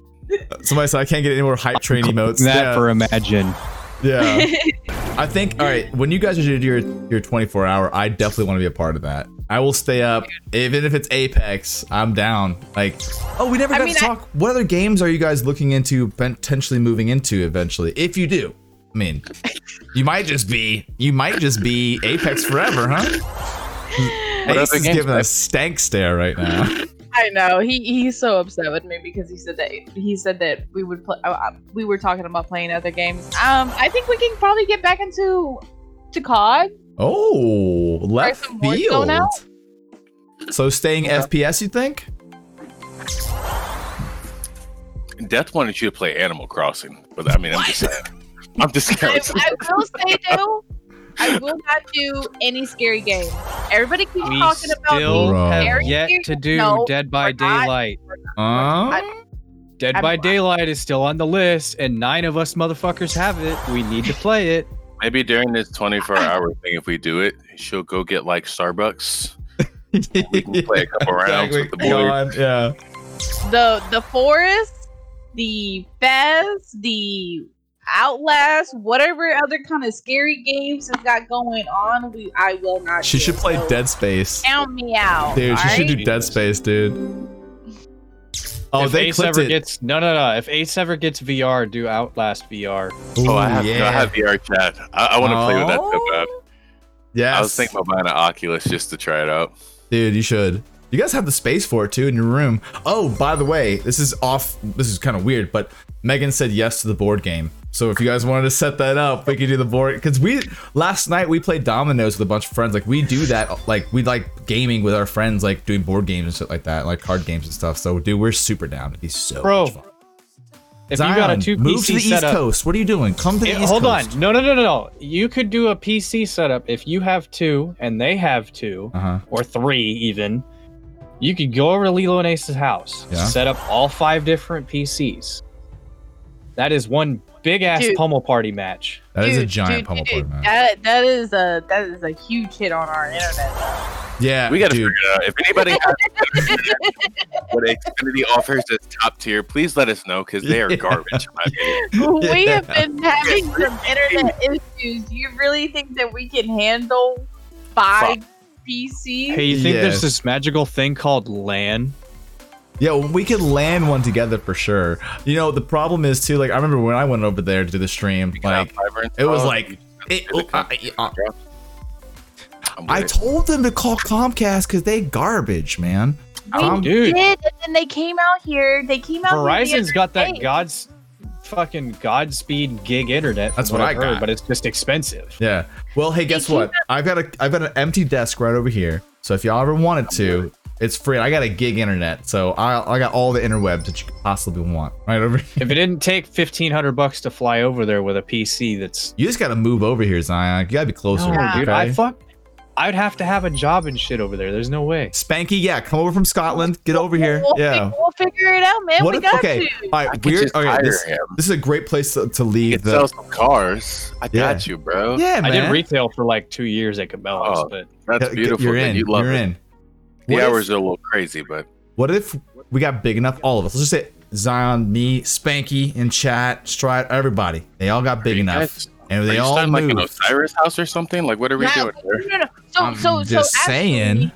somebody said I can't get any more hype train emotes. that yeah, for imagine. yeah. I think all right. When you guys are doing your your 24 hour, I definitely want to be a part of that. I will stay up, even if it's Apex. I'm down. Like, oh, we never I got mean, to I- talk. What other games are you guys looking into potentially moving into eventually? If you do, I mean, you might just be you might just be Apex forever, huh? What Ace other is games, giving a stank stare right now. I know he he's so upset with me because he said that he said that we would play. Uh, uh, we were talking about playing other games. Um, I think we can probably get back into to COD. Oh, left some Warzone field. So staying FPS, you think? Death wanted you to play Animal Crossing, but I mean, I'm just saying. I'm just I. I will say though, I will not do any scary games. Everybody keeps We talking about still have yet games. to do No, Dead by we're not. Daylight. Uh, Dead I'm- by Daylight is still on the list, and nine of us motherfuckers have it. We need to play it. Maybe during this 24 hour thing, if we do it, she'll go get like Starbucks. We can play a couple rounds with the boys. God, yeah. the the forest, the Fez, the Outlast, whatever other kind of scary games has got going on, we I will not. She do. should play So Dead Space. Count me out, Dude, she should do? Dead Space, dude. Oh, if they Ace ever it. gets no, no, no. If Ace ever gets VR, do Outlast VR. Oh, I have, yeah. I have VR chat. I, I want to play with that so bad. Yes. I was thinking about buying an Oculus just to try it out. Dude, you should. You guys have the space for it too in your room. Oh, by the way, this is off. This is kind of weird, but Megan said yes to the board game. So if you guys wanted to set that up, we could do the board. Because we last night we played dominoes with a bunch of friends. Like we do that. Like we like gaming with our friends, like doing board games and shit like that, like card games and stuff. So dude, we're super down. It'd be so Bro, much fun. If you got a Zion, two move to the East Coast. What are you doing? Come to the Yeah, East hold Coast. Hold on. No, no, no, no, no. You could do a PC setup if you have two and they have two Uh huh. or three even. You could go over to Lilo and Ace's house, Yeah. set up all five different PCs. That is one big ass Dude. pummel party match. That is a giant dude, pummel dude, party, man. That that is a that is a huge hit on our internet. Yeah, We got to dude. figure it out. If anybody has what Xfinity offers as top tier, please let us know because they are Yeah. garbage. in we have been having some internet issues. You really think that we can handle five PCs? Hey, you think Yes. there's this magical thing called LAN? Yeah, we could land one together for sure. You know, the problem is too. Like, I remember when I went over there to do the stream. You Like, it was like, it, I, I- it. I'm I told them to call Comcast because they garbage, man. We Um, dude. did, and then they came out here. They came out. here the got that day. God's fucking Godspeed gig internet. That's what I I've heard, got. but it's just expensive. Yeah. Well, hey, guess keep what? I've got a I've got an empty desk right over here. So if y'all ever wanted to, it's free. I got a gig internet, so I I got all the interwebs that you could possibly want right over here. If it didn't take fifteen hundred bucks to fly over there with a PC, that's You just got to move over here, Zion. You got to be closer. no, dude. okay? I fuck. I'd have to have a job and shit over there. There's no way. Spanky, yeah, come over from Scotland. Get over here. We'll, Yeah. we'll figure it out, man. What we if- got okay. to. All I right, could weird. just Okay, this, him. this is a great place to, to leave. could The, sell some cars. I Yeah. got you, bro. yeah, man. I did retail for like two years at Cabela's, Oh. but That's beautiful. You're in. You love You're it. in. The What if- hours are a little crazy, but What if we got big enough? All of us. Let's just say Zion, me, Spanky, in chat, Stride, everybody. They all got big enough, guys- and are they you all starting like an. Osiris house or something? Like, what are we Yeah, doing no, no, no. So, I'm so, just so saying. Actually,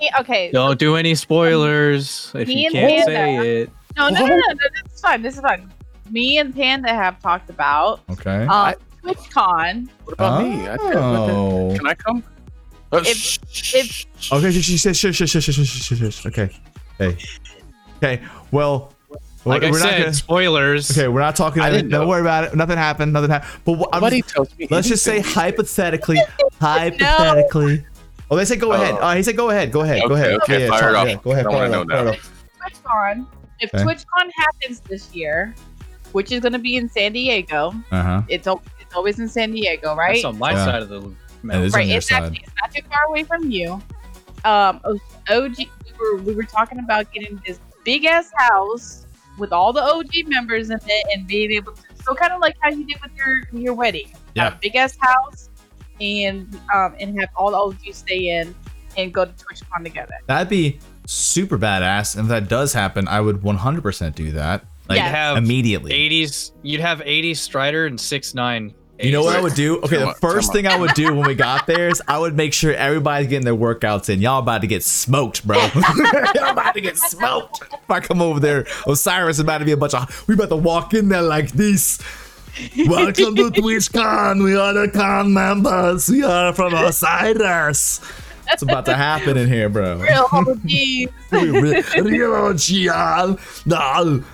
yeah, okay. don't do any spoilers if you can't Panda- say it. No, no, no, no, no. This is fine. This is fine. Me and Panda have talked about Okay. um, TwitchCon. What about me? I, what the- Oh. can I come? Uh, If- if- shh, shh. Okay. She says shush, shush, shush, shush, shush, shush. Okay. Okay. Okay. Well, Like we're I not said, gonna- spoilers. Okay, we're not talking. I About it. Don't worry about it. Nothing happened. Nothing happened. But I'm Nobody just- tells me. let's just say anything. hypothetically. hypothetically. Oh, they said go ahead. Oh. Oh, he said go ahead. Go ahead. go ahead. okay, Yeah, fire it talk- off. yeah, Go ahead. I fire wanna know off, now. TwitchCon. If Okay. TwitchCon happens this year, which is going to be in San Diego, Uh-huh. it's it's always in San Diego, right? That's on my Yeah. side of the It mountain. is on right. your It's side. actually it's not too far away from you. Um, OG, we were we were talking about getting this big ass house with all the OG members in it and being able to so kind of like how you did with your your wedding. Yeah. Have a big ass house and um and have all the OGs stay in and go to TwitchCon together. That'd be super badass. And if that does happen, I would 100% do that. Like Yeah. have immediately. 80s. You'd have 80s Strider and six nine. You know what I would do? Okay, the first thing I would do when we got there is I would make sure everybody's getting their workouts in. Y'all about to get smoked, bro. Y'all about to get smoked. If I come over there, Osiris is about to be a bunch of. We about to walk in there like this. Welcome to TwitchCon. We are the con members. We are from Osiris. It's about to happen in here, bro. Real OGs. Real Gian. No.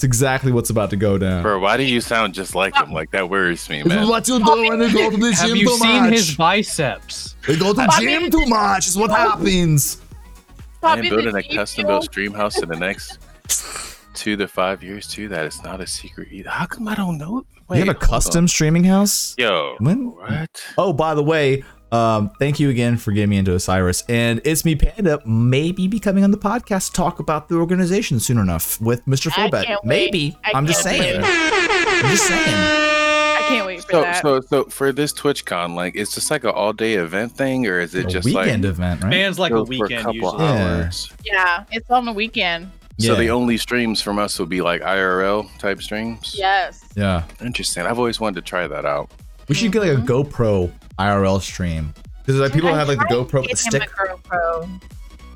It's exactly what's about to go down. Bro, why do you sound just like him? Like that worries me, This is man. what you do when you go to the Have gym you too seen much. his biceps? We go to Bobby- gym too much. Is what happens. I Probably am building the a custom built stream house in the next two to five years too. That is not a secret either. How come I don't know? Wait, you have a hold custom on. streaming house. Yo, When? what? Oh, by the way, um, thank you again for getting me into Osiris. And it's me, Panda, maybe be coming on the podcast to talk about the organization soon enough with Mr. I Fullback. can't wait. Maybe. I I'm just saying. I'm just saying. I can't wait for So, that. so, so for this TwitchCon, like, is this like an all day event thing, or is it just A just weekend like event, right? Man's like a for weekend couple usually. Yeah. hours? yeah, it's on the weekend. So Yeah. the only streams from us will be like IRL type streams. Yes. Yeah. Interesting. I've always wanted to try that out. We should get like a GoPro IRL stream. Because like people I have like the tried to GoPro with the get him stick. a GoPro.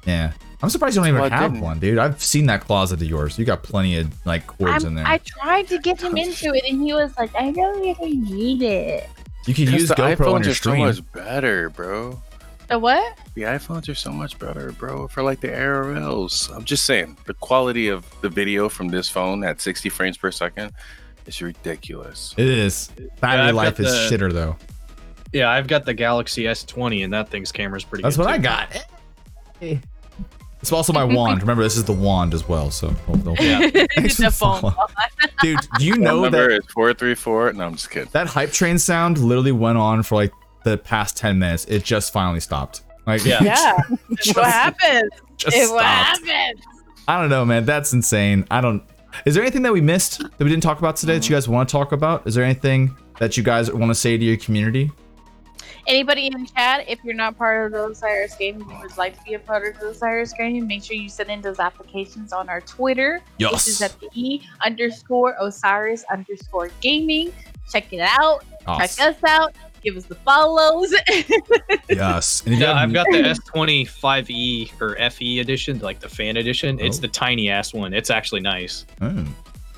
Yeah. I'm surprised you don't even Well, have one, dude. I've seen that closet of yours. You got plenty of like cords I'm- in there. I tried to get him into it, and he was like, "I don't really need it." you can 'Cause use the GoPro on iPhones your are so stream. much better, bro. The what? The iPhones are so much better, bro, for like the IRLs. I'm just saying, the quality of the video from this phone at 60 frames per second is ridiculous. It is. Battery I've life is the- shitter though. Yeah, I've got the Galaxy S20, and that thing's camera's pretty good. That's good. what I too. got. It's also my wand. Remember, this is the wand as well. So, don't- don't- Yeah. The phone. following. dude, do you Phone know number that is 434. No, I'm just kidding. that hype train sound literally went on for like the past ten minutes? It just finally stopped. Like, Yeah. Yeah, that's just, what happened. just It's what happened. I don't know, man. That's insane. I don't. Is there anything that we missed that we didn't talk about today that you guys want to talk about? Is there anything that you guys want to say to your community? Anybody in chat, if you're not part of the Osiris game and you would like to be a part of the Osiris game, make sure you send in those applications on our Twitter, which is at the E underscore Osiris underscore gaming. Check it out. Awesome. Check us out. Give us the follows. Yes. And Yeah, I've got the S25E or FE edition, like the fan edition. It's Oh. the tiny ass one. It's actually nice. Mm.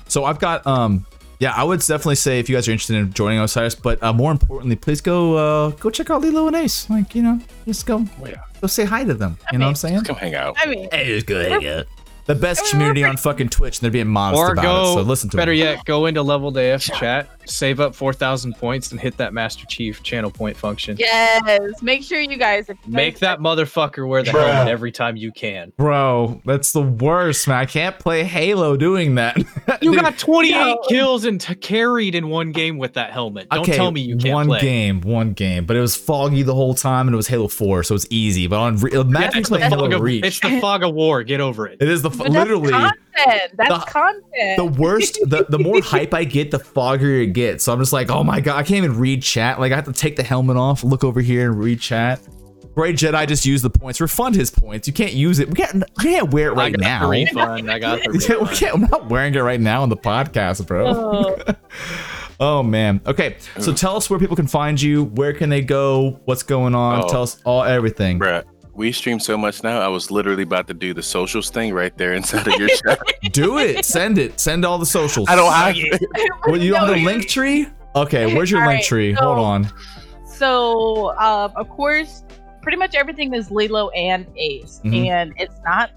So I've got um yeah, I would definitely say if you guys are interested in joining Osiris, but uh, more importantly, please go uh go check out Lilo and Ace. Like, you know, just go Oh, yeah. go say hi to them. You know what I'm saying? Come hang out. I mean, Hey, it's good. The best community on fucking Twitch, and they're being modest Or about go, it. So listen to better them. yet, go into Level AF chat, save up 4,000 points, and hit that Master Chief channel point function. yes. Make sure you guys, if you Make that motherfucker wear the Bruh. helmet every time you can. Bro, that's the worst, man. I can't play Halo doing that. You got 28 No. kills and t- carried in one game with that helmet. Don't okay, tell me you can't one play. game, one game, but it was foggy the whole time, and it was Halo Four, so it's easy. But on re- imagine it's, the playing Halo fog of, Reach. it's the fog of war. Get over it. it is the But literally that's content. That's the- content. the worst. The, the more hype I get, the foggier it gets. So I'm just like, oh my god, I can't even read chat. Like I have to take the helmet off, look over here, and read chat. Great Jedi just used the points. Refund his points. You can't use it. We can't. We can't wear it I right got now. the refund. I got the We can't, we refund. can't, I'm not wearing it right now on the podcast, bro. Oh. Oh man. Okay. So tell us where people can find you. Where can they go? What's going on? Oh. Tell us all everything. Bruh, we stream so much now. I was literally about to do the socials thing right there inside of your chat. Do it. Send it. Send all the socials. I don't have it. Well, you No, on the link tree? Okay. Where's your All link right, tree? so- Hold on. So, um, of course, pretty much everything is Lilo and Ace, Mhm. and it's not.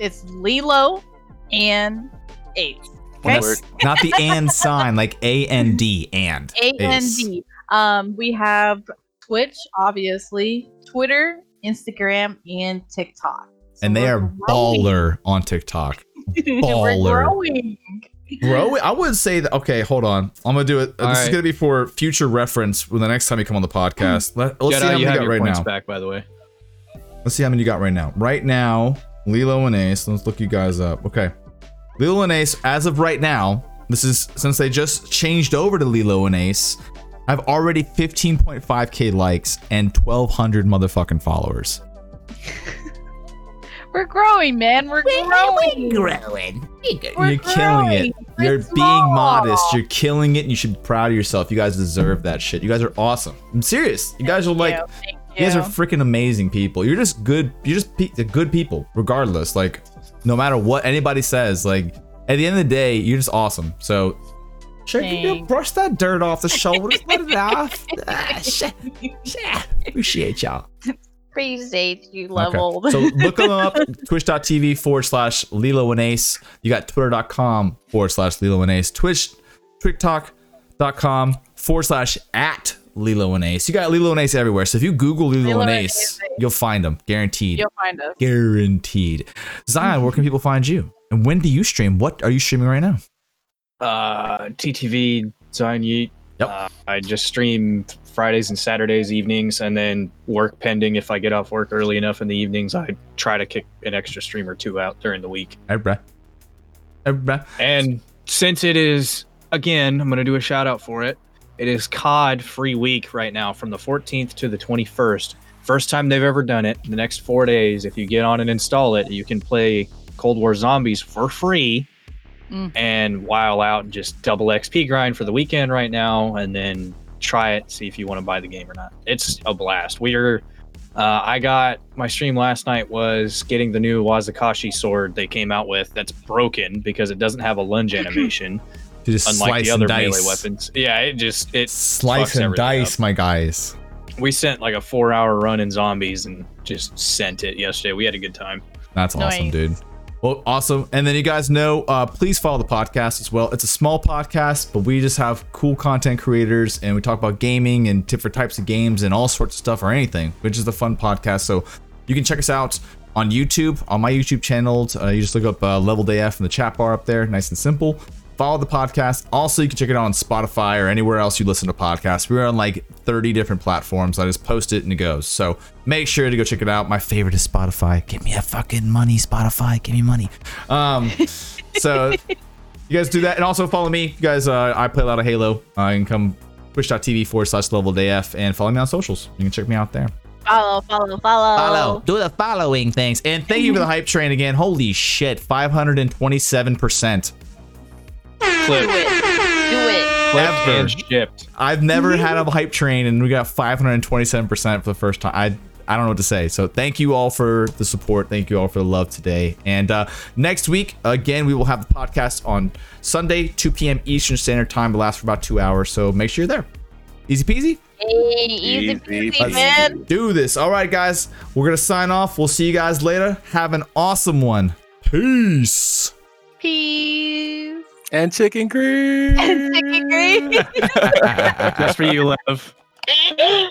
It's Lilo and Ace. Okay, not the and sign, like A N D and. A N Ace. D. Um, we have Twitch, obviously, Twitter, Instagram, and TikTok. So And they we're are growing. baller on TikTok. We're baller. growing. Bro, I would say that. Okay, hold on. I'm gonna do it. All this is gonna be for future reference when the next time you come on the podcast. Mm-hmm. Let, let's see how many you you got right now. back, by the way. Let's see how many you got right now. Right now, Lilo and Ace. Let's look you guys up. Okay. Lilo and Ace, as of right now, this is since they just changed over to Lilo and Ace, I've already 15.5k likes and 1,200 motherfucking followers. We're growing, man. We're growing. growing. We're You're killing it. We're You're being modest. You're killing it. And you should be proud of yourself. You guys deserve that shit. You guys are awesome. I'm serious. You guys are like, Thank you. you guys are freaking amazing people. You're just good. You're just pe- good people, regardless. Like, no matter what anybody says, like, at the end of the day, you're just awesome. So, shake it, Thanks. brush that dirt off the shoulders, let it off. Ah, shit. Yeah. Appreciate y'all. Appreciate you, Okay. leveled. So look them up, twitch.tv forward slash Lilo and Ace. You got twitter.com forward slash Lilo and Ace. Twitch, TikTok.com forward slash at Lilo and Ace. You got Lilo and Ace everywhere. So if you Google Lilo, Lilo and and Ace, Ace. you'll find them. Guaranteed. You'll find us. Guaranteed. Zion, where can people find you? And when do you stream? What are you streaming right now? Uh, TTV, Zion Yeet. Yep. Uh, I just stream Fridays and Saturdays evenings, and then work pending. If I get off work early enough in the evenings, I try to kick an extra stream or two out during the week. Hey, bruh. Hey, bruh. And since it is, again, I'm going to do a shout out for it. It is COD free week right now from the 14th to the 21st. First time they've ever done it. The next four days, if you get on and install it, you can play Cold War Zombies for free Mm. and while out and just double XP grind for the weekend right now and then try it, see if you want to buy the game or not. It's a blast. We're uh, I got my stream last night was getting the new Wazakashi sword they came out with that's broken because it doesn't have a lunge animation just unlike the other and dice. melee weapons. Yeah, it just it Slice and dice, up. my guys. we sent like a four hour run in zombies and just sent it yesterday. We had a good time. That's awesome, Nice. dude. Well, awesome. And then you guys know, uh, please follow the podcast as well. It's a small podcast, but we just have cool content creators and we talk about gaming and different types of games and all sorts of stuff or anything, which is a fun podcast. So you can check us out on YouTube, on my YouTube channel. Uh, you just look up uh, Level AF in the chat bar up there, nice and simple. Follow the podcast. Also, you can check it out on Spotify or anywhere else you listen to podcasts. We're on like 30 different platforms. I just post it and it goes. So make sure to go check it out. My favorite is Spotify. Give me a fucking money, Spotify. Give me money. Um, so you guys do that, and also follow me. You guys, uh, I play a lot of Halo. Uh, you can come twitch.tv forward slash level AF, and follow me on socials. You can check me out there. Follow, follow, follow. Follow. Do the following things. And thank you for the hype train again. Holy shit. 527%. Do it. Do it. clip Ever. and shipped. I've never had a hype train and we got 527% for the first time. I I don't know what to say. So thank you all for the support. Thank you all for the love today. And uh, next week, again, we will have the podcast on Sunday, 2 p.m. Eastern Standard Time. It'll last for about two hours. So make sure you're there. Easy peasy. Hey, easy Easy peasy, peasy. man. Do this. All right, guys. We're going to sign off. We'll see you guys later. Have an awesome one. Peace. Peace. And chicken cream. And chicken grease. Just for you, Lev.